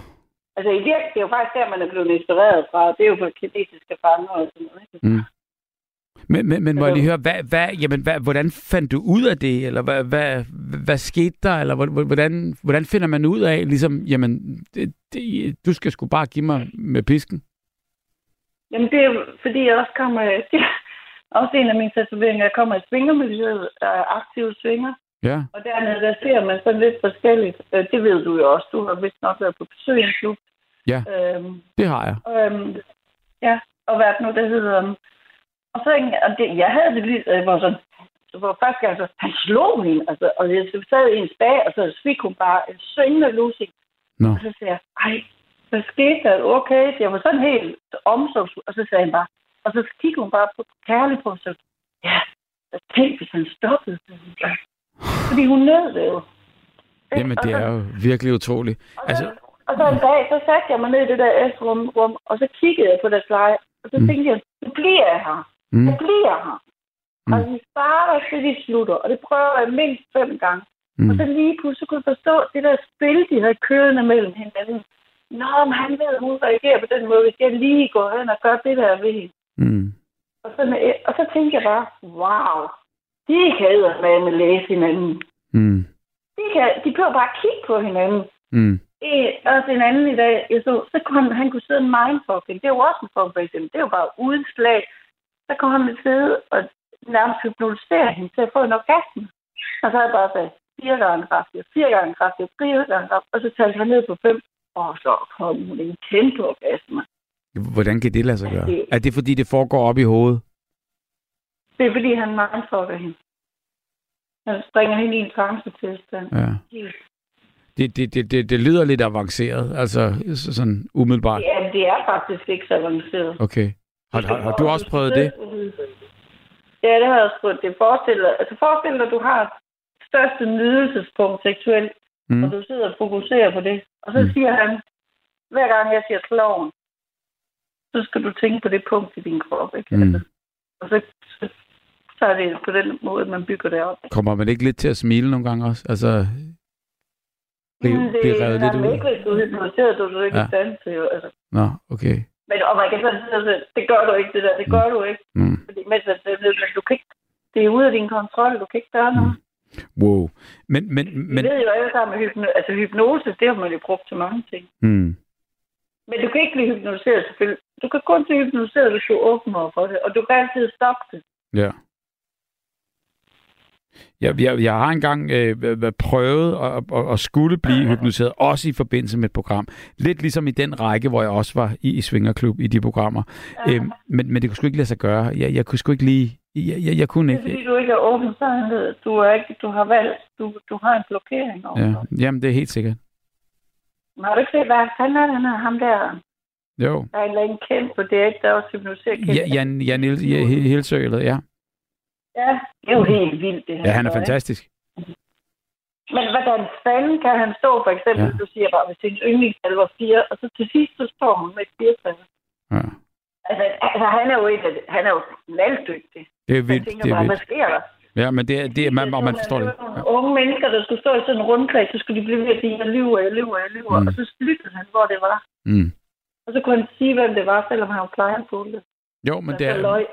Altså i virkeligheden, det er jo faktisk der, man er blevet inspireret fra. Det er jo fra kinesiske fanger og sådan noget. Ikke? Mm. Men, men, men må jeg lige høre, hvad, hvad, jamen, hvad, hvordan fandt du ud af det? Eller hvad, hvad, hvad skete der? Eller hvor- hvordan, hvordan finder man ud af, ligesom, jamen, det, det, du skal sgu bare give mig med pisken? Jamen det er fordi jeg også kommer... Det er også en af mine tatoveringer. Jeg kommer i svingermiljøet, der er aktive svinger. Ja. Og dernede, der ser man sådan lidt forskelligt. Øh, Det ved du jo også. Du har vist nok været på besøg i en klub. Ja. Øhm, Det har jeg. øhm, ja, og hvad det nu, der hedder... øhm, Og så, og det, jeg havde det lige, jeg var sådan, så var første gang, så, han slog hende, altså, og jeg sad i en bag, og så fik hun bare en syngende lusing. Nå. Og så sagde jeg, ej, hvad skete der? Okay, jeg var sådan helt omsorgsfuld, og så sagde han bare, og så kiggede hun bare på kærligt på, så ja, tænkte, hvis han stoppede. Fordi hun nød det jo. Jamen, det er jo virkelig utroligt. og Altså, så, og så en dag, så satte jeg mig ned i det der S-rum, rum, og så kiggede jeg på deres leje, og så Mm. tænkte jeg, nu bliver jeg her. mm, Jeg bliver her. Mm. Og vi starter til de slutter, og det prøver jeg mindst fem gange. mm, Og så lige pludselig kunne jeg forstå det der spil, de havde kørende mellem hinanden. Nå, men han ved, at hun reagerer på den måde, hvis jeg lige går hen og gør det der ved hende. mm, Og så, og så tænkte jeg bare, wow, de kan med læse hinanden. mm, De, kan, de behøver bare kigge på hinanden. mm. Øh, og den anden i dag, jeg så, så kunne han, kunne sidde en mindfucking. Det er jo også en form for eksempel. Det er jo bare uden slag. Så kunne han sidde og nærmest hypnotisere hende til at få en orgasme. Og så havde jeg bare sagt, fire gange kraftigt, fire gange kraftigt, fire gange kraftigt. Og så talte han ned på fem. Og så kom hun en kæmpe orgasme. Hvordan kan det lade sig gøre? Det- Er det, fordi det foregår op i hovedet? Det er fordi, han mindfucker hende. Han springer hende i en trancetilstand. Ja. Det, det, det, det, det lyder lidt avanceret, altså så- sådan umiddelbart. Ja, det er faktisk ikke så avanceret. Okay. Har, har, har du også prøvet det? Ja, det har jeg også prøvet. Det forestiller, altså forestil dig, at du har største nydelsespunkt seksuelt, Mm. og du sidder og fokuserer på det. Og så Mm. mm. siger han, hver gang jeg siger kloven, så skal du tænke på det punkt i din krop. Ikke? Mm. Altså, og så, så, så er det på den måde, man bygger det op. Kommer man ikke lidt til at smile nogle gange også? Altså, blive, Mm, det blive revet lidt er ud? ikke, hvis du er hypnotiseret, du er ikke Ja. i stand til. Altså, Nå, okay. men, og man kan sådan altså, det gør du ikke, det der. Det gør du ikke. Mm. Fordi, men, men, men du kan ikke, det er ude af din kontrol. Du kan ikke gøre noget. Wow. Men, men, Men... Vi ved jo alle sammen, at hypno- altså, hypnose, det har man jo brugt til mange ting. mm. Men du kan ikke blive hypnotiseret selvfølgelig. Du kan kun blive hypnotiseret, hvis du åbner for det. Og du kan altid stoppe det. ja. Jeg, jeg, jeg har engang øh, prøvet at, at, at skulle blive hypnotiseret, også i forbindelse med et program. Lidt ligesom i den række, hvor jeg også var i, i Svingerklub i de programmer. Ja. Øhm, men, men det kunne sgu ikke lade sig gøre. Jeg, jeg kunne sgu ikke lige... Jeg, jeg, jeg kunne Det er ikke. fordi, du ikke er åben sandhed. Du, er ikke, du har valgt, du, du har en blokering over. Ja, jamen, det er helt sikkert. Men Har du ikke set, hvad fanden er den her, ham der? Jo. Der er en eller anden kendt på det, der også hypnotiserer kendt. Ja, Jan, Jan Niels, ja, ja. ja, det er jo helt vildt, det her. Ja, han er ikke? fantastisk. Men hvordan fanden kan han stå, for eksempel, Ja. ja. du siger bare, hvis sin yndlingstal var fire, og så til sidst, så står hun med et firetal. Ja. Altså, altså, han er jo af, han er jo knalddygtig. Det er vildt, tænker det er bare, hvad vildt. sker der? Ja, men det, er- det, er- man, og man forstår det. nogle Unge mennesker, der skulle stå i sådan en rundkreds, så skulle de blive ved at sige, jeg lyver, jeg lyver, jeg lyver. Mm. Og så lyttede han, hvor det var. Mm. Og så kunne han sige, hvem det var, selvom han var plejefuld. Jo, men det er,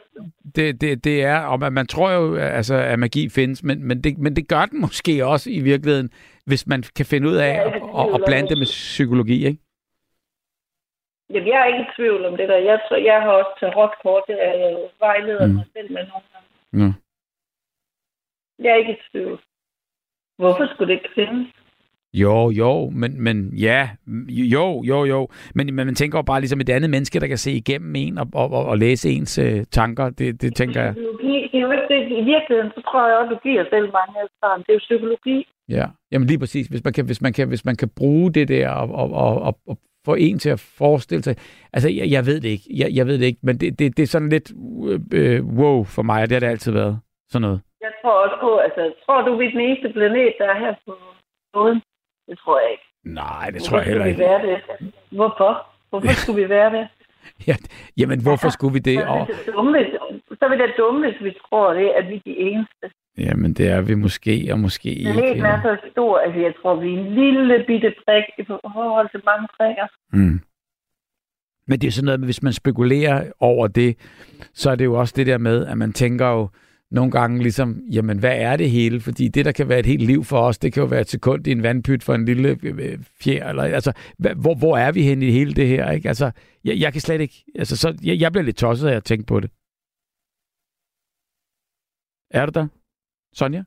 det, det, det er, og man, man tror jo, altså, at magi findes, men, men, det, men det gør den måske også i virkeligheden, hvis man kan finde ud af Jeg at, at, at om blande det. det med psykologi, ikke? Jamen, jeg er ikke i tvivl om det der. Jeg, tror, jeg har også taget rotkort. Jeg er vejleder Mm. mig selv med nogle gange. Jeg er ikke i tvivl. Hvorfor skulle det ikke findes? Jo, jo, men, men ja, jo, jo, jo. Men, men man tænker jo bare ligesom et andet menneske, der kan se igennem en og, og, og, og læse ens øh, tanker. Det, det tænker jeg. Psykologi, det er jo ikke det. I virkeligheden, så tror jeg også, du giver selv mange af. Det er jo psykologi. Ja, jamen lige præcis. Hvis man kan, hvis man kan, hvis man kan bruge det der og, og, og, og, og få en til at forestille sig. Altså, jeg, jeg ved det ikke. Jeg, jeg ved det ikke, men det, det, det er sådan lidt øh, øh, wow for mig, og det har det altid været. Sådan noget. Jeg tror også på, altså, tror du, vi er den eneste planet, der er her på kloden? Det tror jeg ikke. Nej, det Hvorfor tror jeg heller ikke. vi være det? Hvorfor? Hvorfor skulle vi være det? Ja, jamen, hvorfor skulle vi det? Så Og, det dumme, så er det dumme, hvis vi tror det, at vi er de eneste. jamen, det er vi måske, og måske ikke. Planeten er så stor, at jeg tror, vi er en lille bitte prik i forhold til mange prikker. Mm. Men det er sådan noget, hvis man spekulerer over det, så er det jo også det der med, at man tænker jo nogle gange ligesom, jamen hvad er det hele? Fordi det, der kan være et helt liv for os, det kan jo være et sekund i en vandpyt for en lille øh, øh, fjer. Eller, altså, hvor, hvor er vi hen i hele det her? Ikke? Altså, jeg, jeg kan slet ikke... Altså, så, jeg, jeg bliver lidt tosset af at tænke på det. Er du der? Sonja?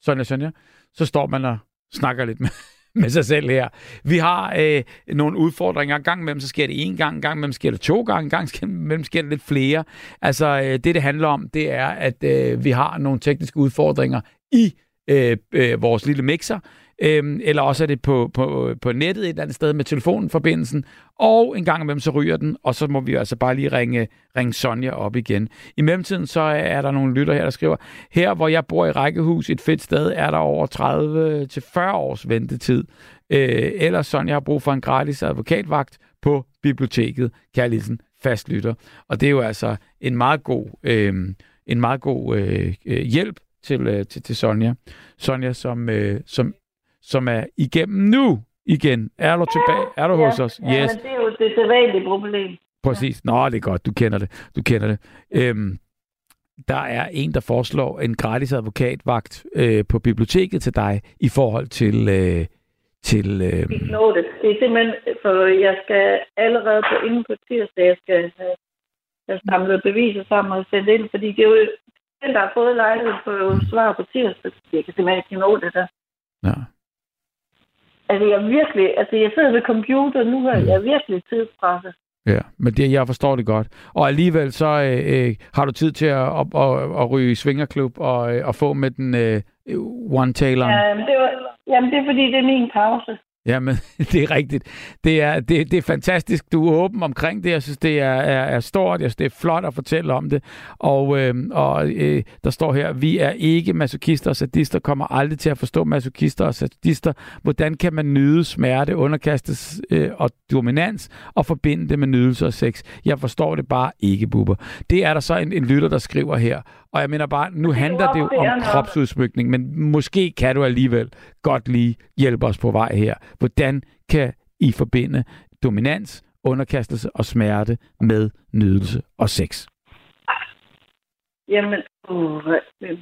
Sonja, Sonja? Så står man og snakker lidt med, med sig selv her. Vi har øh, nogle udfordringer. En gang imellem, så sker det en gang, en gang imellem sker det to gange, en gang imellem sker det lidt flere. Altså, øh, det det handler om, det er, at øh, vi har nogle tekniske udfordringer i øh, øh, vores lille mixer, Øhm, eller også er det på, på, på nettet et eller andet sted med telefonforbindelsen, og en gang imellem så ryger den, og så må vi altså bare lige ringe, ringe Sonja op igen. I mellemtiden så er der nogle lytter her, der skriver, her hvor jeg bor i rækkehus et fedt sted, er der over 30 til 40 års ventetid. Øh, eller Sonja har brug for en gratis advokatvagt på biblioteket, kærligheden fastlytter. Og det er jo altså en meget god, øh, en meget god øh, øh hjælp til, øh, til, til Sonja. Sonja, som, øh, som, som er igennem nu igen. Er du tilbage? Er du hos os? Ja, Yes. men det er jo det sædvanlige problem. Præcis. Nå, det er godt. Du kender det. Du kender det. Øhm, der er en, der foreslår en gratis advokatvagt øh, på biblioteket til dig i forhold til... Øh, til øh, Ikke nå det. Det er simpelthen, for jeg skal allerede på inden på tirsdag, jeg skal have, have samlet beviser sammen og sendt ind, fordi det er jo den, der har fået lejlighed på jo svar på tirsdag. Jeg kan simpelthen ikke nå det der. ja. Altså, jeg er virkelig, altså, jeg sidder ved computer nu her, jeg er virkelig tidspresset. Ja, men det, jeg forstår det godt. Og alligevel så øh, øh, har du tid til at, at, at, at ryge i svingerklub og, øh, og få med den øh, one-taileren. Ja, det, var, jamen, det er fordi, det er min pause. Jamen, det er rigtigt. Det er, det, det er fantastisk. Du er åben omkring det. Jeg synes, det er, er, er stort. Jeg synes, det er flot at fortælle om det. Og, øh, og øh, der står her, vi er ikke masochister og sadister, kommer aldrig til at forstå masochister og sadister. Hvordan kan man nyde smerte, underkastes øh, og dominans og forbinde det med nydelse og sex? Jeg forstår det bare ikke, buber. Det er der så en, en lytter, der skriver her. Og jeg mener bare, nu handler det jo om kropsudsmykning, men måske kan du alligevel godt lige hjælpe os på vej her. Hvordan kan I forbinde dominans, underkastelse og smerte med nydelse og sex? Jamen, uh,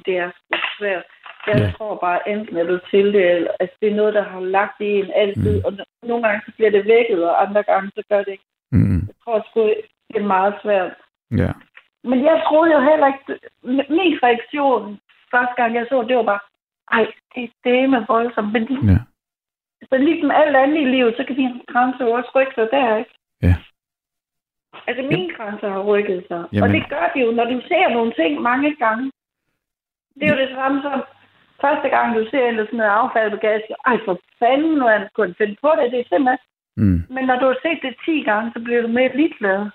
det er svært. Jeg Ja. tror bare, enten er du til det, eller altså, det er noget, der har lagt i en altid, Mm. og no- nogle gange så bliver det vækket, og andre gange så gør det ikke. Mm. Jeg tror sgu, det er meget svært. Ja. Men jeg troede jo heller ikke, min reaktion første gang jeg så, det var bare, ej, det er det med voldsomt. Men de, Ja. så ligesom alt andet i livet, så kan dine grænser jo også rykke sig der, ikke? Ja. Altså, mine grænser har rykket sig. Jamen. Jamen. Og det gør de jo, når du ser nogle ting mange gange. Det er jo det samme som første gang, du ser eller sådan noget affald på gas. Ej, for fanden, nu han kunne finde på det. Det er simpelthen... Mm. Men når du har set det 10 gange, så bliver du mere ligeglad.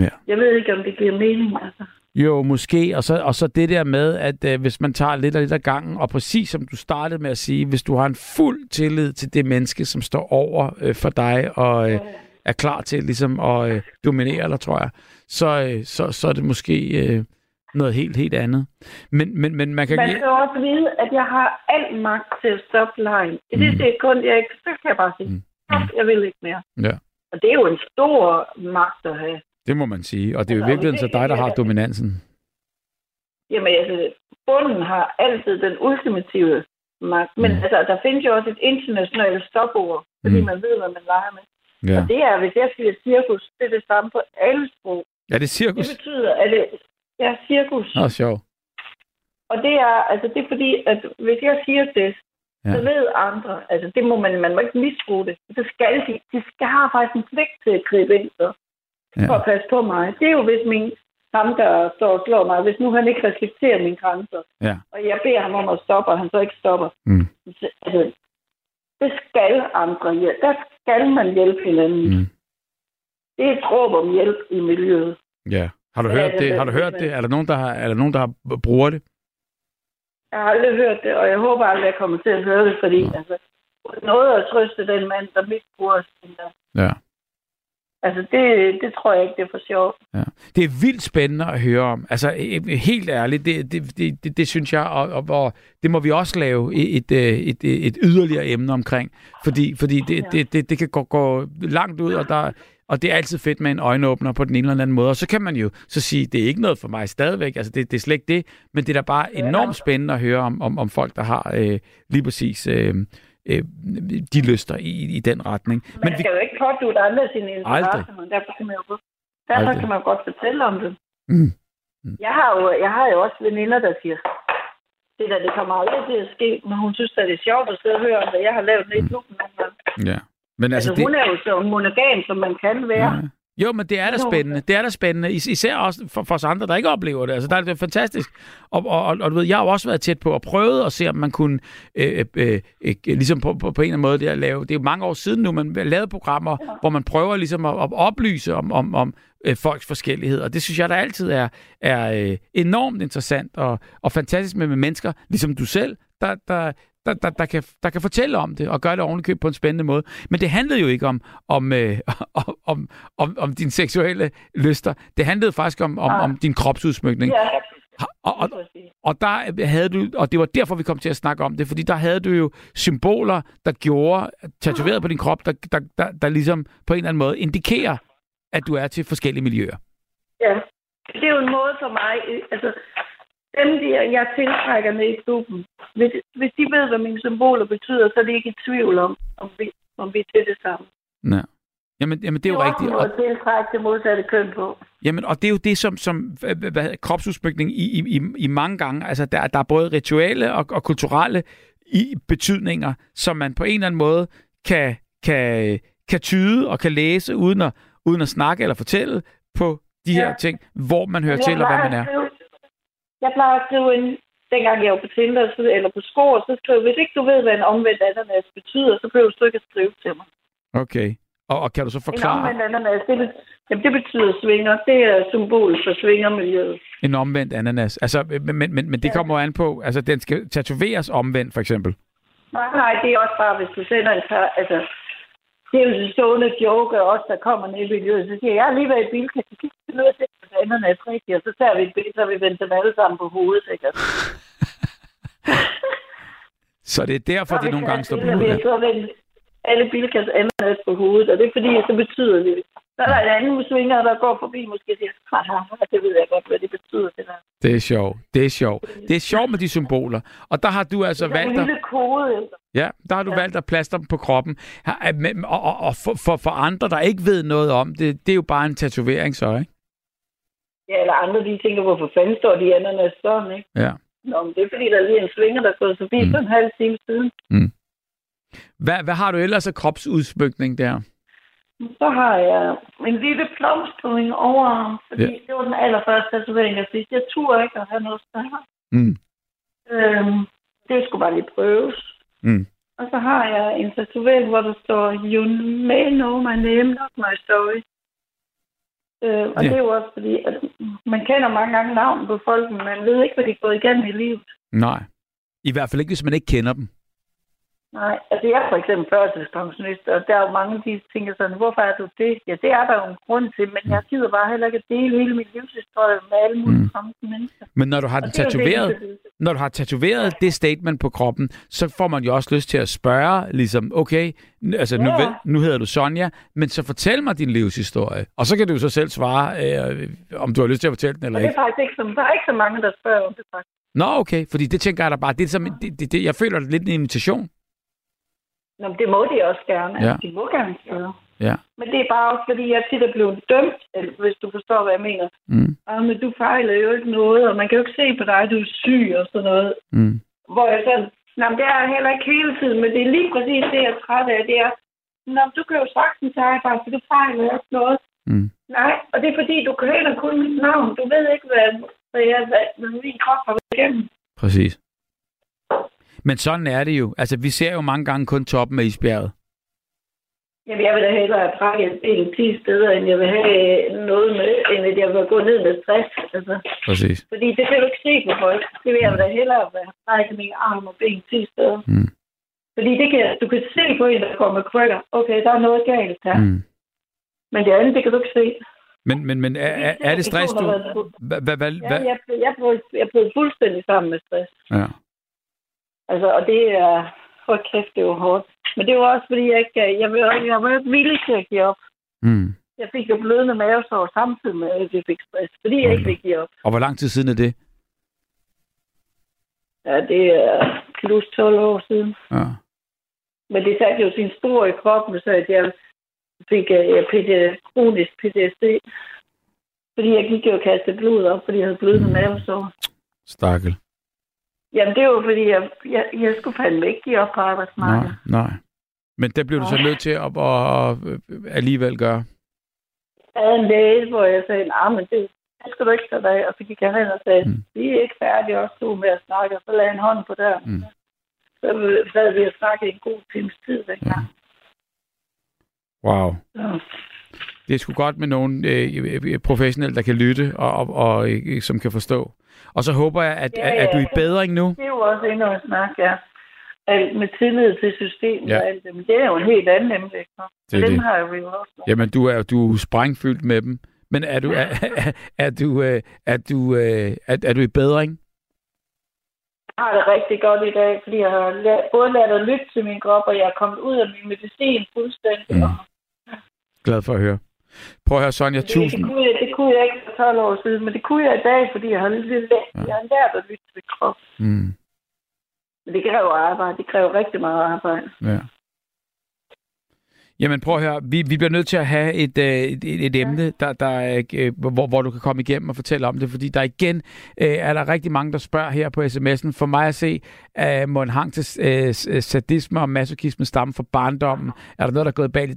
Ja. Jeg ved ikke, om det giver mening, altså. Jo, måske. Og så, og så det der med, at øh, hvis man tager lidt og lidt af gangen, og præcis som du startede med at sige, hvis du har en fuld tillid til det menneske, som står over øh, for dig, og øh, er klar til ligesom at øh, dominere dig, tror jeg, så, øh, så, så er det måske øh, noget helt, helt andet. Men, men, men man kan... Man skal også vide, at jeg har al magt til at stoppe lejen. I det Mm. sekund, jeg ikke, så kan jeg bare sige, Mm. jeg vil ikke mere. Ja, Og det er jo en stor magt at have. Det må man sige. Og det er jo i virkeligheden så det- dig, der har dominansen. Jamen, altså, bunden har altid den ultimative magt. Men Mm. altså, der findes jo også et internationalt stopord, fordi Mm. man ved, hvad man leger med. Ja, Og det er, hvis jeg siger cirkus, det er det samme på alle sprog. ja det er Det cirkus. betyder, at det er cirkus. Nå, sjov. Og det er, altså, det er fordi, at hvis jeg siger det, Ja. så ved andre, altså det må man, man må ikke misbruge det. Det skal de, de skal have faktisk en pligt til at gribe ind så, Ja. for at passe på mig. Det er jo, hvis min, ham, der står og slår mig, hvis nu han ikke respekterer mine grænser, Ja. og jeg beder ham om at stoppe, og han så ikke stopper. Mm. Så, altså, det skal andre hjælpe. Der skal man hjælpe hinanden. Mm. Det er et råb om hjælp i miljøet. Ja. Har du Ja, hørt det- det? Har du hørt det? Er der nogen, der har, er der nogen, der har bruger det? Jeg har aldrig hørt det, og jeg håber aldrig, jeg kommer til at høre det, fordi Nå. altså, noget at trøste den mand, der misbruger sin der. Ja. Altså, det, det tror jeg ikke, det er for sjovt. Ja. Det er vildt spændende at høre om. Altså, øh, helt ærligt, det, det, det, det, det synes jeg, og, og, og det må vi også lave et, et, et, et yderligere emne omkring, fordi, fordi det, det, det, det kan gå, gå langt ud, og, der, og det er altid fedt med en øjenåbner på den ene eller anden måde, og så kan man jo så sige, det er ikke noget for mig stadigvæk, altså det, det er slet ikke det, men det er da bare enormt spændende at høre om, om, om folk, der har øh, lige præcis øh, øh, de lyster i, i den retning. Men man vi, skal jo ikke pådute andre sine interesser, Aldrig. men derfor kan man jo godt, derfor Aldrig. kan man jo godt fortælle om det. Mm. Jeg har jo, jeg har jo også veninder, der siger, det der, det kommer aldrig til at ske, men hun synes, at det er sjovt at sidde og høre om, hvad jeg har lavet ned i klubben ja. Men Altså, altså, hun er jo så monogam, som man kan være. Ja. Jo, men det er da spændende. Det er da spændende. Is- især også for, for os andre, der ikke oplever det. Altså, der er det fantastisk. Og, og, og, og du ved, jeg har jo også været tæt på at prøve at se, om man kunne, øh, øh, øh, ligesom på, på, på en eller anden måde, det at lave, det er jo mange år siden nu, man lavet programmer, ja. hvor man prøver ligesom at, at oplyse om, om, om øh, folks forskellighed. Og det synes jeg, der altid er, er øh, enormt interessant og, og fantastisk med, med mennesker, ligesom du selv, der, der, der, der, der, kan, der kan fortælle om det og gøre det ordentligt på en spændende måde. Men det handlede jo ikke om, om, øh, om, om, om, om dine seksuelle lyster. Det handlede faktisk om, om, om din kropsudsmykning. Ja, Og, og, og der havde du, og det var derfor, vi kom til at snakke om det, fordi der havde du jo symboler, der gjorde, tatoveret på din krop, der, der, der, der ligesom på en eller anden måde indikerer, at du er til forskellige miljøer. Ja, det er jo en måde for mig, øh, altså dem, der jeg tiltrækker ned i klubben, hvis, hvis de ved, hvad mine symboler betyder, så er de ikke i tvivl om, om vi, om vi er til det samme. Ja. Jamen, jamen, det er jo også rigtigt. Og, tiltrække det modsatte køn på. jamen, og det er jo det, som, som hvad, kropsudsmykning i, i, i, mange gange, altså der, der er både rituelle og, og kulturelle i betydninger, som man på en eller anden måde kan, kan, kan tyde og kan læse, uden at, uden at snakke eller fortælle på de her Ja. ting, hvor man hører Jeg til og hvad man er. skrive- Jeg plejer at skrive en, dengang jeg var på Tinder så- eller på skor, så skrev jeg, hvis ikke du ved, hvad en omvendt ananas betyder, så behøver du ikke at skrive til mig. Okay. Og, og kan du så En forklare omvendt ananas, det, bet- jamen, det betyder svinger. Det er symbol for svingermiljøet. en omvendt ananas? Altså, men, men, men, men det Ja. kommer an på, altså den skal tatoveres omvendt, for eksempel. Nej, nej, det er også bare, hvis du sender en par, altså, det er jo en stående joke, også der kommer ned i miljøet, så siger jeg, jeg har lige været i Bilka, så kan du noget til, at anderne er rigtigt, og så tager vi et billede, så har vi vendt dem alle sammen på hovedet, ikke? Så det er derfor, de nogle gange står på hovedet. så vendt alle Bilkas ananas på hovedet, og det er fordi, så betyder det. Så er der en anden svinger, der går forbi, måske siger, haha, det ved jeg godt, hvad det betyder, det der. Det er sjovt. Det er sjovt. Det er sjovt med de symboler. Og der har du altså Det er en valgt at, lille kode, ikke? ja, der har du Ja. valgt at plastre dem på kroppen. Og, og, og for, for, for andre, der ikke ved noget om det, det er jo bare en tatovering så, ikke? Ja, eller andre, de tænker, hvorfor fanden står de ananas sådan, ikke? Ja. Nå, men det er fordi, der er lige en svinger, der er gået forbi Mm. mm. for en halv time siden. Hvad, hvad har du ellers af kropsudsmykning der? Så har jeg en lille blomstring over, fordi Ja. ja. det var den allerførste tatovering, jeg fik. Jeg turde ikke at have noget større. Mm. Øhm, det skulle bare lige prøves. Mm. Og så har jeg en tatovering, hvor der står, You may know my name, not my story. Øh, og Ja. det er jo også fordi, at man kender mange gange navn på folk, men man ved ikke, hvad de er gået igennem i livet. Nej. I hvert fald ikke, hvis man ikke kender dem. Nej, altså jeg er for eksempel førtidspensionist, og der er jo mange, de tænker sådan, hvorfor er du det? Ja, det er der jo en grund til, men jeg gider bare heller ikke at dele hele min livshistorie med alle mulige Mm. mm. fremmede mennesker. Men når du har den er det, tatoveret, det- når du har tatoveret det statement på kroppen, så får man jo også lyst til at spørge, ligesom, okay, altså nu, Ja. ved, nu hedder du Sonja, men så fortæl mig din livshistorie. Og så kan du jo så selv svare, øh, om du har lyst til at fortælle den eller Og det ikke. er faktisk ikke så, der er ikke så mange, der spørger om det faktisk. Nå, okay, fordi det tænker jeg da bare, det er som, det, det, det, jeg føler det er lidt en invitation. Nå, det må de også gerne. Ja. Ja. De må gerne spørge. Ja. Men det er bare også, fordi jeg tit er blevet dømt, hvis du forstår, hvad jeg mener. Mm, Ah, men du fejler jo ikke noget, og man kan jo ikke se på dig, du er syg og sådan noget. mm, Hvor jeg sådan, Nå, det er jeg heller ikke hele tiden, men det er lige præcis det, jeg er træt af. Det er, Nå, du kan jo sagtens arbejde, for du fejler jo ikke noget. mm. Nej, og det er fordi, du kender kun mit navn. Du ved ikke, hvad, hvad, jeg, hvad, hvad min krop har været igennem. Præcis. Men sådan er det jo. Altså, vi ser jo mange gange kun toppen af isbjerget. Jamen, jeg vil da hellere have brækket et ben 10 steder, end jeg vil have noget med, end at jeg vil gå ned med stress. Altså, Præcis. fordi det kan du ikke se på folk. Det vil jeg da hellere have brækket min arm og ben 10 steder. Mm. Fordi det kan, du kan se på en, der med krykker. Okay, der er noget galt her. Mm. Men det andet, det kan du ikke se. Men, men, men er, er, er det stress, du... Hvad, hvad, hvad, Ja, jeg, jeg, brød, jeg brød fuldstændig sammen med stress. Ja. Altså, og det er... For kæft, det var hårdt. Men det var også, fordi jeg ikke... Jeg var, jeg var ikke villig til at give op. Mm. Jeg fik jo blødende mavesår samtidig med, at jeg fik stress. Fordi jeg ikke fik give op. Og hvor lang tid siden er det? Ja, det er plus 12 år siden. Ja. Men det satte jo sin spor i kroppen, så at jeg fik uh, PD, kronisk PTSD. Fordi jeg gik jo og kastede blod op, fordi jeg havde blødende mavesår. Stakkel. Jamen, det var fordi, jeg, jeg, jeg skulle fandme ikke give op på Nej, arbejdsmarkedet. nej. Men der blev du så Nej. nødt til at, at, at, alligevel gøre. Jeg havde en læge, hvor jeg sagde, nej, men det, det skal du ikke tage dig. Og så gik jeg hen og sagde, Mm. mm. vi er ikke færdige også to med at snakke. Og så lagde han hånden på døren. Mm. Så sad vi og snakkede en god times tid dengang. Wow. Så. Det er sgu godt med nogen øh, professionelle, der kan lytte og, og, og øh, som kan forstå. Og så håber jeg, at, Ja, at, at du er i ja. bedring nu. Det er jo også endnu en snak, ja. Alt med tillid til systemet Ja. ja. og alt det. Men det er jo en helt anden emne? Det er Dem det. har vi jo også. Jamen, du er, du er sprængfyldt med dem. Men er du, er, er, du, øh, er du, øh, er, er du i bedring? Jeg har det rigtig godt i dag, fordi jeg har lært, både lært at lytte til min krop, og jeg er kommet ud af min medicin fuldstændig. Mm. Glad for at høre. Prøv at høre, Sonja, Det, tusind. det, kunne jeg, det kunne jeg ikke for 12 år siden, men det kunne jeg i dag, fordi jeg har, lidt, Ja. jeg har lært at lytte til krop. Mm, Men det kræver arbejde. Det kræver rigtig meget arbejde. ja. Jamen prøv at høre, vi, vi bliver nødt til at have et, øh, et, et, et emne, der, der, øh, hvor, hvor du kan komme igennem og fortælle om det, fordi der igen øh, er der rigtig mange, der spørger her på sms'en. For mig at se, øh, må en hang til sadisme og masochisme stamme fra barndommen. Er der noget, der er gået bag i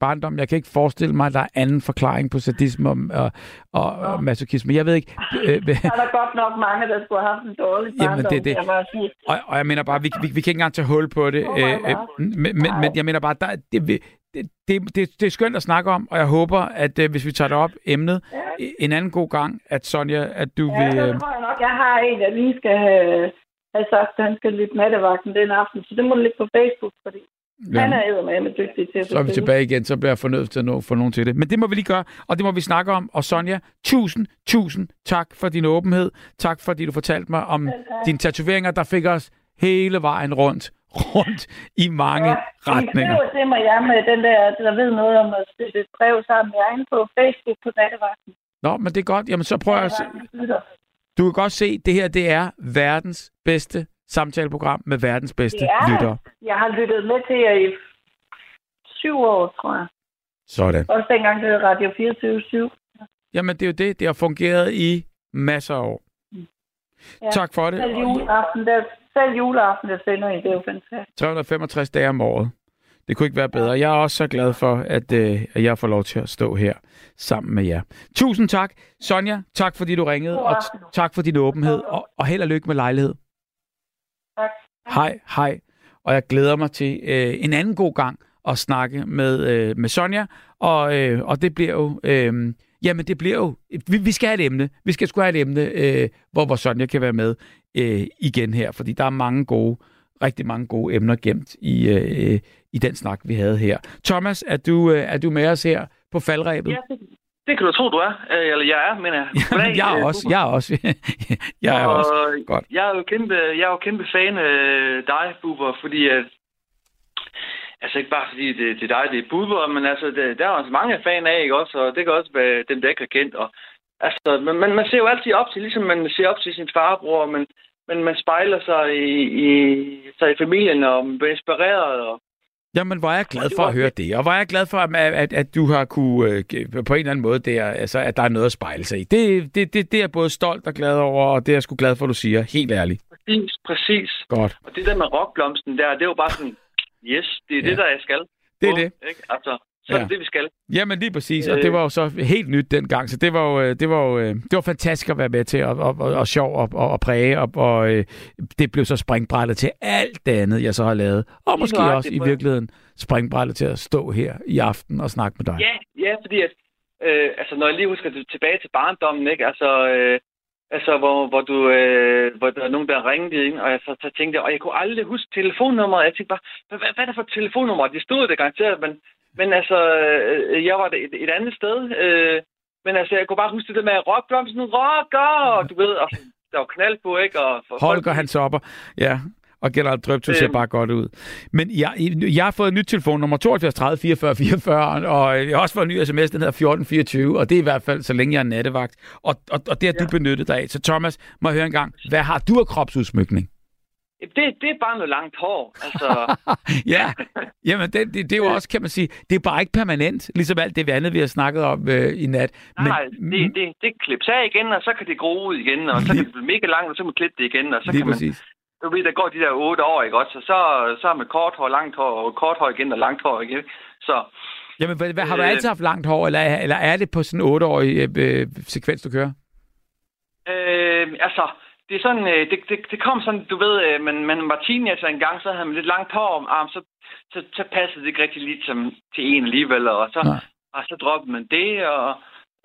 barndommen? Jeg kan ikke forestille mig, at der er anden forklaring på sadisme og, og, og, og masochisme. Jeg ved ikke... Øh, Der er der godt nok mange, der skulle have haft en dårlig Jamen, barndom, det er det. kan jeg. Og, og jeg mener bare, vi, vi, vi kan ikke engang tage hul på det. Oh Øh, men, men, men jeg mener bare, der, det, det, det, det, det er skønt at snakke om, og jeg håber, at øh, hvis vi tager det op, emnet, Ja. en anden god gang, at Sonja, at du Ja, vil... så Øh, tror jeg nok, jeg har en, der lige skal have, have sagt, at han skal lytte nattevagten den aften. Så det må du lægge på Facebook, fordi ja. han er med med dygtig til at så er vi tilbage igen, så bliver jeg fornødt til at nå, få nogen til det. Men det må vi lige gøre, og det må vi snakke om. Og Sonja, tusind, tusind tak for din åbenhed. Tak fordi du fortalte mig om tak. dine tatoveringer, der fik os hele vejen rundt, rundt i mange Ja, retninger. Skriver til mig, jeg med den der, der ved noget om at støtte et brev sammen. Jeg er inde på Facebook på nattevagten. Nå, men det er godt. Jamen, så jeg at. Du kan godt se, at det her det er verdens bedste samtaleprogram med verdens bedste Det er det. lyttere. Jeg har lyttet med til jer i syv år, tror jeg. Sådan. Også dengang det hed Radio 24 7 Jamen, det er jo det. Det har fungeret i masser af år. Ja. Tak for det. Selv juleaften, der, selv juleaften, der sender I, det er jo fantastisk. 365 dage om året. Det kunne ikke være bedre. Jeg er også så glad for, at, øh, at jeg får lov til at stå her sammen med jer. Tusind tak. Sonja, tak fordi du ringede, og tak for din åbenhed, og, og held og lykke med lejlighed. Tak. Hej, hej. Og jeg glæder mig til øh, en anden god gang at snakke med, øh, med Sonja, og, øh, og det bliver jo... Øh, jamen, det bliver jo... Vi, vi skal have et emne. Vi skal sgu have et emne, øh, hvor, hvor Sonja kan være med øh, igen her, fordi der er mange gode, rigtig mange gode emner gemt i, øh, i den snak, vi havde her. Thomas, er du, øh, er du med os her på faldrebet? Ja, det, det kan du tro, du er. Øh, Eller jeg er, mener jeg. Goddag, jeg er øh, også, jeg er også, jeg er Og også. Godt. Jeg er jo kæmpe, jeg er jo kæmpe fan af dig, Bubber, fordi at, altså ikke bare fordi det, det er dig, det er Bubber, men altså, det, der er også mange fan af, ikke også? Og det kan også være dem, der ikke har kendt. Og, altså, man, man, man ser jo altid op til, ligesom man ser op til sin farbror, men, men man spejler sig i, i, sig i familien, og man bliver inspireret, og Jamen, hvor er jeg glad for at høre det, og hvor er jeg glad for, at, at, at du har kunne øh, på en eller anden måde, det er, altså, at der er noget at spejle sig i. Det, det, det, det er jeg både stolt og glad over, og det er jeg sgu glad for, at du siger. Helt ærligt. præcis, præcis. Godt. Og det der med rockblomsten der, det er jo bare sådan, yes, det er Ja. det, der jeg skal. Det er Bum, det. Ikke? Altså, så er Ja. det det, vi skal. Jamen lige præcis, og Øh. det var jo så helt nyt dengang, så det var jo, øh, det var jo, øh, det var fantastisk at være med til, og, og, og, og sjov og, og, og præge, og, og øh, det blev så springbrættet til alt det andet, jeg så har lavet, og måske nøjagtigt, også i virkeligheden springbrættet til at stå her i aften og snakke med dig. Ja, ja, fordi at, øh, altså, når jeg lige husker det tilbage til barndommen, ikke? Altså, øh, altså hvor, hvor, du, øh, hvor der er nogen, der ringede ind, og jeg så, så tænkte jeg, og jeg kunne aldrig huske telefonnummeret. Jeg tænkte bare, hvad, hvad, er det for et telefonnummer? Det stod det garanteret, men, men altså, øh, jeg var et, et andet sted. Øh, men altså, jeg kunne bare huske det med rockblomsten, rocker, og du ved, og der var knald på, ikke? Og for, Holger, han topper, Ja, og Gerald Drøbto ser Øhm. bare godt ud. Men jeg, jeg har fået et nyt telefonnummer, 72 30 44 44, og jeg har også fået en ny sms, den hedder 1424, og det er i hvert fald, så længe jeg er nattevagt. Og, og, og det har ja. du benyttet dig af. Så Thomas, må jeg høre en gang, hvad har du af kropsudsmykning? Det, det er bare noget langt hår. Altså, ja, jamen det, det, det er jo også, kan man sige, det er bare ikke permanent, ligesom alt det andet, vi har snakket om øh, i nat. nej, det, det, det klippes af igen, og så kan det gro ud igen, og så kan det blive mega langt, og så kan man klippe det igen, og så kan man præcis. Du ved, der går de der otte år, ikke også? Og så, så er man kort hår, langt hår, og kort hår igen, og langt hår igen. Så Jamen, hvad, hvad, har du Øh. altid haft langt hår, eller, er- eller er det på sådan en otteårig øh, øh, sekvens, du kører? øh, altså, det er sådan, øh, det, det, det kom sådan, du ved, øh, man, man var teenager engang, så havde man lidt langt hår om arm, så, så, så passede det ikke rigtig lidt som til en alligevel, og så, Nej. og så droppede man det, og,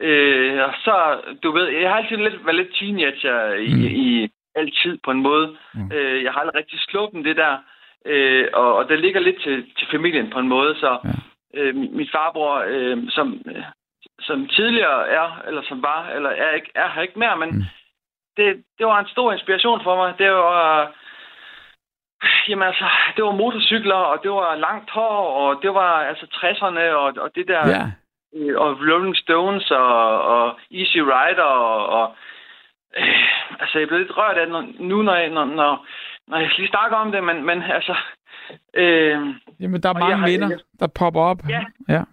øh, og så, du ved, jeg har altid lidt, været lidt teenager i, mm. i altid på en måde. Mm. Øh, jeg har aldrig rigtig sluppet det der, øh, og, og det ligger lidt til, til familien på en måde, så Ja. øh, min farbror, øh, som, som tidligere er, eller som var, eller er, ikke, er her ikke mere, men Mm. mm. det, det var en stor inspiration for mig. Det var, jamen altså, det var motorcykler, og det var langt hår, og det var altså 60'erne, og, og det der, Ja. øh, og Rolling Stones, og, og Easy Rider, og, og øh, altså, jeg blev lidt rørt af det nu, når jeg, når, når, når jeg lige snakker om det, men, men altså, øh, Jamen, der er mange har- vinder, jeg- der popper op. Ja. ja.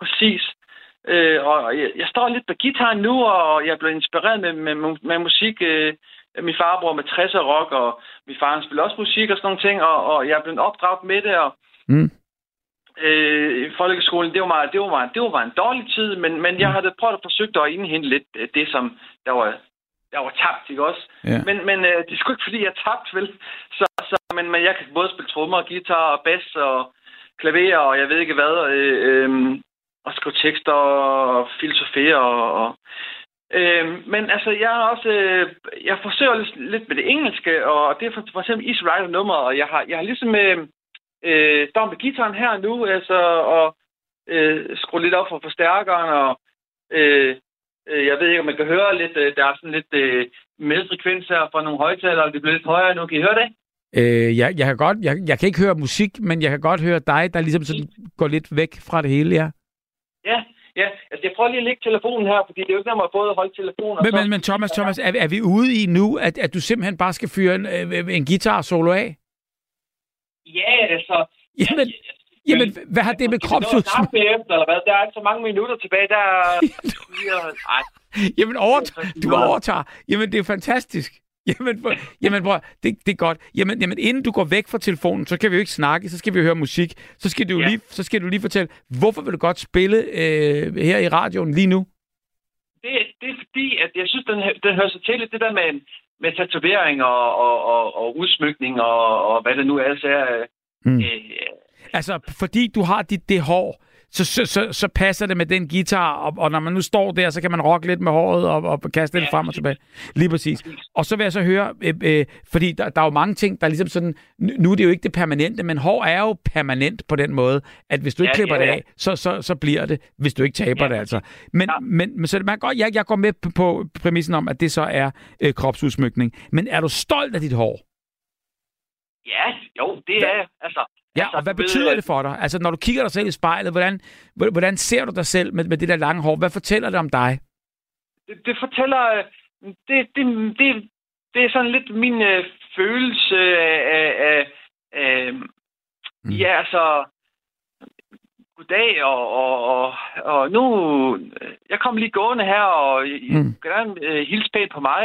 Præcis. Øh, og jeg, jeg står lidt på guitaren nu, og jeg blevet inspireret med, med, med, musik. Øh, min farbror med 60'er rock, og min far spiller også musik og sådan nogle ting, og, og jeg er blevet opdraget med det, og Mm. øh, i folkeskolen, det var, meget, det, var meget, det var meget en dårlig tid, men, men jeg havde prøvet at forsøge at indhente lidt det, som der var, der var tabt, ikke også? Ja. Men, men øh, det er sgu ikke, fordi jeg er tabt, vel? Så, så, men, men jeg kan både spille trommer, guitar og bass og klaver, og jeg ved ikke hvad, øh, øh, og skrive tekster og filosofere og... og øh, men altså, jeg er også... Øh, jeg forsøger lidt, lidt med det engelske, og det er for, for eksempel Easy Rider nummer, og jeg har, jeg har ligesom... Øh, øh, står med gitaren her nu, altså, og øh, skruer lidt op for forstærkeren, og øh, jeg ved ikke, om man kan høre lidt, øh, der er sådan lidt øh, meldfrekvens her fra nogle højtalere, det bliver lidt højere nu. Kan I høre det? Øh, jeg, jeg, kan godt, jeg, jeg kan ikke høre musik, men jeg kan godt høre dig, der ligesom sådan går lidt væk fra det hele, ja. Ja, ja. Altså, jeg prøver lige at lægge telefonen her, fordi det er jo ikke at både at holde telefonen Men, men, men Thomas, Thomas er, er vi ude i nu, at, at du simpelthen bare skal fyre en, øh, en guitar solo af? Ja, altså... Jamen, jamen hvad har det med kropsudsmykning? snakke bagefter, eller hvad? Der er ikke så mange minutter tilbage. Der er... Ej, Jamen, overtager, du overtager. Jamen, det er fantastisk. Jamen, prøv, jamen prøv, det, det er godt. Jamen, jamen, inden du går væk fra telefonen, så kan vi jo ikke snakke, så skal vi jo høre musik. Så skal du, Ja. lige, så skal du lige fortælle, hvorfor vil du godt spille øh, her i radioen lige nu? Det, det er fordi, at jeg synes, den, den hører sig til det der med, med tatovering og, og, og, og udsmykning og, og hvad det nu er. øh, Mm. Øh, Altså, fordi du har dit, det hår, så, så, så, så passer det med den guitar, og, og når man nu står der, så kan man rocke lidt med håret og, og kaste lidt Ja, frem og tilbage. Lige præcis. Og så vil jeg så høre, øh, øh, fordi der, der er jo mange ting, der er ligesom sådan, nu er det jo ikke det permanente, men hår er jo permanent på den måde, at hvis du ikke Ja, klipper ja, det ja. af, så, så, så bliver det, hvis du ikke taber Ja, det altså. Men, Ja. men, men så man går, jeg, jeg går med på, på præmissen om, at det så er øh, kropsudsmykning. Men er du stolt af dit hår? ja, jo, det er jeg. Altså, Ja, altså, og hvad ved, betyder det for dig? Altså, når du kigger dig selv i spejlet, hvordan, hvordan ser du dig selv med, med det der lange hår? Hvad fortæller det om dig? det, det fortæller... øh, Det, det, det, det er sådan lidt min øh, følelse af... af, af, af Mm. Ja, altså... Goddag, og, og, og, og nu... Jeg kom lige gående her, og I Mm. kan gerne øh, hilse pænt på mig.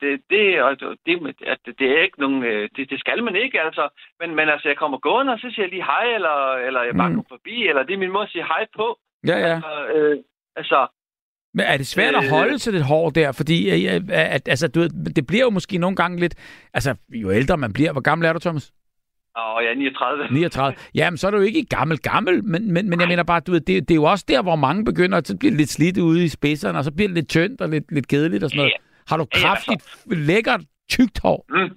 Det, det, og det, at det er ikke nogen... øh, Det, det skal man ikke, altså. Men, men altså, jeg kommer gående, og så siger jeg lige hej, eller, eller jeg bare Mm. går forbi, eller det er min måde at sige hej på. Ja, ja. Altså, øh, altså Men er det svært at Øh. holde til det hår der? Fordi øh, at, altså, du ved, det bliver jo måske nogle gange lidt... Altså, jo ældre man bliver... Hvor gammel er du, Thomas? Åh, jeg er 39. 39. Jamen, så er du jo ikke gammel gammel, men, men, men jeg mener bare, du ved, det, det er jo også der, hvor mange begynder at så blive lidt slidt ude i spidserne, og så bliver det lidt tyndt og lidt, lidt kedeligt og sådan noget. Har du Ja, ja, kraftigt, lækkert, tykt hår? Mm.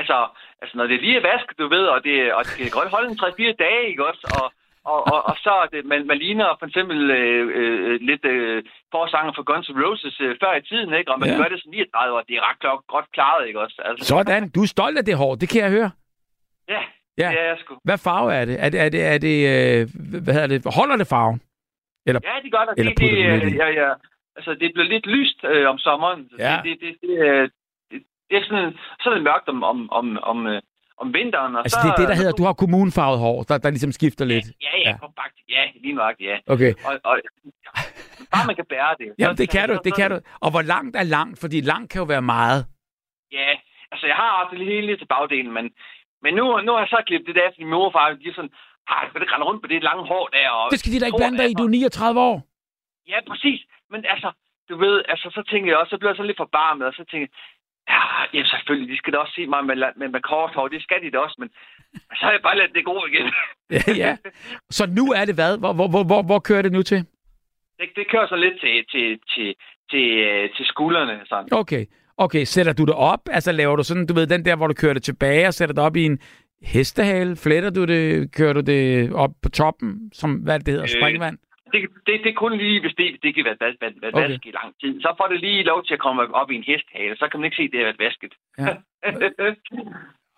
Altså, altså, når det lige er vasket, du ved, og det, og det kan godt holde en 3-4 dage, ikke også? Og, og, og, og så er det, man, man ligner for eksempel øh, øh, lidt øh, forsanger for Guns N' Roses øh, før i tiden, ikke? Og man Ja. ja. gør det som 39 år, det er ret godt klaret, ikke også? Altså, Sådan. Du er stolt af det hår, det kan jeg høre. Ja, Ja. det er jeg sgu. Hvad farve er det? Er det, er det, er det øh, hvad hedder det? Holder det farven? Eller, Ja, det gør der. Eller Det, det, du lidt i? ja, ja, altså, det bliver lidt lyst øh, om sommeren. Ja. Det, det, det, det, øh, det, det er sådan, så det mørkt om, om, om, om, øh, om vinteren. Og altså, så, det er det, der hedder, du har kommunfarvet hår, der, der ligesom skifter lidt. Ja, ja, Ja. ja. kompakt. Ja, lige nok, ja. Okay. Og, og bare man kan bære det. Jamen, det kan du, det kan du. Og hvor langt er langt? Fordi langt kan jo være meget. Ja, altså jeg har haft det hele lidt til bagdelen, men, men nu, nu har jeg så klippet det der, fordi min mor og far, de er sådan, ah, du kan ikke rende rundt på det lange hår der. Og Det skal de da ikke blande dig i, du er 39 år. Ja, præcis. Men altså, du ved, altså så tænker jeg også, så bliver jeg sådan lidt forbarmet, og så tænker jeg, ja, ja, selvfølgelig, de skal da også se mig med, med, med kort hår, det skal de da også, men så har jeg bare ladet det gå igen. Ja, ja. Så nu er det hvad? Hvor, hvor, hvor, hvor, hvor kører det nu til? det, det kører så lidt til, til, til, til, øh, til skuldrene, sådan. Okay. Okay, sætter du det op? Altså laver du sådan, du ved, den der, hvor du kører det tilbage og sætter det op i en hestehale? Fletter du det? Kører du det op på toppen? Som, hvad det hedder, Øh, springvand? Det, det, det er kun lige, hvis det, det kan være været, været, Okay. vasket i lang tid. Så får det lige lov til at komme op i en hesthale. Så kan man ikke se, at det har været vasket. Ja.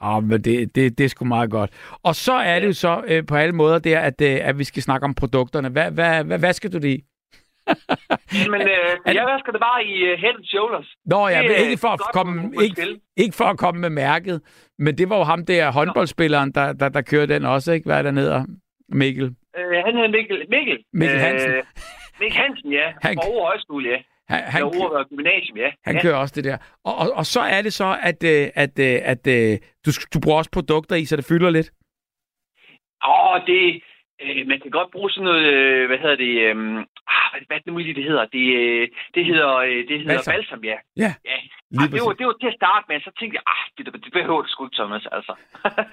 Åh, men det, det, det er sgu meget godt. Og så er det jo så øh, på alle måder der, at, øh, at vi skal snakke om produkterne. Hvad, hvad, hvad, hvad skal du det i? Men øh, jeg vasker det bare i uh, Head and Shoulders. Nå ja, Det men ikke for, at godt komme, ikke, ikke for at komme med mærket, men det var jo ham der håndboldspilleren, der, der, der kører den også, ikke? Hvad er der hedder? Mikkel. Øh, han hedder Mikkel. Mikkel, Mikkel Hansen. Øh, Mikkel Hansen, ja. Han-. Fra Ore Højskole, ja. Han, Han, og Gymnasium, ja. han ja. kører også det der. Og, og, og så er det så, at, øh, at, øh, at øh, du, du bruger også produkter i, så det fylder lidt. Åh, det... Øh, man kan godt bruge sådan noget, øh, hvad hedder det, øh, ah, hvad, hvad det nu lige, det hedder? Det, øh, det hedder, øh, det hedder Balsam. balsam, ja. Ja, ja. lige Ah, det, var, det var til at starte med, så tænkte jeg, ah, det, det behøver du sgu ikke, Thomas, altså.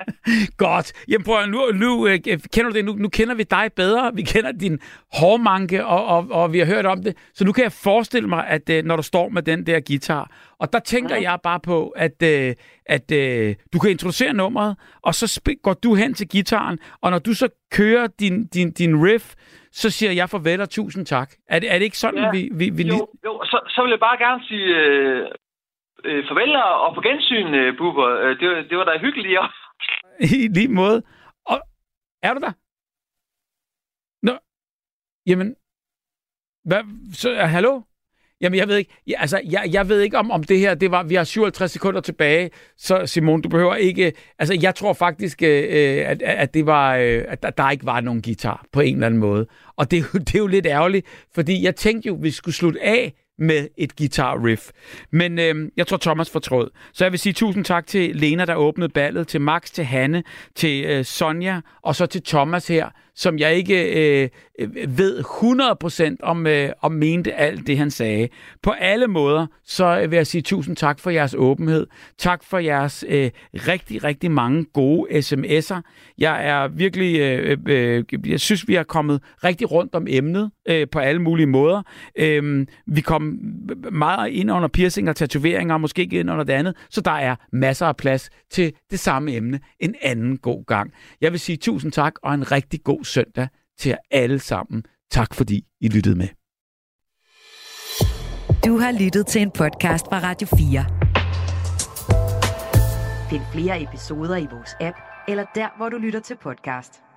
Godt. Jamen prøv nu, nu øh, kender du det, nu, nu kender vi dig bedre. Vi kender din hårmanke, og, og, og vi har hørt om det. Så nu kan jeg forestille mig, at øh, når du står med den der guitar, og der tænker Mhm. jeg bare på, at, øh, at øh, du kan introducere nummeret, og så sp- går du hen til gitaren, og når du så kører din, din, din riff, så siger jeg farvel og tusind tak. Er det, er det ikke sådan, Ja. vi, vi, vi Jo, jo så, så vil jeg bare gerne sige øh, øh, farvel og på gensyn, øh, Bubber. Øh, det, var- det var da hyggeligt. Ja. I lige måde. Og er du der? Nå, jamen, hvad, så, hallo? Jamen, jeg ved ikke, ja, altså, jeg, jeg ved ikke om, om det her, det var, vi har 57 sekunder tilbage, så Simon, du behøver ikke, altså, jeg tror faktisk, øh, øh at, at det var, øh, at der, der ikke var nogen guitar på en eller anden måde. Og det, det er jo lidt ærgerligt, fordi jeg tænkte jo, vi skulle slutte af med et guitar riff. Men øh, jeg tror, Thomas fortrød. Så jeg vil sige tusind tak til Lena, der åbnede ballet, til Max, til Hanne, til øh, Sonja, og så til Thomas her, som jeg ikke øh, øh ved 100% om, øh, om mente alt det, han sagde. På alle måder, så vil jeg sige tusind tak for jeres åbenhed. Tak for jeres øh, rigtig, rigtig mange gode sms'er. Jeg er virkelig, øh, øh, øh jeg synes, vi er kommet rigtig rundt om emnet øh, på alle mulige måder. Øh, vi kom meget ind under piercing og tatoveringer, måske ikke ind under det andet, så der er masser af plads til det samme emne en anden god gang. Jeg vil sige tusind tak og en rigtig god søndag til jer alle sammen. Tak fordi I lyttede med. Du har lyttet til en podcast fra Radio 4. Find flere episoder i vores app, eller der, hvor du lytter til podcast.